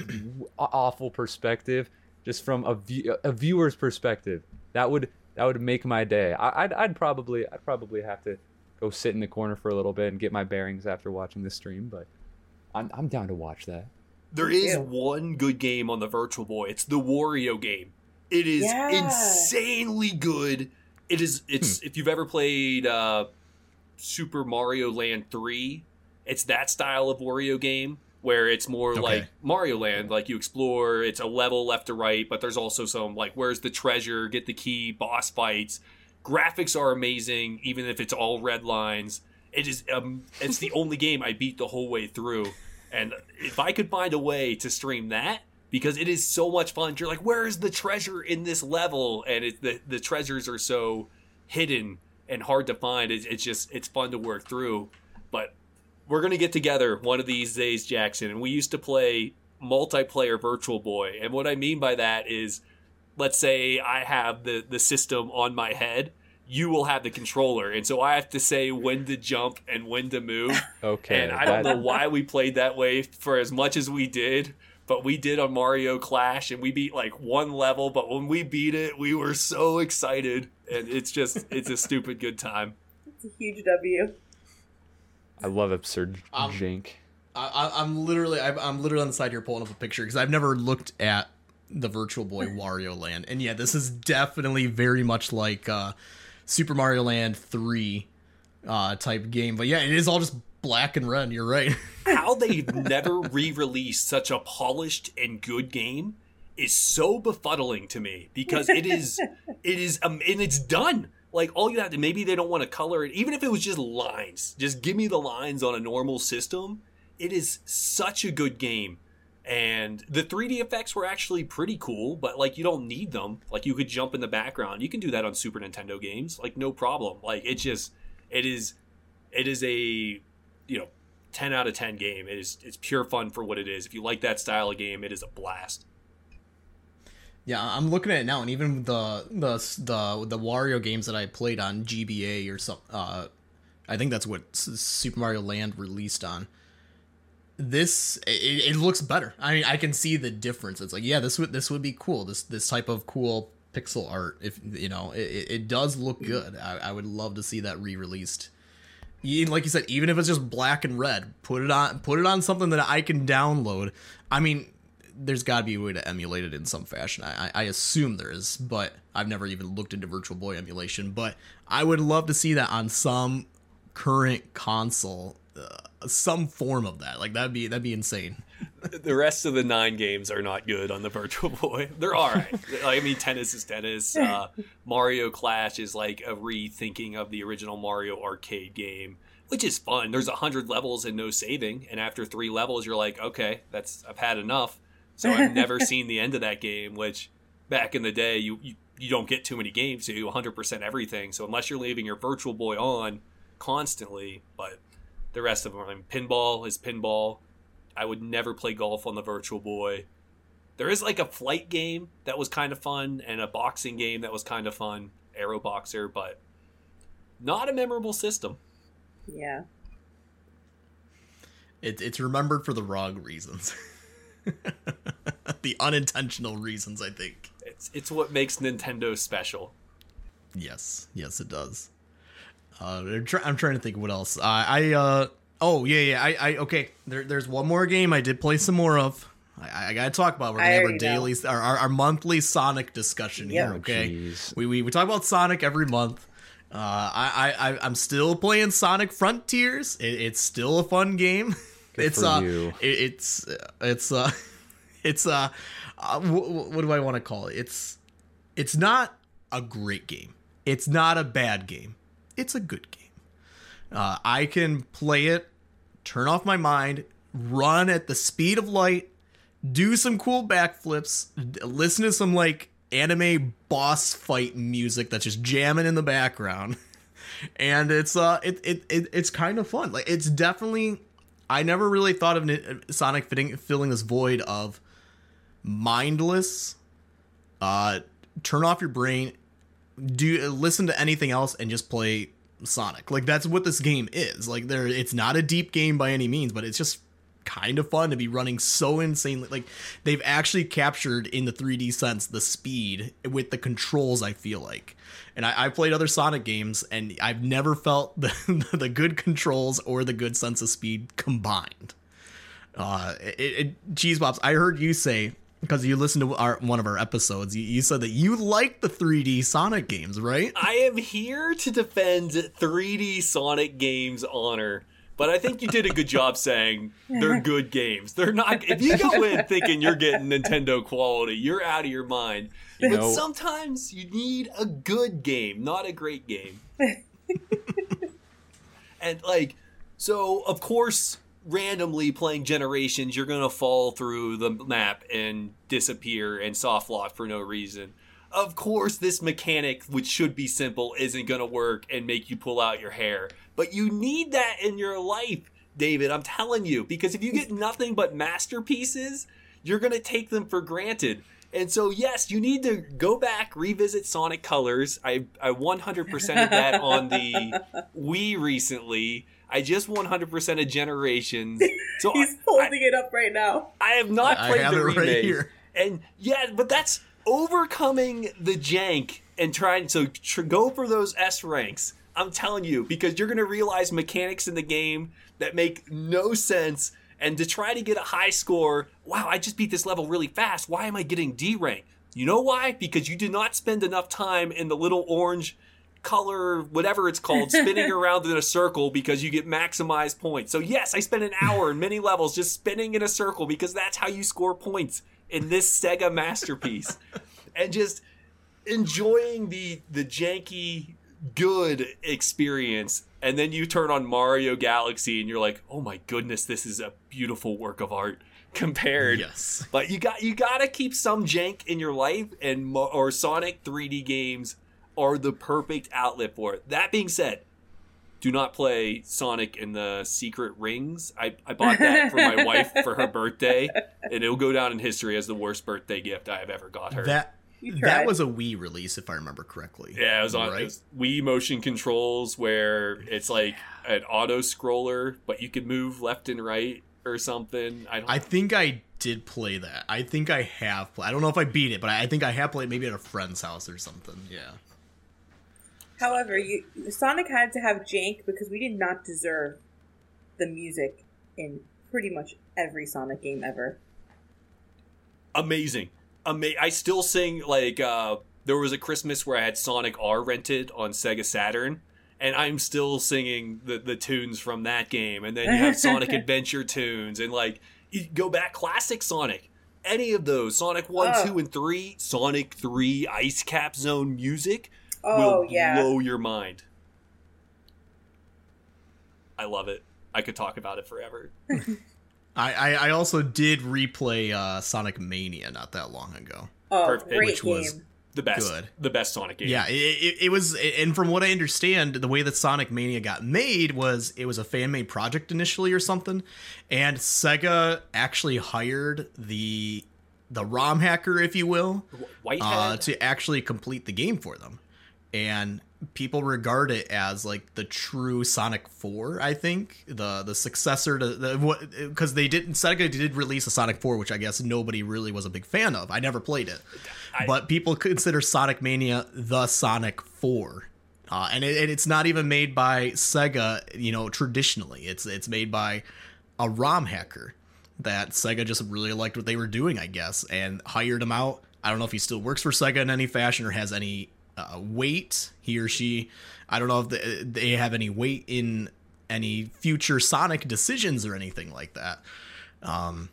awful perspective just from a, view, a viewer's perspective. That would that would make my day. I, I'd I'd probably I'd probably have to go sit in the corner for a little bit and get my bearings after watching the stream, but I'm I'm down to watch that. There is Me is too. one good game on the Virtual Boy. It's the Wario game. It is Yeah. insanely good. It is. It's Hmm. if you've ever played uh, Super Mario Land three, it's that style of Wario game where it's more Okay. like Mario Land. Like you explore, it's a level left to right, but there's also some like where's the treasure, get the key, boss fights. Graphics are amazing, even if it's all red lines. it is um it's the only game I beat the whole way through. And if I could find a way to stream that, because it is so much fun. You're like, where is the treasure in this level? And it, the the treasures are so hidden and hard to find. It's, it's just it's fun to work through. But we're gonna get together one of these days, Jackson. And we used to play multiplayer Virtual Boy. And what I mean by that is, let's say I have the the system on my head. You will have the controller, and so I have to say when to jump and when to move. [laughs] Okay. and I don't that- know why we played that way for as much as we did, but we did on Mario Clash, and we beat like one level. But when we beat it, we were so excited, and it's just it's a stupid good time. It's a huge W. I love absurd Um, jank. I, I, I'm literally, I'm, I'm literally on the side here pulling up a picture because I've never looked at the Virtual Boy Wario Land, and yeah, this is definitely very much like uh, Super Mario Land three uh, type game. But yeah, it is all just black and red. You're right. [laughs] How they've never re-released such a polished and good game is so befuddling to me because it is [laughs] it is um, and it's done. Like all you have to maybe they don't want to color it, even if it was just lines. Just give me the lines on a normal system. It is such a good game. And the 3D effects were actually pretty cool, but like you don't need them. Like you could jump in the background. You can do that on Super Nintendo games, like no problem. Like it just it is it is a you know 10 out of 10 game. It is it's pure fun for what it is. If you like that style of game, it is a blast. Yeah, I'm looking at it now, and even the the the the Wario games that I played on GBA or some, uh, I think that's what Super Mario Land released on. This it, it looks better. I mean, I can see the difference. It's like, yeah, this would this would be cool. This this type of cool pixel art. If you know, it, it- does look good. I, I would love to see that re-released. Like you said, even if it's just black and red, put it on put it on something that I can download. I mean, there's got to be a way to emulate it in some fashion. I, I I assume there is, but I've never even looked into Virtual Boy emulation. But I would love to see that on some current console, uh, some form of that. Like that'd be that'd be insane. [laughs] the rest of the nine games are not good on the Virtual [laughs] Boy. They're all right. I mean, tennis is tennis. Uh, Mario Clash is like a rethinking of the original Mario arcade game, which is fun. There's a hundred levels and no saving, and after three levels, you're like, okay, that's I've had enough. So I've [laughs] never seen the end of that game. Which back in the day, you you, you don't get too many games to 100% everything. So unless you're leaving your Virtual Boy on constantly, but the rest of them, I mean, pinball is pinball. I would never play golf on the Virtual Boy. There is like a flight game that was kind of fun and a boxing game that was kind of fun, Aero Boxer, but not a memorable system. Yeah. It, it's remembered for the wrong reasons, [laughs] the unintentional reasons. I think. It's it's what makes Nintendo special. Yes, yes, it does. Uh, I'm, try- I'm trying to think what else. Uh, I uh oh yeah yeah I I okay. There there's one more game I did play some more of. I, I gotta talk about. We're gonna have our already daily our, our, our monthly Sonic discussion Yep. here. Okay, Jeez. we, we we talk about Sonic every month. Uh, I I I- I'm still playing Sonic Frontiers. It, it's still a fun game. [laughs] Good it's for uh you. it, it's it's uh [laughs] it's uh, uh wh- wh- what do I want to call it? It's it's not a great game. It's not a bad game. It's a good game. Uh, I can play it, turn off my mind, run at the speed of light, do some cool backflips, listen to some like anime boss fight music that's just jamming in the background. [laughs] And it's uh it, it, it it's kind of fun. Like it's definitely I never really thought of Sonic fitting filling this void of mindless uh turn off your brain do listen to anything else and just play Sonic. Like that's what this game is. Like there it's not a deep game by any means, but it's just kind of fun to be running so insanely like they've actually captured in the 3D sense the speed with the controls I feel like. And I, played other Sonic games and I've never felt [laughs] the the good controls or the good sense of speed combined. Uh, it, it, Cheese I heard you say because you listened to our one of our episodes, you, you said that you like the 3D Sonic games, right? I am here to defend 3D Sonic games' honor, but I think you did a good job saying they're good games. They're not. If you go in thinking you're getting Nintendo quality, you're out of your mind. You but know- sometimes you need a good game, not a great game. [laughs] And like, so of course, randomly playing Generations, you're gonna fall through the map and disappear and soft lock for no reason. Of course, this mechanic, which should be simple, isn't gonna work and make you pull out your hair. But you need that in your life, David. I'm telling you, because if you get nothing but masterpieces, you're gonna take them for granted. And so, yes, you need to go back, revisit Sonic Colors. I, I 100% of that on the [laughs] Wii recently. I just 100% of Generations. [laughs] So He's I, holding it up right now. I have not I played have the it right here. And yeah, but that's overcoming the jank and trying so tr- go for those S ranks. I'm telling you because you're going to realize mechanics in the game that make no sense and to try to get a high score, wow, I just beat this level really fast. Why am I getting D rank? You know why? Because you did not spend enough time in the little orange color, whatever it's called, [laughs] spinning around in a circle because you get maximized points. So, yes, I spent an hour in many levels just spinning in a circle because that's how you score points in this Sega masterpiece. and just enjoying the the janky good experience and then you turn on Mario Galaxy and you're like, "Oh my goodness, this is a beautiful work of art." Compared, Yes. but you got you got to keep some jank in your life, and Mo- or Sonic 3D games are the perfect outlet for it. That being said, do not play Sonic in the Secret Rings. I, I bought that for my [laughs] wife for her birthday, and it'll go down in history as the worst birthday gift I have ever got her. That that was a Wii release, if I remember correctly. yeah, it was on Right. it was Wii motion controls where it's like an auto scroller, but you can move left and right or something. I don't. I think I did play that. I think I have played. I don't know if I beat it, but I I think I have played maybe at a friend's house or something. Yeah. However, you Sonic had to have jank because we did not deserve the music in pretty much every Sonic game ever. amazing. Ama- I still sing like uh there was a Christmas where I had Sonic R rented on Sega Saturn and I'm still singing the the tunes from that game and then you have Sonic [laughs] Adventure tunes and like you go back classic Sonic any of those Sonic 1, Oh. 2 and 3, Sonic 3 Ice Cap Zone music Oh will yeah, blow your mind. I love it. I could talk about it forever. [laughs] I, I, I also did replay uh, Sonic Mania not that long ago. oh perfect, great which game. was- The best Good. the best Sonic game. Yeah, it, it, it was, and from what I understand, the way that Sonic Mania got made was it was a fan made project initially or something, and Sega actually hired the the ROM hacker, if you will, Whitehead uh, to actually complete the game for them. And people regard it as like the true Sonic 4, I think, the the successor to the what because they didn't Sega did release a Sonic 4, which I guess nobody really was a big fan of. I never played it, I- but people consider Sonic Mania the Sonic 4. Uh, and, it, and it's not even made by Sega, you know, traditionally. It's it's made by a ROM hacker that Sega just really liked what they were doing, I guess, and hired him out. I don't know if he still works for Sega in any fashion or has any uh, weight. He or she, I don't know if they, they have any weight in any future Sonic decisions or anything like that. Um,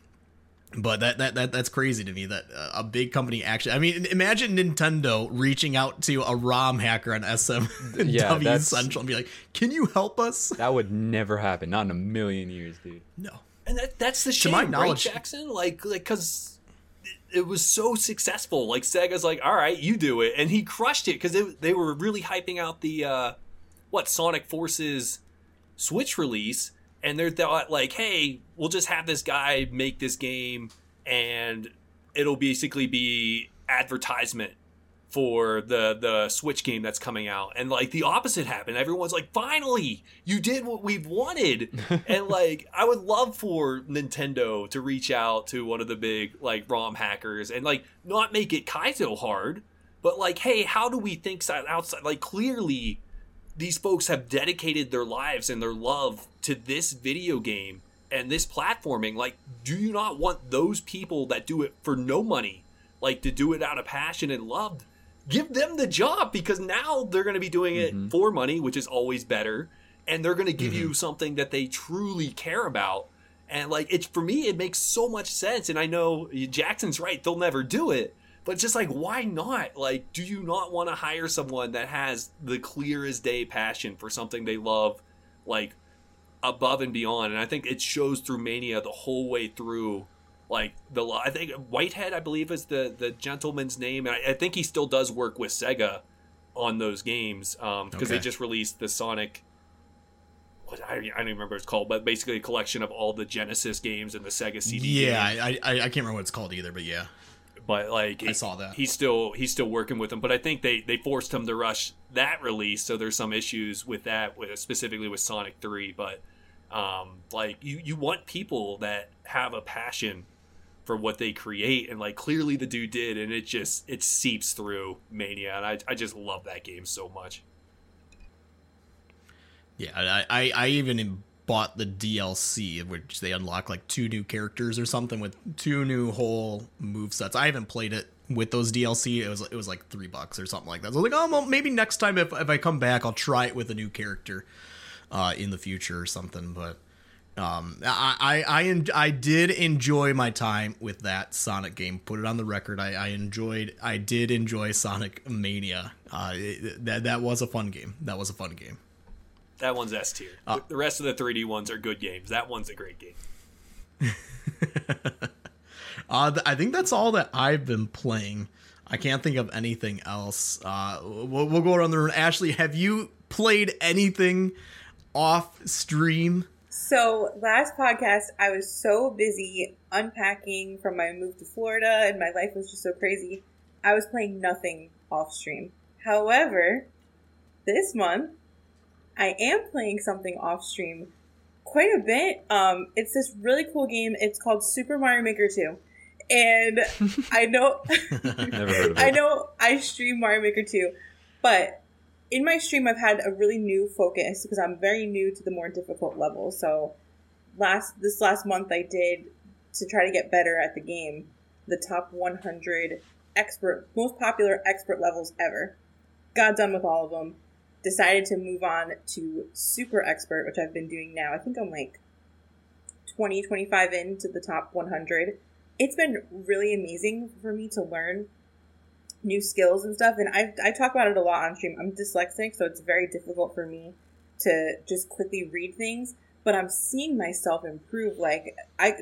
but that, that that that's crazy to me that uh, a big company actually. I mean, imagine Nintendo reaching out to a ROM hacker on SM Yeah, Central and be like, "Can you help us?" That would never happen. Not in a million years, dude. No. And that that's the shame, my right, knowledge- Jackson? Like, like, cause it, was so successful. Like Sega's like, all right, you do it, and he crushed it because they were really hyping out the uh, what Sonic Forces Switch release, and they thought like, hey, we'll just have this guy make this game, and it'll basically be advertisement for the the Switch game that's coming out. And like the opposite happened. Everyone's like, "Finally, you did what we've wanted." [laughs] and like I would love for Nintendo to reach out to one of the big like ROM hackers and like not make it Kaizo hard, but like, "Hey, how do we think outside like clearly these folks have dedicated their lives and their love to this video game and this platforming. Like, do you not want those people that do it for no money, like to do it out of passion and love? Give them the job because now they're going to be doing it Mhm. for money, which is always better, and they're going to give Mm-hmm. you something that they truly care about. And like, it's for me, it makes so much sense. And I know Jackson's right; they'll never do it. But just like, why not? Like, do you not want to hire someone that has the clear as day passion for something they love, like above and beyond, and I think it shows through Mania the whole way through. Like the, I think Whitehead, I believe, is the the gentleman's name, and I, I think he still does work with Sega on those games because they Okay. just released the Sonic. What I, I don't even remember what it's called, but basically a collection of all the Genesis games and the Sega CD. yeah, games. I, I I can't remember what it's called either, but yeah. but like I saw that. he's still he's still working with them. But I think they they forced him to rush that release, so there's some issues with that, with specifically with Sonic Three. But um, like you you want people that have a passion for what they create, and like clearly the dude did, and it just it seeps through Mania, and I I just love that game so much. Yeah, I, I, I even bought the DLC, which they unlock like two new characters or something with two new whole move sets. I haven't played it with those DLC. It was it was like three bucks or something like that. So I was like, oh, well, maybe next time if, if I come back, I'll try it with a new character uh, in the future or something. But um, I I I, en- I did enjoy my time with that Sonic game. Put it on the record. I, I enjoyed. I did enjoy Sonic Mania. Uh, it- that that was a fun game. That was a fun game. That one's S tier. Uh, the rest of the 3D ones are good games. That one's a great game. [laughs] Uh, th- I think that's all that I've been playing. I can't think of anything else. Uh, we'll, we'll go around the room. Ashley, have you played anything off stream? So last podcast, I was so busy unpacking from my move to Florida, and my life was just so crazy. I was playing nothing off stream. However, this month, I am playing something off stream quite a bit. Um, it's this really cool game. It's called Super Mario Maker 2. And [laughs] I know [laughs] Never heard of [laughs] it. I know I stream Mario Maker 2, but in my stream I've had a really new focus because I'm very new to the more difficult levels. So last this last month I did to try to get better at the game, the top 100 expert most popular expert levels ever. Got done with all of them. Decided to move on to super expert, which I've been doing now. I think I'm like 20, 25 into the top 100 it's been really amazing for me to learn new skills and stuff. And I, I talk about it a lot on stream. I'm dyslexic, so it's very difficult for me to just quickly read things. But I'm seeing myself improve. Like I,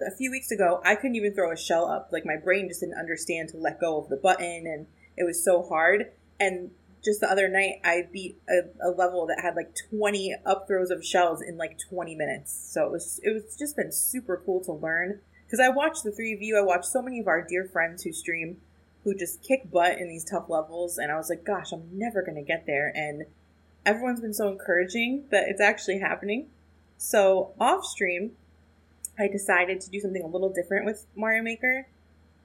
a few weeks ago, I couldn't even throw a shell up. Like my brain just didn't understand to let go of the button, and it was so hard. And just the other night, I beat a, a level that had like 20 up throws of shells in like 20 minutes. So it was it was just been super cool to learn because I watch the three of you. I watch so many of our dear friends who stream, who just kick butt in these tough levels, and I was like, gosh, I'm never gonna get there. And everyone's been so encouraging that it's actually happening. So off stream, I decided to do something a little different with Mario Maker.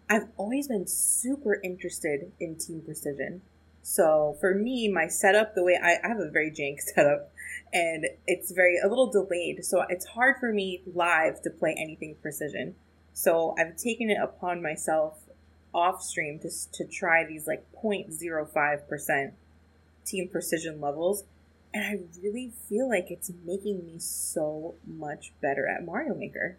I've always been super interested in Team Precision. So for me, my setup, the way I, I have a very jank [laughs] setup, and it's very a little delayed. So it's hard for me live to play anything precision. So I've taken it upon myself off stream to, to try these like 0.05% team precision levels. And I really feel like it's making me so much better at Mario Maker.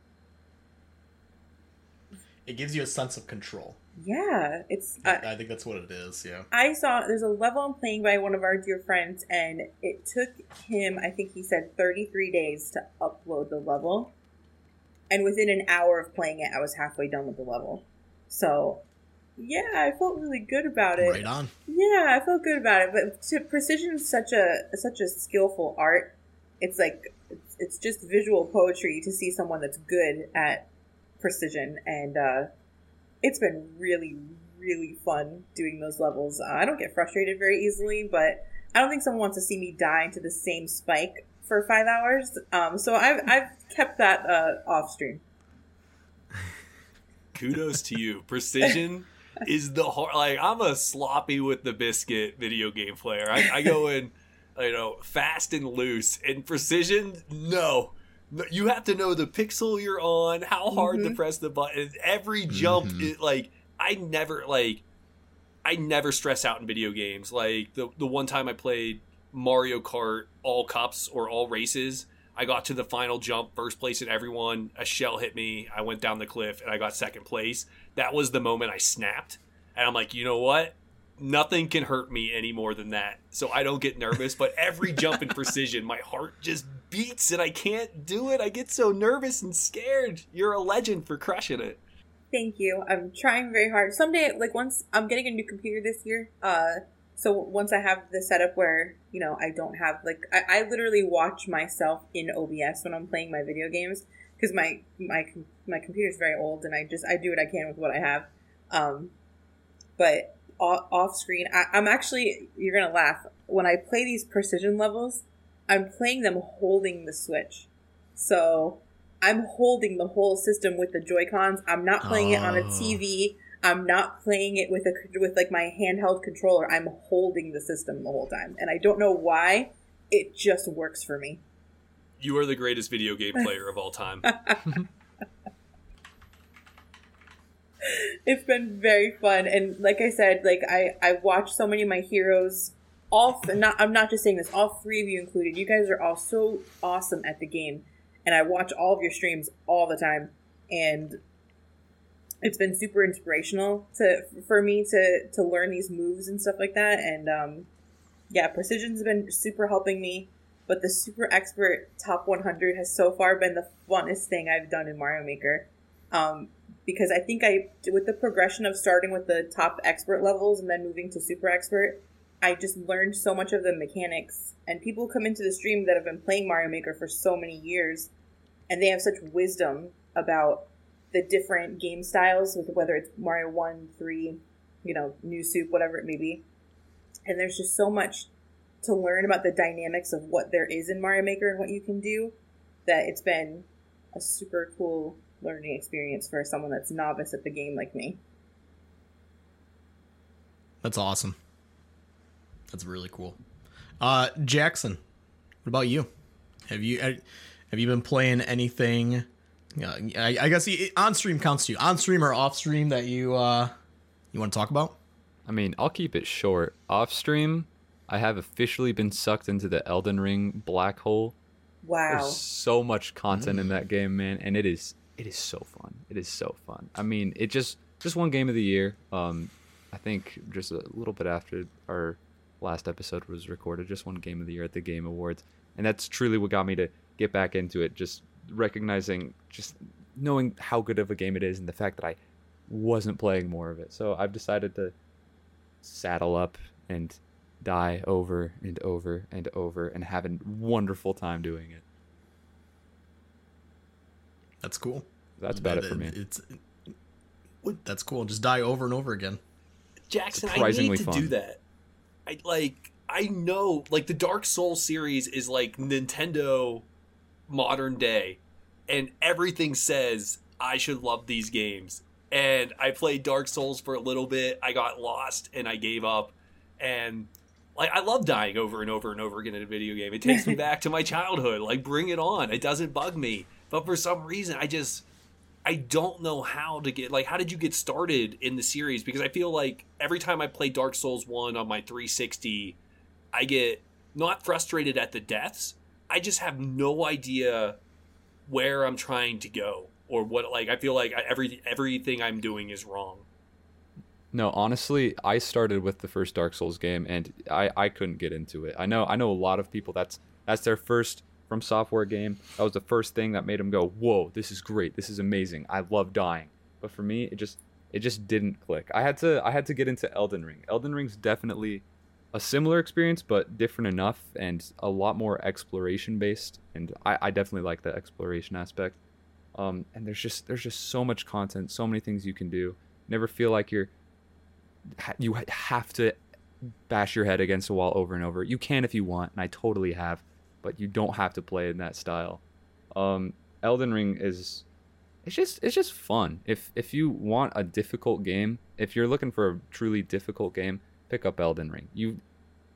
It gives you a sense of control. Yeah, it's. Uh, I think that's what it is. Yeah. I saw there's a level I'm playing by one of our dear friends, and it took him, I think he said, 33 days to upload the level. And within an hour of playing it, I was halfway done with the level. So, yeah, I felt really good about it. Right on. Yeah, I felt good about it. But to, precision is such a such a skillful art. It's like it's, it's just visual poetry to see someone that's good at precision, and uh, it's been really really fun doing those levels. Uh, I don't get frustrated very easily, but I don't think someone wants to see me die into the same spike for five hours. Um, so I've I've kept that uh, off stream. [laughs] kudos to you. Precision is the hard. Like I'm a sloppy with the biscuit video game player. I, I go in, you know, fast and loose. And precision, no. No, You have to know the pixel you're on, how hard to Mhm. press the button. Every jump, Mhm. it, like I never like. I never stress out in video games. Like the the one time I played Mario Kart all cups or all races, I got to the final jump, first place in everyone. A shell hit me. I went down the cliff and I got second place. That was the moment I snapped. And I'm like, you know what? Nothing can hurt me any more than that. So I don't get nervous. But every jump in [laughs] precision, my heart just beats and I can't do it. I get so nervous and scared. You're a legend for crushing it. Thank you. I'm trying very hard. Someday, like once I'm getting a new computer this year, uh, so once I have the setup where you know I don't have like I, I literally watch myself in OBS when I'm playing my video games because my my my computer's very old and I just I do what I can with what I have. Um, but off, off screen, I, I'm actually you're gonna laugh when I play these precision levels. I'm playing them holding the Switch, so I'm holding the whole system with the Joy Cons. I'm not playing it on a Oh. TV. I'm not playing it with a with like my handheld controller. I'm holding the system the whole time, and I don't know why. It just works for me. You are the greatest video game player of all time. [laughs] it's been very fun and like i said like i i watched so many of my heroes all th- not i'm not just saying this all three of you included you guys are all so awesome at the game and i watch all of your streams all the time and it's been super inspirational to for me to to learn these moves and stuff like that and um yeah precision's been super helping me but the super expert top 100 has so far been the funnest thing i've done in mario maker um because I think I, with the progression of starting with the top expert levels and then moving to super expert, I just learned so much of the mechanics. And people come into the stream that have been playing Mario Maker for so many years, and they have such wisdom about the different game styles, with whether it's Mario One, Three, you know, New Soup, whatever it may be. And there's just so much to learn about the dynamics of what there is in Mario Maker and what you can do that it's been a super cool learning experience for someone that's novice at the game like me. That's awesome. That's really cool. Uh, Jackson, what about you? Have you uh, have you been playing anything? Uh, I, I guess he, on stream counts to you. On stream or off stream that you uh, you want to talk about? I mean, I'll keep it short. Off stream, I have officially been sucked into the Elden Ring black hole. Wow. There's so much content in that game, man, and it is it is so fun. It is so fun. I mean, it just just one game of the year. Um, I think just a little bit after our last episode was recorded, just one game of the year at the Game Awards, and that's truly what got me to get back into it. Just recognizing, just knowing how good of a game it is, and the fact that I wasn't playing more of it. So I've decided to saddle up and die over and over and over and have a wonderful time doing it. That's cool. That's about it for me. It's that's cool. Just die over and over again. Jackson, I Surprisingly need to fun. do that. I like I know like the Dark Souls series is like Nintendo modern day and everything says I should love these games. And I played Dark Souls for a little bit. I got lost and I gave up. And like I love dying over and over and over again in a video game. It takes me [laughs] back to my childhood. Like bring it on. It doesn't bug me. But for some reason I just I don't know how to get like how did you get started in the series because I feel like every time I play Dark Souls 1 on my 360 I get not frustrated at the deaths I just have no idea where I'm trying to go or what like I feel like I, every everything I'm doing is wrong No, honestly, I started with the first Dark Souls game and I, I couldn't get into it. I know I know a lot of people that's that's their first FromSoftware game. That was the first thing that made them go, "Whoa, this is great. This is amazing. I love dying." But for me, it just it just didn't click. I had to I had to get into Elden Ring. Elden Ring's definitely a similar experience but different enough and a lot more exploration based and I, I definitely like the exploration aspect. Um, and there's just there's just so much content, so many things you can do. Never feel like you're you have to bash your head against a wall over and over. You can if you want, and I totally have, but you don't have to play in that style. Um, Elden Ring is it's just it's just fun. If if you want a difficult game, if you're looking for a truly difficult game, pick up Elden Ring. You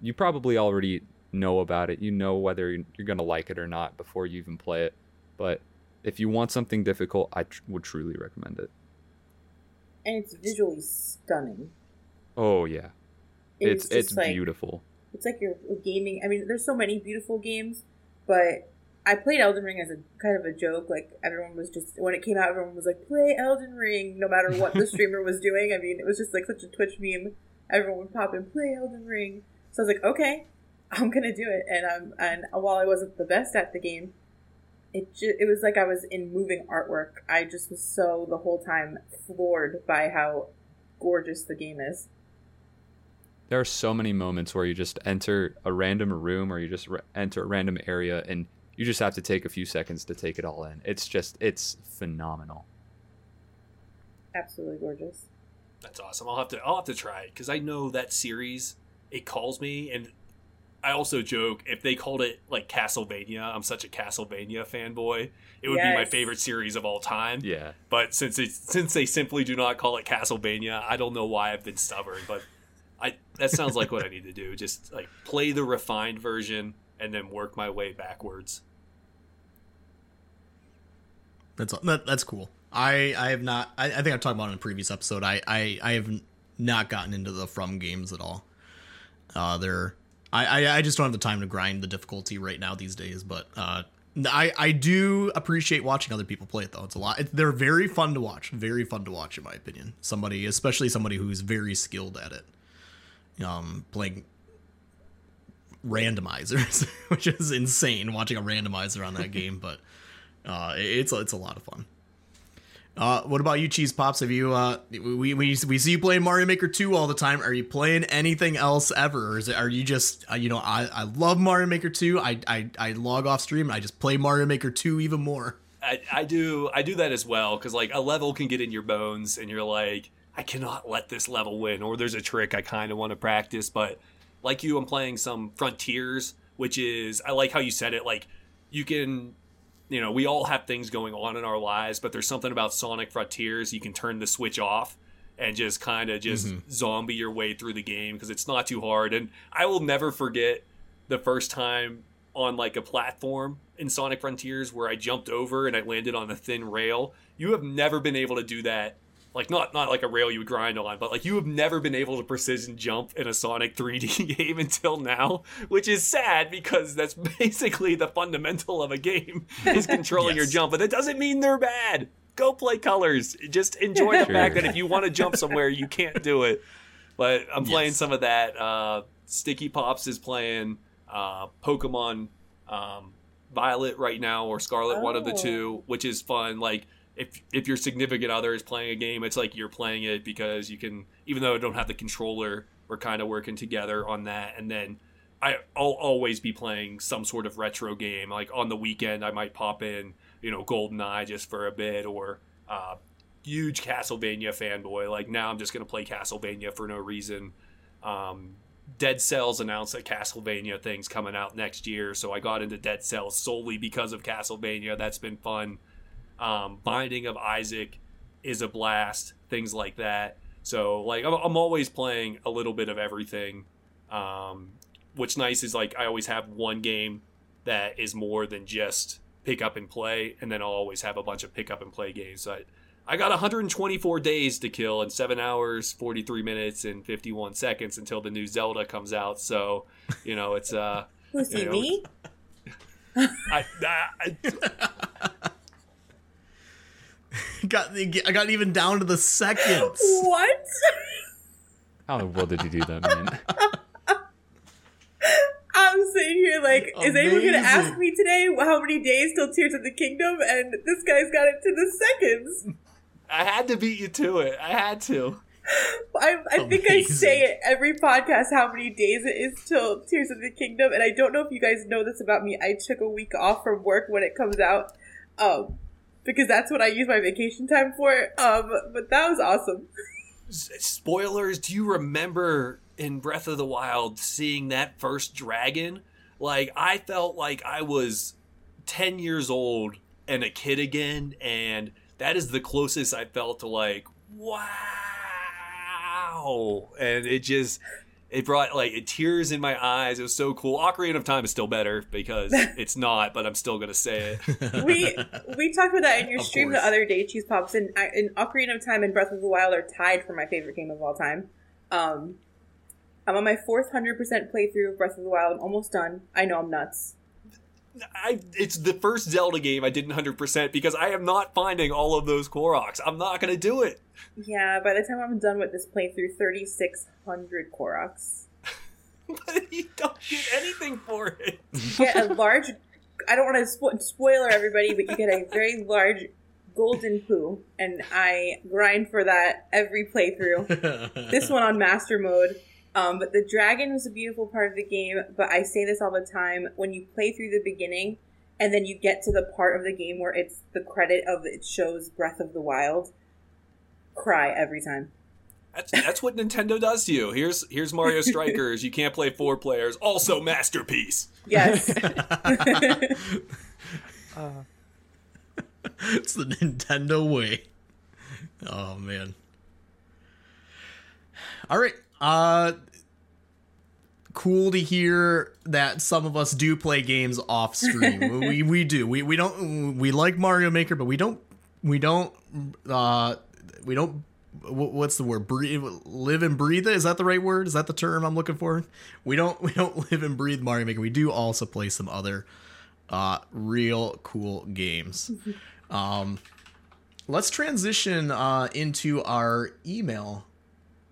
you probably already know about it. You know whether you're gonna like it or not before you even play it. But if you want something difficult, I tr- would truly recommend it. And it's visually stunning. Oh yeah, it's just it's, like, beautiful. It's like you're gaming. I mean, there's so many beautiful games, but I played Elden Ring as a kind of a joke. Like everyone was just when it came out, everyone was like, "Play Elden Ring," no matter what the [laughs] streamer was doing. I mean, it was just like such a Twitch meme. Everyone would pop in, "Play Elden Ring." So I was like, "Okay." I'm gonna do it. And um, and while I wasn't the best at the game, it ju- it was like I was in moving artwork. I just was so the whole time floored by how gorgeous the game is. There are so many moments where you just enter a random room or you just re- enter a random area and you just have to take a few seconds to take it all in. It's just it's phenomenal. Absolutely gorgeous. That's awesome. I'll have to I'll have to try it because I know that series. It calls me, and I also joke if they called it like Castlevania. I'm such a Castlevania fanboy. It would be my favorite series of all time. Yeah. But since it's since they simply do not call it Castlevania, I don't know why I've been stubborn. But I that sounds like what I need to do. Just like play the refined version and then work my way backwards. That's that, that's cool. I I have not. I, I think I've talked about it in a previous episode. I I I have not gotten into the From games at all. Uh, they're I, I I just don't have the time to grind the difficulty right now these days. But uh, I I do appreciate watching other people play it though. It's a lot. It, they're very fun to watch. Very fun to watch in my opinion. Somebody, especially somebody who's very skilled at it. Um, playing randomizers, [laughs] which is insane watching a randomizer on that game, but uh, it's it's a lot of fun. Uh, what about you, Cheesepopps? Have you uh, we, we we see you playing Mario Maker two all the time? Are you playing anything else ever, or is it are you just uh, you know I, I love Mario Maker two. I, I I log off stream and I just play Mario Maker two even more. I, I do I do that as well because like a level can get in your bones and you're like I cannot let this level win or there's a trick I kind of want to practice but like you I'm playing some Frontiers which is I like how you said it like you can you know we all have things going on in our lives but there's something about Sonic Frontiers you can turn the switch off and just kind of just mm-hmm. zombie your way through the game because it's not too hard and I will never forget the first time on like a platform in Sonic Frontiers where I jumped over and I landed on a thin rail. You have never been able to do that. Like not not like a rail you would grind on, but like you have never been able to precision jump in a Sonic 3D [laughs] game until now, which is sad because that's [laughs] basically the fundamental of a game is [laughs] controlling your jump, but that doesn't mean they're bad. Go play colors. Just enjoy the Sure. fact that if you want to jump somewhere, you can't do it. But I'm playing Yes. some of that. Uh, Sticky Pops is playing uh, Pokemon um, Violet right now or Scarlet, one of the Oh. two, which is fun. Like if if your significant other is playing a game, it's like you're playing it because you can, even though I don't have the controller, we're kind of working together on that. And then I, I'll always be playing some sort of retro game. Like on the weekend, I might pop in, you know, GoldenEye just for a bit or. Uh, huge Castlevania fanboy. Like now, I'm just gonna play Castlevania for no reason. Um, Dead Cells announced that Castlevania thing's coming out next year, so I got into Dead Cells solely because of Castlevania. That's been fun. Um, Binding of Isaac is a blast. Things like that. So like I'm, I'm always playing a little bit of everything. Um, what's nice is like I always have one game that is more than just pick up and play, and then I'll always have a bunch of pick up and play games. So I, I got 124 days to kill in seven hours, 43 minutes, and 51 seconds until the new Zelda comes out. So, you know, it's uh, [laughs] Who see You know, me? [laughs] I, I, [laughs] got I got even down to the seconds. What? How in the world did you do that, man? [laughs] I'm sitting here like, is anyone gonna ask me today how many days till Tears of the Kingdom? And this guy's got it to the seconds. I had to beat you to it. I had to. [laughs] I, I think I say it every podcast how many days it is till Tears of the Kingdom, and I don't know if you guys know this about me. I took a week off from work when it comes out, um, because that's what I use my vacation time for. Um, but that was awesome. Spoilers, do you remember in Breath of the Wild seeing that first dragon? Like, I felt like I was 10 years old and a kid again, and that is the closest I felt to, like, wow. And it just. It brought like tears in my eyes. It was so cool. Ocarina of Time is still better because [laughs] it's not, but I'm still gonna say it. We we [laughs] talked about that in your Of stream course. the other day, Cheesepopps, and, and Ocarina of Time and Breath of the Wild are tied for my favorite game of all time. Um, I'm on my fourth hundred percent playthrough of Breath of the Wild. I'm almost done. I know I'm nuts. I it's the first Zelda game I didn't hundred percent because I am not finding all of those Koroks. I'm not gonna do it. Yeah, by the time I'm done with this playthrough, 3,600 Koroks. [laughs] but you don't get anything for it. You get a large. I don't want to spo- spoiler everybody, but you get a very large golden poo, and I grind for that every playthrough. [laughs] this one on master mode. Um, but the dragon was a beautiful part of the game. But I say this all the time: when you play through the beginning, and then you get to the part of the game where it's the credit of it shows Breath of the Wild, cry every time. That's, that's what Nintendo does to you. Here's here's Mario Strikers. You can't play four players. Also masterpiece. Yes. [laughs] [laughs] it's the Nintendo way. Oh man. All right. Uh cool to hear that some of us do play games off stream. [laughs] we we do. We we don't we like Mario Maker, but we don't we don't uh we don't what's the word? Breathe live and breathe it? Is that the right word? Is that the term i'm looking for? We don't [laughs] we don't live and breathe mario maker. We do also play some other uh real cool games. [laughs] Um let's transition uh into our email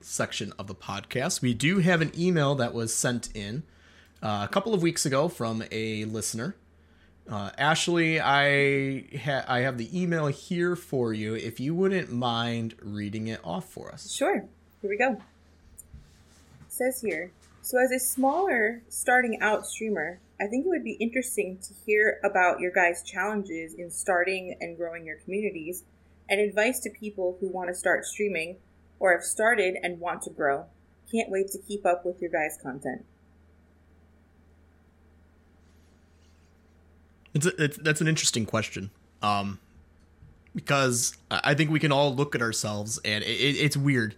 section of the podcast we do have an email that was sent in uh, a couple of weeks ago from a listener uh, Ashley, I ha- I have the email here for you. If you wouldn't mind reading it off for us. Sure. Here we go. It says here So, as a smaller, starting out streamer, I think it would be interesting to hear about your guys' challenges in starting and growing your communities and advice to people who want to start streaming or have started and want to grow. Can't wait to keep up with your guys' content. It's, a, it's that's an interesting question. Um, because I think we can all look at ourselves and it, it, it's weird.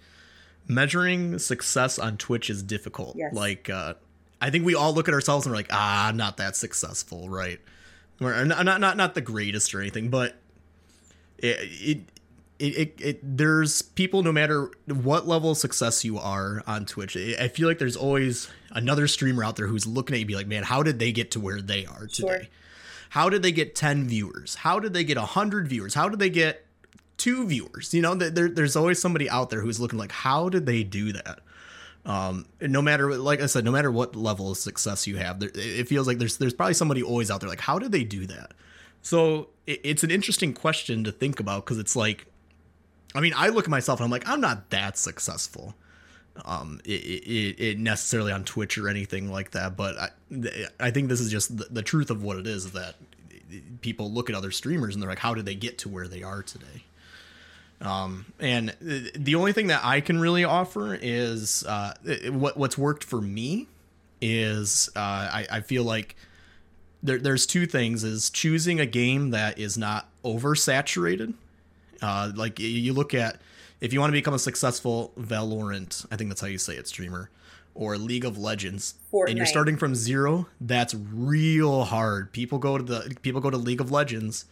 Measuring success on Twitch is difficult. Yes. Like, uh, I think we all look at ourselves and we're like, ah, I'm not that successful, right? We're not not not, not the greatest or anything, but it, it it, it, it there's people no matter what level of success you are on Twitch. I feel like there's always another streamer out there who's looking at you and be like, man, how did they get to where they are today? Sure. How did they get 10 viewers? How did they get 100 viewers? How did they get two viewers? You know, there, there's always somebody out there who's looking like, how did they do that? Um, and no matter, like I said, no matter what level of success you have, there, it feels like there's there's probably somebody always out there like, how did they do that? So it, it's an interesting question to think about because it's like, I mean, I look at myself and I'm like, I'm not that successful. Um, it, it, it necessarily on Twitch or anything like that, but I, I think this is just the, the truth of what it is that people look at other streamers and they're like, how did they get to where they are today? Um, and the only thing that I can really offer is uh, what what's worked for me is uh, I, I feel like there, there's two things: is choosing a game that is not oversaturated. Uh, like you look at if you want to become a successful Valorant, I think that's how you say it, streamer, or League of Legends, and you're starting from zero, that's real hard. People go to the people go to League of Legends,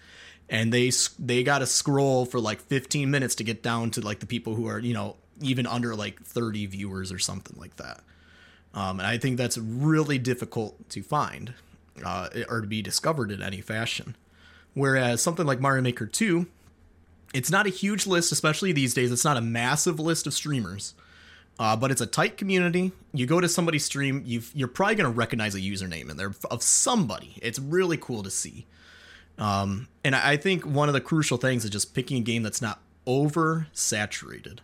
and they they got to scroll for like 15 minutes to get down to like the people who are you know even under like 30 viewers or something like that. Um, and I think that's really difficult to find uh, or to be discovered in any fashion. Whereas something like Mario Maker 2, it's not a huge list, especially these days. It's not a massive list of streamers, uh, but it's a tight community. You go to somebody's stream, you've, you're probably going to recognize a username in there of somebody. It's really cool to see. Um, and I I think one of the crucial things is just picking a game that's not oversaturated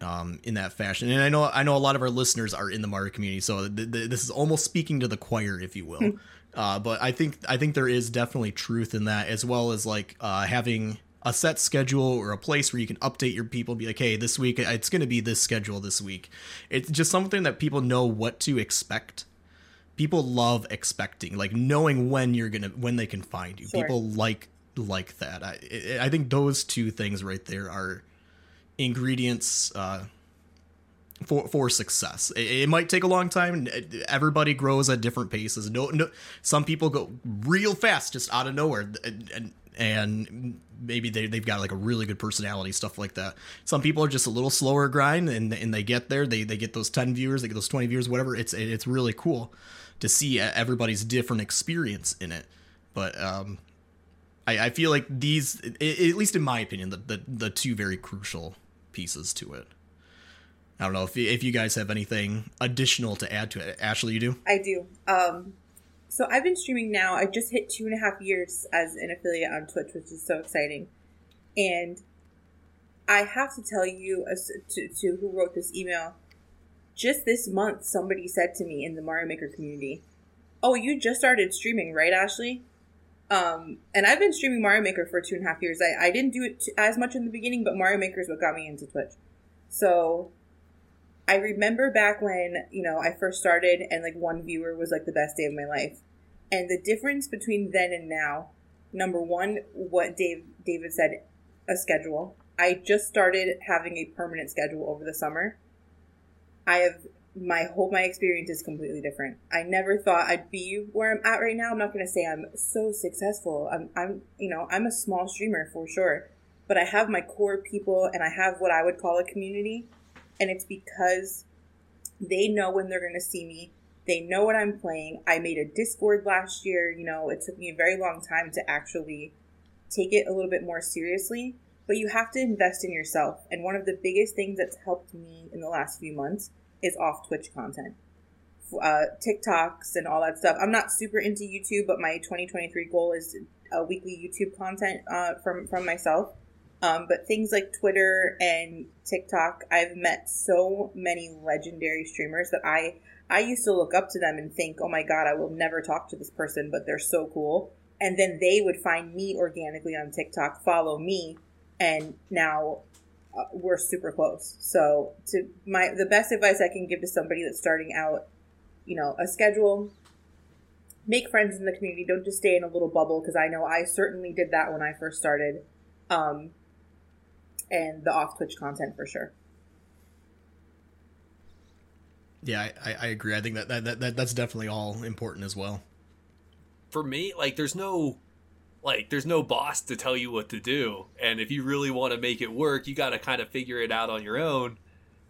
um, in that fashion. And I know I know a lot of our listeners are in the Mario community, so th- th- this is almost speaking to the choir, if you will. [laughs] uh, but I think I think there is definitely truth in that, as well as like uh, having a set schedule or a place where you can update your people, be like, hey, this week it's going to be this schedule this week. It's just something that people know what to expect. People love expecting, like knowing when you're gonna when they can find you. Sure. People like like that. I I I think those two things right there are ingredients uh, for for success. It, it might take a long time. Everybody grows at different paces. No, no, some people go real fast, just out of nowhere, and, and and maybe they they've got like a really good personality, stuff like that. Some people are just a little slower grind, and and they get there. They they get those ten viewers, they get those twenty viewers, whatever. It's it's really cool to see everybody's different experience in it. But um, I, I feel like these, at least in my opinion, the, the the two very crucial pieces to it. I don't know if if you guys have anything additional to add to it. Ashley, you do? I do. Um, so I've been streaming now. I just hit two and a half years as an affiliate on Twitch, which is so exciting. And I have to tell you, as to, to who wrote this email, just this month, somebody said to me in the Mario Maker community, "Oh, you just started streaming, right, Ashley?" Um, and I've been streaming Mario Maker for two and a half years. I, I didn't do it t- as much in the beginning, but Mario Maker is what got me into Twitch. So I remember back when, you know, I first started and like one viewer was like the best day of my life. And the difference between then and now, number one, what Dave David said, a schedule. I just started having a permanent schedule over the summer. I have my whole my experience is completely different. I never thought I'd be where I'm at right now. I'm not going to say I'm so successful. I'm I'm you know, I'm a small streamer for sure, but I have my core people and I have what I would call a community, and it's because they know when they're going to see me. They know what I'm playing. I made a Discord last year, you know, it took me a very long time to actually take it a little bit more seriously, but you have to invest in yourself. And one of the biggest things that's helped me in the last few months is off Twitch content. Uh, TikToks and all that stuff. I'm not super into YouTube, but my 2023 goal is a weekly YouTube content uh, from from myself. Um, but things like Twitter and TikTok, I've met so many legendary streamers that I I used to look up to them and think, oh my god, I will never talk to this person, but they're so cool. And then they would find me organically on TikTok, follow me, and now uh, we're super close. So, to my the best advice I can give to somebody that's starting out, you know, a schedule. Make friends in the community. Don't just stay in a little bubble because I know I certainly did that when I first started. Um, and the off Twitch content for sure. Yeah, I, I agree. I think that, that, that that's definitely all important as well. For me, like there's no like there's no boss to tell you what to do. And if you really want to make it work, you got to kind of figure it out on your own.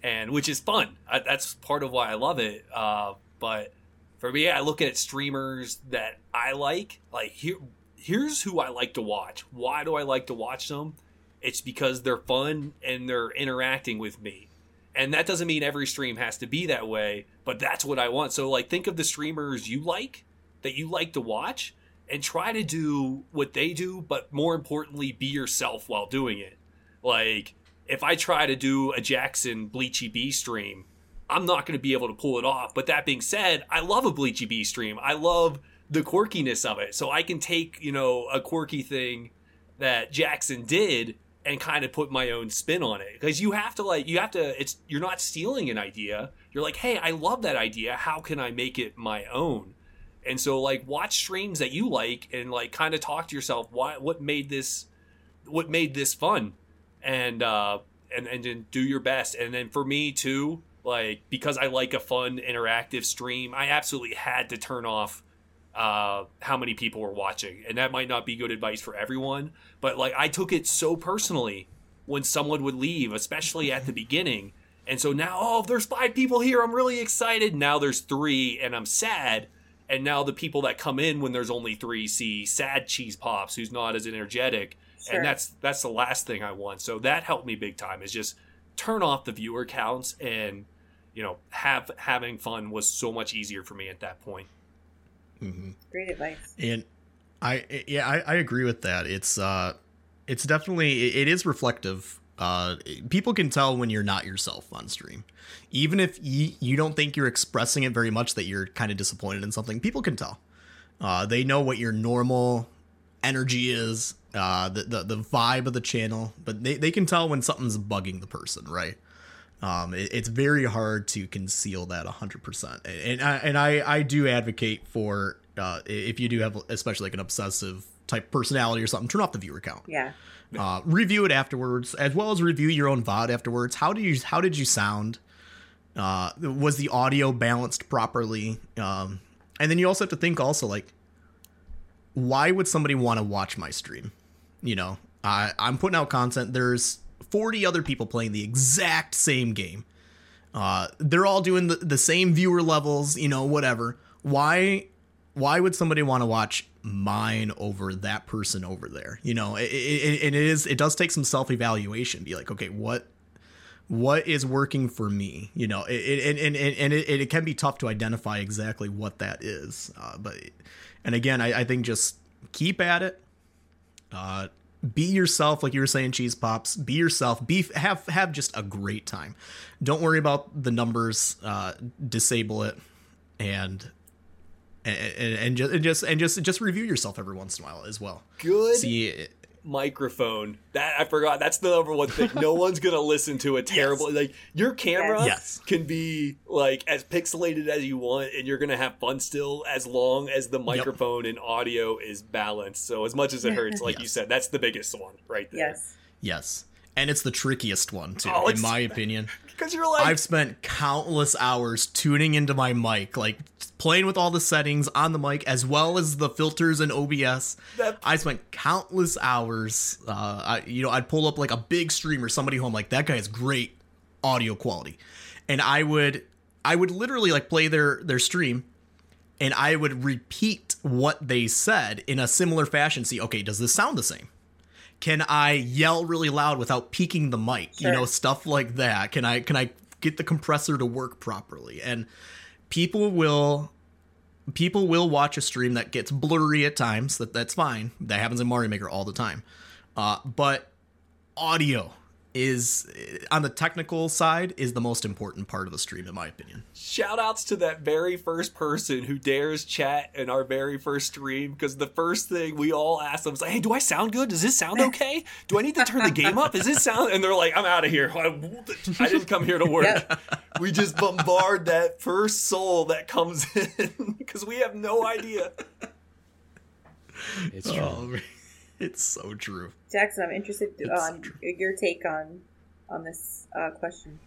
And which is fun. I, that's part of why I love it. Uh, but for me, I look at streamers that I like. Like here, here's who I like to watch. Why do I like to watch them? It's because they're fun and they're interacting with me. And that doesn't mean every stream has to be that way, but that's what I want. So like think of the streamers you like that you like to watch and try to do what they do, but more importantly be yourself while doing it. Like if I try to do a Jackson Bleachy B stream, I'm not going to be able to pull it off. But that being said, I love a Bleachy B stream. I love the quirkiness of it. So I can take, you know, a quirky thing that Jackson did and kind of put my own spin on it. Because you have to like you have to it's you're not stealing an idea. You're like hey i love that idea. How can i make it my own? And so like watch streams that you like and like kind of talk to yourself why what made this what made this fun? And uh and and then do your best. And then for me too like because i like a fun interactive stream i absolutely had to turn off uh, how many people were watching. And that might not be good advice for everyone, but like I took it so personally when someone would leave, especially at the [laughs] beginning. And so now, oh, there's five people here, I'm really excited. Now there's three, and I'm sad. And now the people that come in when there's only three see sad Cheesepopps, who's not as energetic, Sure. and that's that's the last thing I want. So that helped me big time. Is just turn off the viewer counts, and you know, have having fun was so much easier for me at that point. Great advice. And I yeah, I, I agree with that. It's uh it's definitely it, it is reflective. Uh people can tell when you're not yourself on stream. Even if you, you don't think you're expressing it very much that you're kind of disappointed in something, people can tell. Uh they know what your normal energy is, uh the the, the vibe of the channel, but they, they can tell when something's bugging the person, right? Um, it, it's very hard to conceal that 100%. And I, and I, I do advocate for uh, if you do have, especially like an obsessive type personality or something, turn off the viewer count. Yeah. Uh, review it afterwards, as well as review your own VOD afterwards. How do you how did you sound? Uh, was the audio balanced properly? Um, and then you also have to think also like, why would somebody want to watch my stream? You know, I I'm putting out content. There's 40 other people playing the exact same game. Uh, they're all doing the, the same viewer levels, you know, whatever. Why why would somebody want to watch mine over that person over there? You know, it, it, it is it does take some self evaluation. Be like, okay, what what is working for me you know it, and, and, and it, it can be tough to identify exactly what that is uh, but and again I, I think just keep at it uh, be yourself like you were saying Cheesepopps. Be yourself. Be have have just a great time. Don't worry about the numbers uh, disable it and and, and, and just and just and just just review yourself every once in a while as well. Good see microphone. That I forgot. That's the number one thing. No [laughs] one's gonna listen to a terrible like your camera Yes. can be like as pixelated as you want, and you're gonna have fun still as long as the microphone and audio is balanced. So as much as it hurts, like you said, that's the biggest one right there. Yes. yes and it's the trickiest one too Oh, in my opinion [laughs] because you're like I've spent countless hours tuning into my mic, like playing with all the settings on the mic as well as the filters and OBS. That- I spent countless hours. Uh, I, you know, I'd pull up like a big streamer, somebody home, like that guy has great audio quality, and I would, I would literally like play their their stream, and I would repeat what they said in a similar fashion. See, okay, does this sound the same? Can I yell really loud without peaking the mic? You know, stuff like that. Can I can I get the compressor to work properly? And people will people will watch a stream that gets blurry at times. That that's fine. That happens in Mario Maker all the time. Uh, but audio is on the technical side is the most important part of the stream in my opinion. shout outs to that very first person who dares chat in our very first stream because the first thing we all asked them was like, "Hey, do I sound good? Does this sound okay? Do I need to turn the game up? Is this sound?" And they're like, "I'm out of here. I, I didn't come here to work." Yep. We just bombard that first soul that comes [laughs] in because we have no idea. It's true. Oh, [laughs] it's so true. Jackson, I'm interested It's on true. your take on on this uh, question.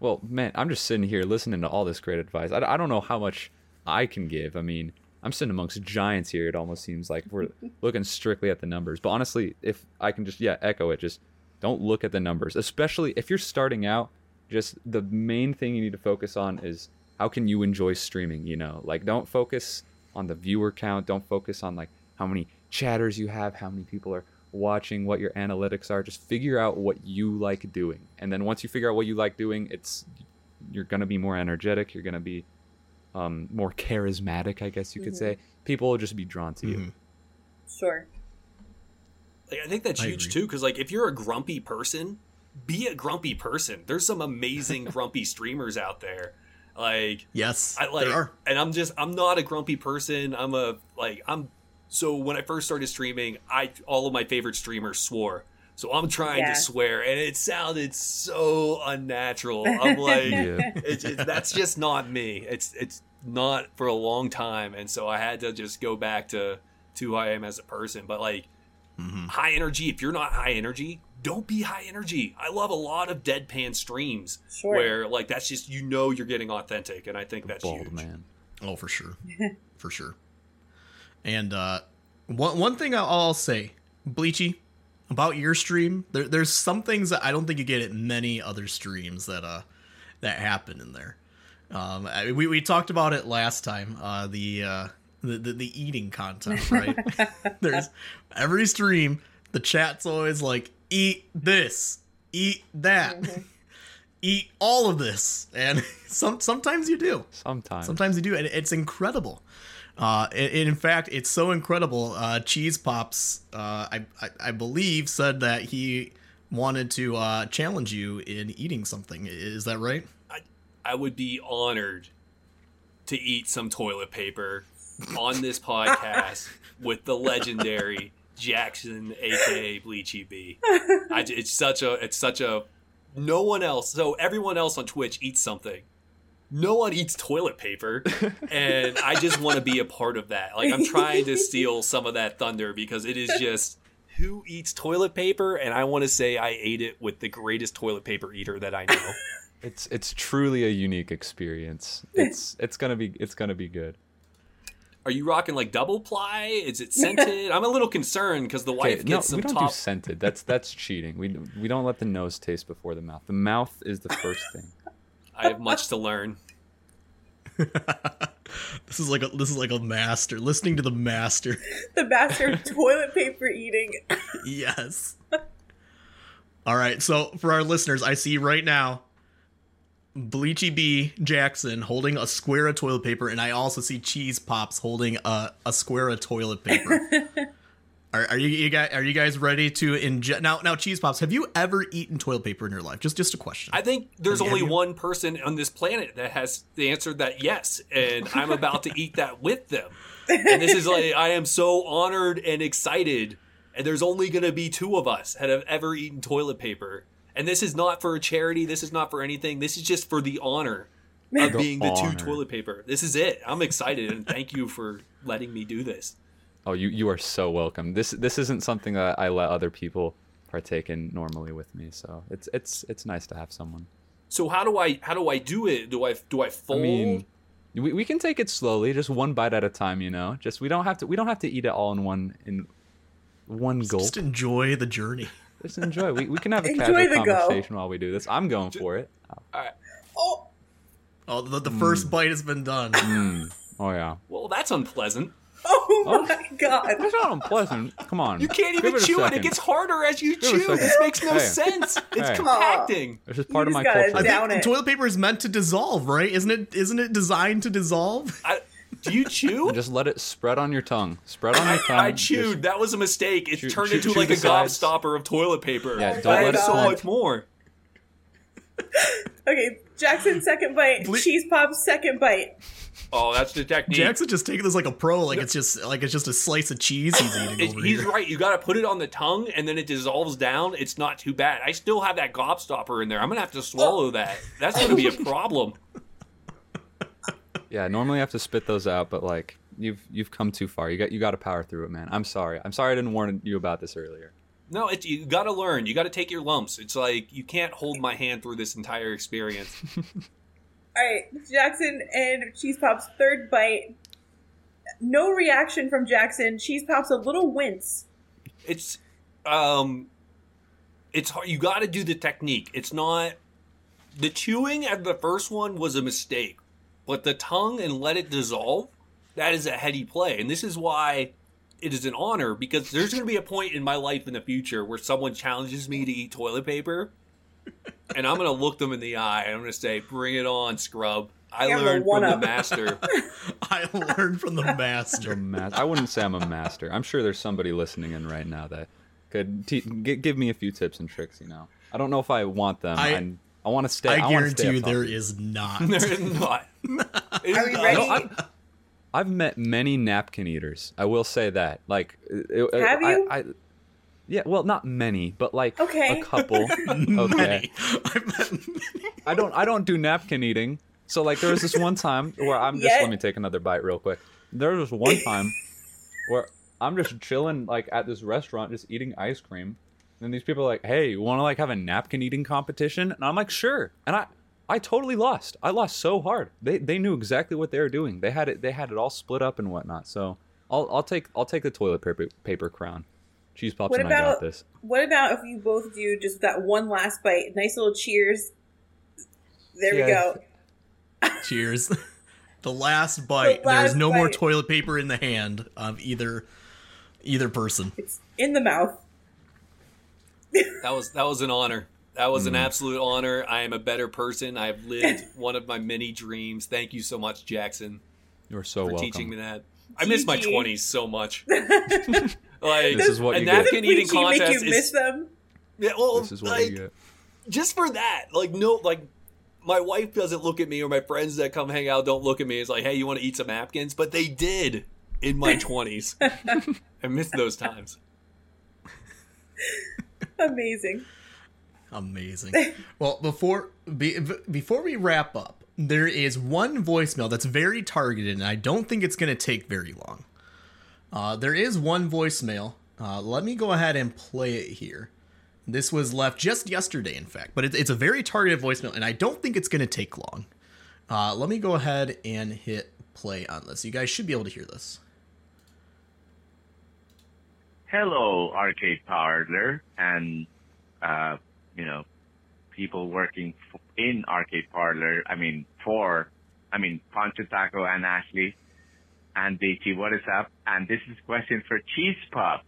Well, man, I'm just sitting here listening to all this great advice. I, I don't know how much I can give. I mean, I'm sitting amongst giants here. It almost seems like we're [laughs] looking strictly at the numbers. But honestly, if I can just yeah echo it, just don't look at the numbers. Especially if you're starting out, just the main thing you need to focus on is how can you enjoy streaming. You know, like don't focus on the viewer count. Don't focus on like how many chatters you have, how many people are watching, what your analytics are. Just figure out what you like doing, and then once you figure out what you like doing, it's you're gonna be more energetic. You're gonna be um, more charismatic, I guess you could Mhm. say. People will just be drawn to you. Mhm. Sure. Like, I think that's I huge agree. too because like if you're a grumpy person, be a grumpy person. There's some amazing [laughs] grumpy streamers out there. Like Yes, I like, there are. and I'm just I'm not a grumpy person. I'm a like I'm. So when I first started streaming, I all of my favorite streamers swore. So I'm trying Yeah. to swear, and it sounded so unnatural. I'm [laughs] like, Yeah. it's, it's that's just not me. It's it's not for a long time, and so I had to just go back to to who I am as a person. But like Mhm. high energy, if you're not high energy, don't be high energy. I love a lot of deadpan streams Sure. where like that's just you know you're getting authentic, and I think that's Bald huge. man. Oh, for sure, [laughs] for sure. And uh, one one thing I'll- I'll say, Bleachy, about your stream, there, there's some things that I don't think you get at many other streams that uh that happen in there. Um, I, we we talked about it last time. Uh, the uh, the, the the eating content, [laughs] right? there's every stream. The chat's always like, eat this, eat that, eat all of this, and [laughs] some sometimes you do. Sometimes. Sometimes you do, and it's incredible. Uh, and, in fact, it's so incredible. Uh, Cheesepopps, uh, I, I I believe, said that he wanted to uh, challenge you in eating something. Is that right? I would be honored to eat some toilet paper on this [laughs] podcast with the legendary Jackson, aka Bleachy B. I, it's such a, it's such a, no one else. So everyone else on Twitch eats something. No one eats toilet paper, [laughs] and I just want to be a part of that. Like I'm trying to steal [laughs] some of that thunder because it is just who eats toilet paper, and I want to say I ate it with the greatest toilet paper eater that I know. [laughs] It's it's truly a unique experience. It's it's gonna be it's gonna be good. Are you rocking like double ply? Is it scented? I'm a little concerned because the wife Okay, no, gets some we don't top. do scented. That's that's cheating. We we don't let the nose taste before the mouth. The mouth is the first thing. I have much to learn. [laughs] This is like a this is like a master listening to the master. [laughs] the master of toilet paper eating. [laughs] yes. All right, so for our listeners, I see right now Bleachy B Jackson holding a square of toilet paper, and I also see Cheesepopps holding a, a square of toilet paper. Are, are you, you guys are you guys ready to ingest now? Now, Cheesepopps, have you ever eaten toilet paper in your life? Just just a question. I think there's Have only you- one person on this planet that has the answer that yes, and I'm about to eat that with them. And this is like I am so honored and excited. And there's only going to be two of us that have ever eaten toilet paper. And this is not for a charity. This is not for anything. This is just for the honor of The being the honor. two toilet paper. This is it. I'm excited and thank you for letting me do this. Oh, you you are so welcome. This this isn't something that I let other people partake in normally with me, so it's it's it's nice to have someone. So how do I how do I do it? Do I do I fold? I mean, we, we can take it slowly, just one bite at a time. You know, just we don't have to we don't have to eat it all in one in one gulp. just enjoy the journey. Just enjoy. We, we can have a [laughs] casual the go. conversation while we do this. I'm going for it. Oh, Oh, the, the first bite has been done. Mm. Oh yeah. well, that's unpleasant. [laughs] Oh, oh my god. That's not unpleasant. Come on. You can't even it a chew it. It gets harder as you Give chew. This makes no Hey. sense. It's Hey. compacting. It's just part You of my just gotta culture. I down think it. toilet paper is meant to dissolve, right? Isn't it? Isn't it designed to dissolve? I, do you chew? And [laughs] just let it spread on your tongue. Spread on your tongue. I Just- chewed. That was a mistake. It Chew- turned chew- into chew like a sides. gobstopper of toilet paper. Yeah, Oh don't my let it God. so much more. Okay, Jackson second bite. Ble- Cheese Pop's second bite. Oh, that's the technique. Jackson just taking this like a pro, like it's just like it's just a slice of cheese he's eating It- over he's here. right. You got to put it on the tongue, and then it dissolves down. It's not too bad. I still have that gobstopper in there. I'm gonna have to swallow oh. that. That's gonna be a problem. Yeah, normally I have to spit those out, but like you've you've come too far. You got you got to power through it, man. I'm sorry. I'm sorry I didn't warn you about this earlier. No, it, you got to learn. You got to take your lumps. It's like you can't hold my hand through this entire experience. [laughs] All right, Jackson and Cheese Pop's third bite. No reaction from Jackson. Cheese Pop's a little wince. it's um it's hard you got to do the technique it's not the chewing at the first one was a mistake but the tongue and let it dissolve that is a heady play and this is why it is an honor because there's going to be a point in my life in the future where someone challenges me to eat toilet paper and i'm going to look them in the eye and i'm going to say bring it on scrub i Yeah, [laughs] learned from the master I learned from the The master. ma- I wouldn't say I'm a master. I'm sure there's somebody listening in right now that could te- g- give me a few tips and tricks. You know, I don't know if I want them. I- I, I want to stay. I I, guarantee stay you there is not. there is not [laughs] Are is not. ready? No, I've, I've met many napkin eaters. I will say that. Like, it, it- Have I- you? I, yeah, well, not many, but like Okay. a couple. [laughs] [laughs] okay. Many. I've many. I don't I don't do napkin eating. So like there was this one time where I'm just Yet. let me take another bite real quick. There was one time where I'm just chilling like at this restaurant just eating ice cream. And these people are like, "Hey, you want to like have a napkin eating competition?" And I'm like, "Sure." And I I totally lost. I lost so hard. They they knew exactly what they were doing. They had it they had it all split up and whatnot. So I'll I'll take I'll take the toilet paper paper crown. Cheesepopps What and I got about- this. What about if you both do just that one last bite? Nice little cheers. There we go. [laughs] Cheers. The last bite. last There's no more toilet paper in the hand of either either person. It's in the mouth. That was that was an honor. That was Hmm. an absolute honor. I am a better person. I have lived [laughs] one of my many dreams. Thank you so much, Jackson, You're so for welcome. teaching me that. I miss my twenties so much. [laughs] like This is what a you get. napkin eating Bleachy make contest you miss is them. yeah, well, This is what like you get. just for that. Like no, like my wife doesn't look at me, or my friends that come hang out don't look at me. It's like, hey, you want to eat some napkins? But they did in my [laughs] twenties. I miss those times. Amazing. Amazing. [laughs] well, before be, before we wrap up, there is one voicemail that's very targeted, and I don't think it's going to take very long. Uh, there is one voicemail. Uh, let me go ahead and play it here. This was left just yesterday, in fact, but it, it's a very targeted voicemail, and I don't think it's going to take long. Uh, let me go ahead and hit play on this. You guys should be able to hear this. hello arcade parlor and uh you know people working in arcade parlor i mean for i mean poncho taco and ashley and Bleachy, what is up and this is a question for cheese pups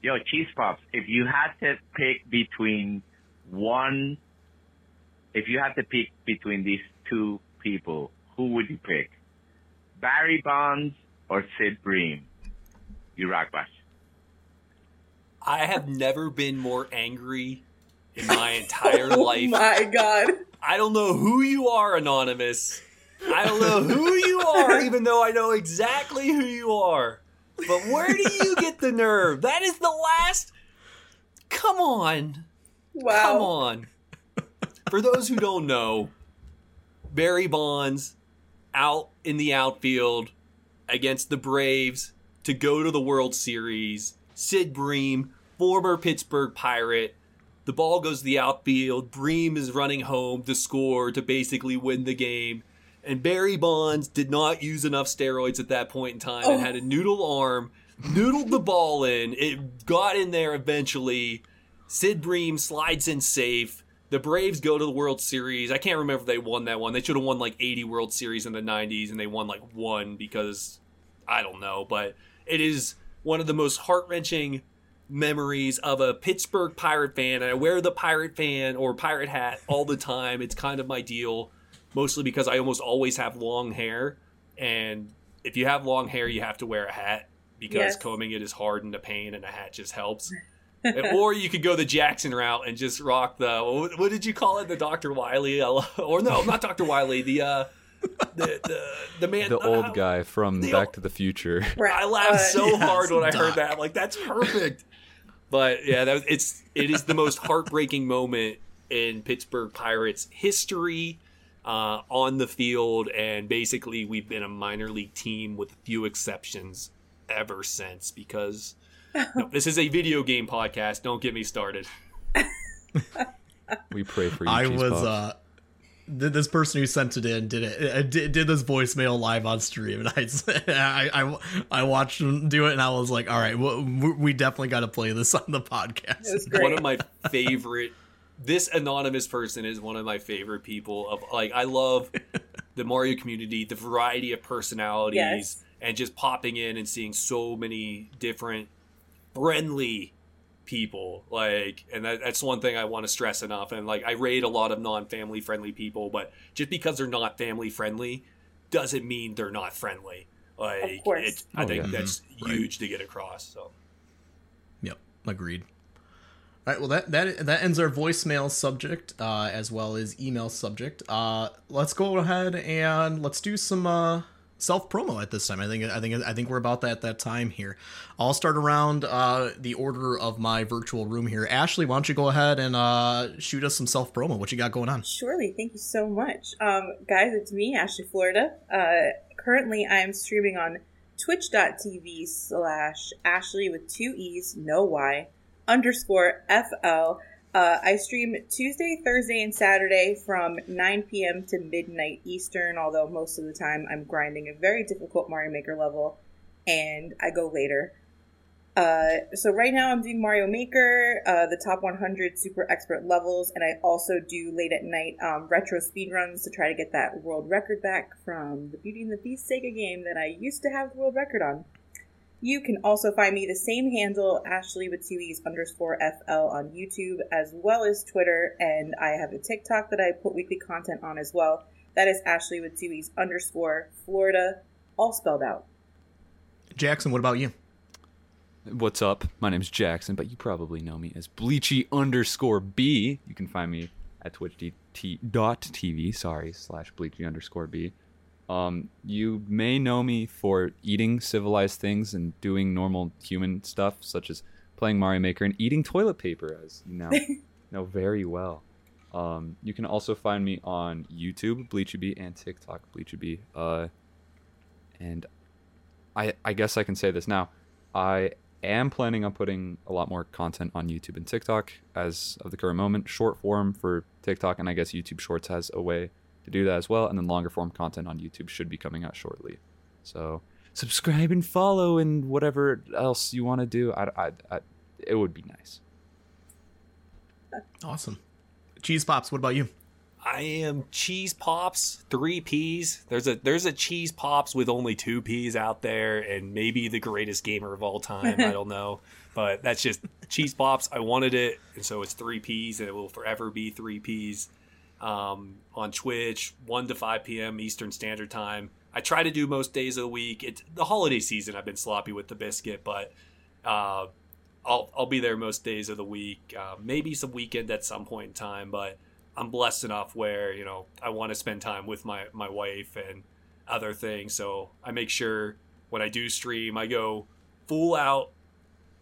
Yo, Cheesepopps. If you had to pick between one, if you had to pick between these two people, who would you pick? Barry Bonds or Sid Bream? You rock bash. I have never been more angry in my [laughs] entire oh life. my god. I don't know who you are, Anonymous. I don't know who you are, [laughs] even though I know exactly who you are. But where do you get the nerve? That is the last. Come on. Wow. Come on. For those who don't know, Barry Bonds out in the outfield against the Braves to go to the World Series. Sid Bream, former Pittsburgh Pirate. The ball goes to the outfield. Bream is running home to score to basically win the game. And Barry Bonds did not use enough steroids at that point in time and Oh. had a noodle arm, noodled the ball in. It got in there eventually. Sid Bream slides in safe. The Braves go to the World Series. I can't remember if they won that one. They should have won like 80 World Series in the 90s, and they won like one because I don't know. But it is one of the most heart wrenching memories of a Pittsburgh Pirate fan. I wear the Pirate fan or Pirate hat all the time. It's kind of my deal, mostly because I almost always have long hair. And if you have long hair, you have to wear a hat because Yes. combing it is hard and a pain, and a hat just helps. [laughs] or you could go the Jackson route and just rock the what, what did you call it? The Doctor Wily, [laughs] or no, not Doctor Wily, the uh, the the, the man, The uh, old guy from the Back old- to the Future. I laughed Uh, so Yes, hard when I heard that. I'm like, that's perfect. But yeah, that, it's it is the most heartbreaking moment in Pittsburgh Pirates history uh, on the field, and basically we've been a minor league team with a few exceptions ever since. Because no, this is a video game podcast. Don't get me started. [laughs] We pray for you. I was uh th- this person who sent it in did it uh, did, did this voicemail live on stream and [laughs] I, I i watched him do it and I was like all right well, we we definitely got to play this [laughs] on the It was podcast one of my [laughs] favorite this anonymous person is one of my favorite people of like i love the mario community the variety of personalities Yes. and just popping in and seeing so many different friendly people like and that, that's one thing i want to stress enough and like i rate a lot of non-family friendly people but just because they're not family friendly doesn't mean they're not friendly like course. it, i Oh, think yeah. that's Right. huge to get across so Yep, agreed. All right, well that that that ends our voicemail subject uh, as well as email subject. Uh, let's go ahead and let's do some uh, self promo at this time. I think I think I think we're about that that time here. I'll start around uh, the order of my virtual room here. Ashley, why don't you go ahead and uh, shoot us some self promo? What you got going on? Surely, thank you so much. Um, guys, it's me, Ashley Florida. Uh, currently, I am streaming on twitch.tv slash Ashley with two E's, no Y, underscore FL. Uh, I stream Tuesday, Thursday, and Saturday from 9 p.m. to midnight Eastern, although most of the time I'm grinding a very difficult Mario Maker level and I go later. Uh, so right now I'm doing Mario Maker, uh, the top 100 super expert levels, and I also do late at night um, retro speedruns to try to get that world record back from the Beauty and the Beast Sega game that I used to have the world record on. You can also find me the same handle, Ashley with two E's underscore FL on YouTube, as well as Twitter, and I have a TikTok that I put weekly content on as well. That is Ashley with two E's underscore Florida, all spelled out. Jackson, what about you? What's up? My name's Jackson, but you probably know me as Bleachy underscore B. You can find me at twitch.tv, sorry, slash Bleachy underscore B. Um, you may know me for eating civilized things and doing normal human stuff, such as playing Mario Maker and eating toilet paper, as you know, [laughs] know very well. Um, you can also find me on YouTube, Bleachy and TikTok, Bleachy Uh, and I, I guess I can say this now. I am planning on putting a lot more content on YouTube and TikTok as of the current moment. Short form for TikTok, and I guess YouTube Shorts has a way to do that as well. And then longer form content on YouTube should be coming out shortly. So subscribe and follow and whatever else you want to do. I, I, I, it would be nice. Awesome. Cheesepopps. What about you? I am Cheesepopps, three P's. There's a there's a cheese pops with only two P's out there, and maybe the greatest gamer of all time. I don't know, [laughs] but that's just cheese pops. I wanted it, and so it's three P's, and it will forever be three P's. Um, on Twitch, one to five p.m. Eastern Standard Time. I try to do most days of the week. It's the holiday season. I've been sloppy with the biscuit, but uh, I'll I'll be there most days of the week. Uh, maybe some weekend at some point in time, but I'm blessed enough where you know I want to spend time with my my wife and other things. So I make sure when I do stream, I go full out,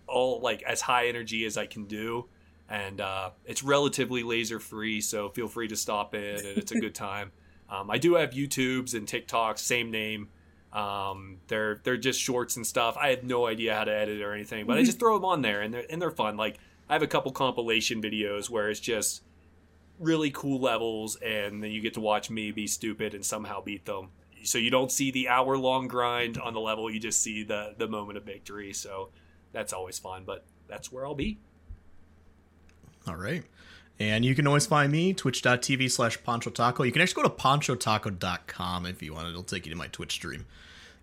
all like as high energy as I can do, and uh, it's relatively laser free. So feel free to stop in, and it's a good time. [laughs] Um, I do have YouTubes and TikToks, same name. Um, they're they're just shorts and stuff. I have no idea how to edit or anything, but I just [laughs] throw them on there, and they're and they're fun. Like I have a couple compilation videos where it's just really cool levels, and then you get to watch me be stupid and somehow beat them. So you don't see the hour long grind on the level; you just see the the moment of victory. So that's always fun. But that's where I'll be. All right. And you can always find me, twitch.tv slash Poncho Taco. You can actually go to ponchotaco.com if you want. It'll take you to my Twitch stream.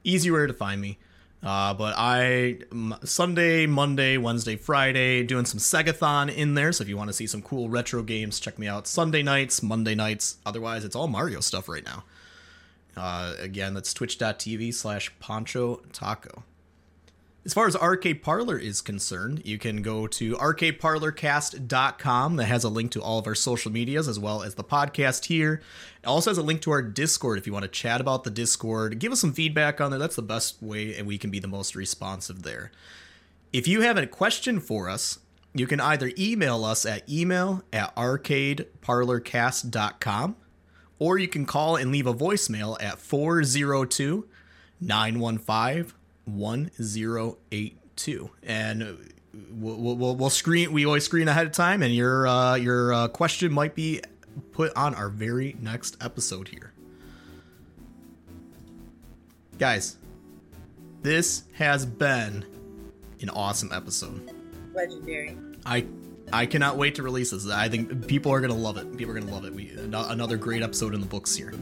Easy way to find me. Uh, but I Sunday, Monday, Wednesday, Friday doing some Segathon in there. So if you want to see some cool retro games, check me out. Sunday nights, Monday nights. Otherwise, it's all Mario stuff right now. Uh, again, that's twitch.tv slash Poncho Taco. As far as Arcade Parlor is concerned, you can go to arcadeparlorcast.com. That has a link to all of our social medias as well as the podcast here. It also has a link to our Discord if you want to chat about the Discord. Give us some feedback on there. That's the best way, and we can be the most responsive there. If you have a question for us, you can either email us at email at arcadeparlorcast.com or you can call and leave a voicemail at 402 915 1082 and we'll, we'll, we'll screen we always screen ahead of time and your uh, your uh, question might be put on our very next episode here. Guys this has been an awesome episode. Legendary. i i cannot wait to release this. I think people are gonna love it. People are gonna love it. We another great episode in the books here.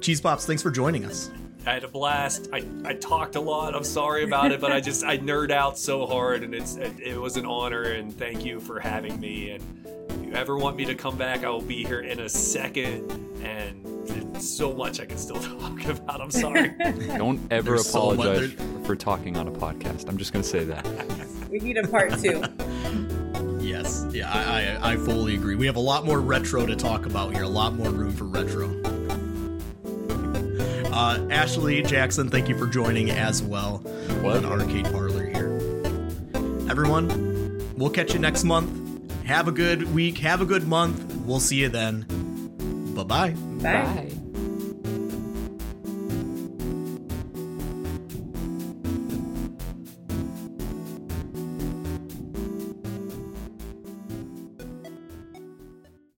Cheesepopps thanks for joining us I had a blast. I, I talked a lot. I'm sorry about it, but I [laughs] just I nerd out so hard, and it's it, it was an honor. And thank you for having me. And if you ever want me to come back, I will be here in a second. And so much I can still [laughs] talk about. I'm sorry. [laughs] Don't ever There's so much- apologize for talking on a podcast. I'm just gonna say that. We need a part two. Yes, yeah, I, I I fully agree. We have a lot more retro to talk about here. A lot more room for retro. Uh, Ashley Jackson, thank you for joining as well what? on Arcade Parlor here. Everyone, we'll catch you next month. Have a good week. Have a good month. We'll see you then. Bye bye. Bye. Bye.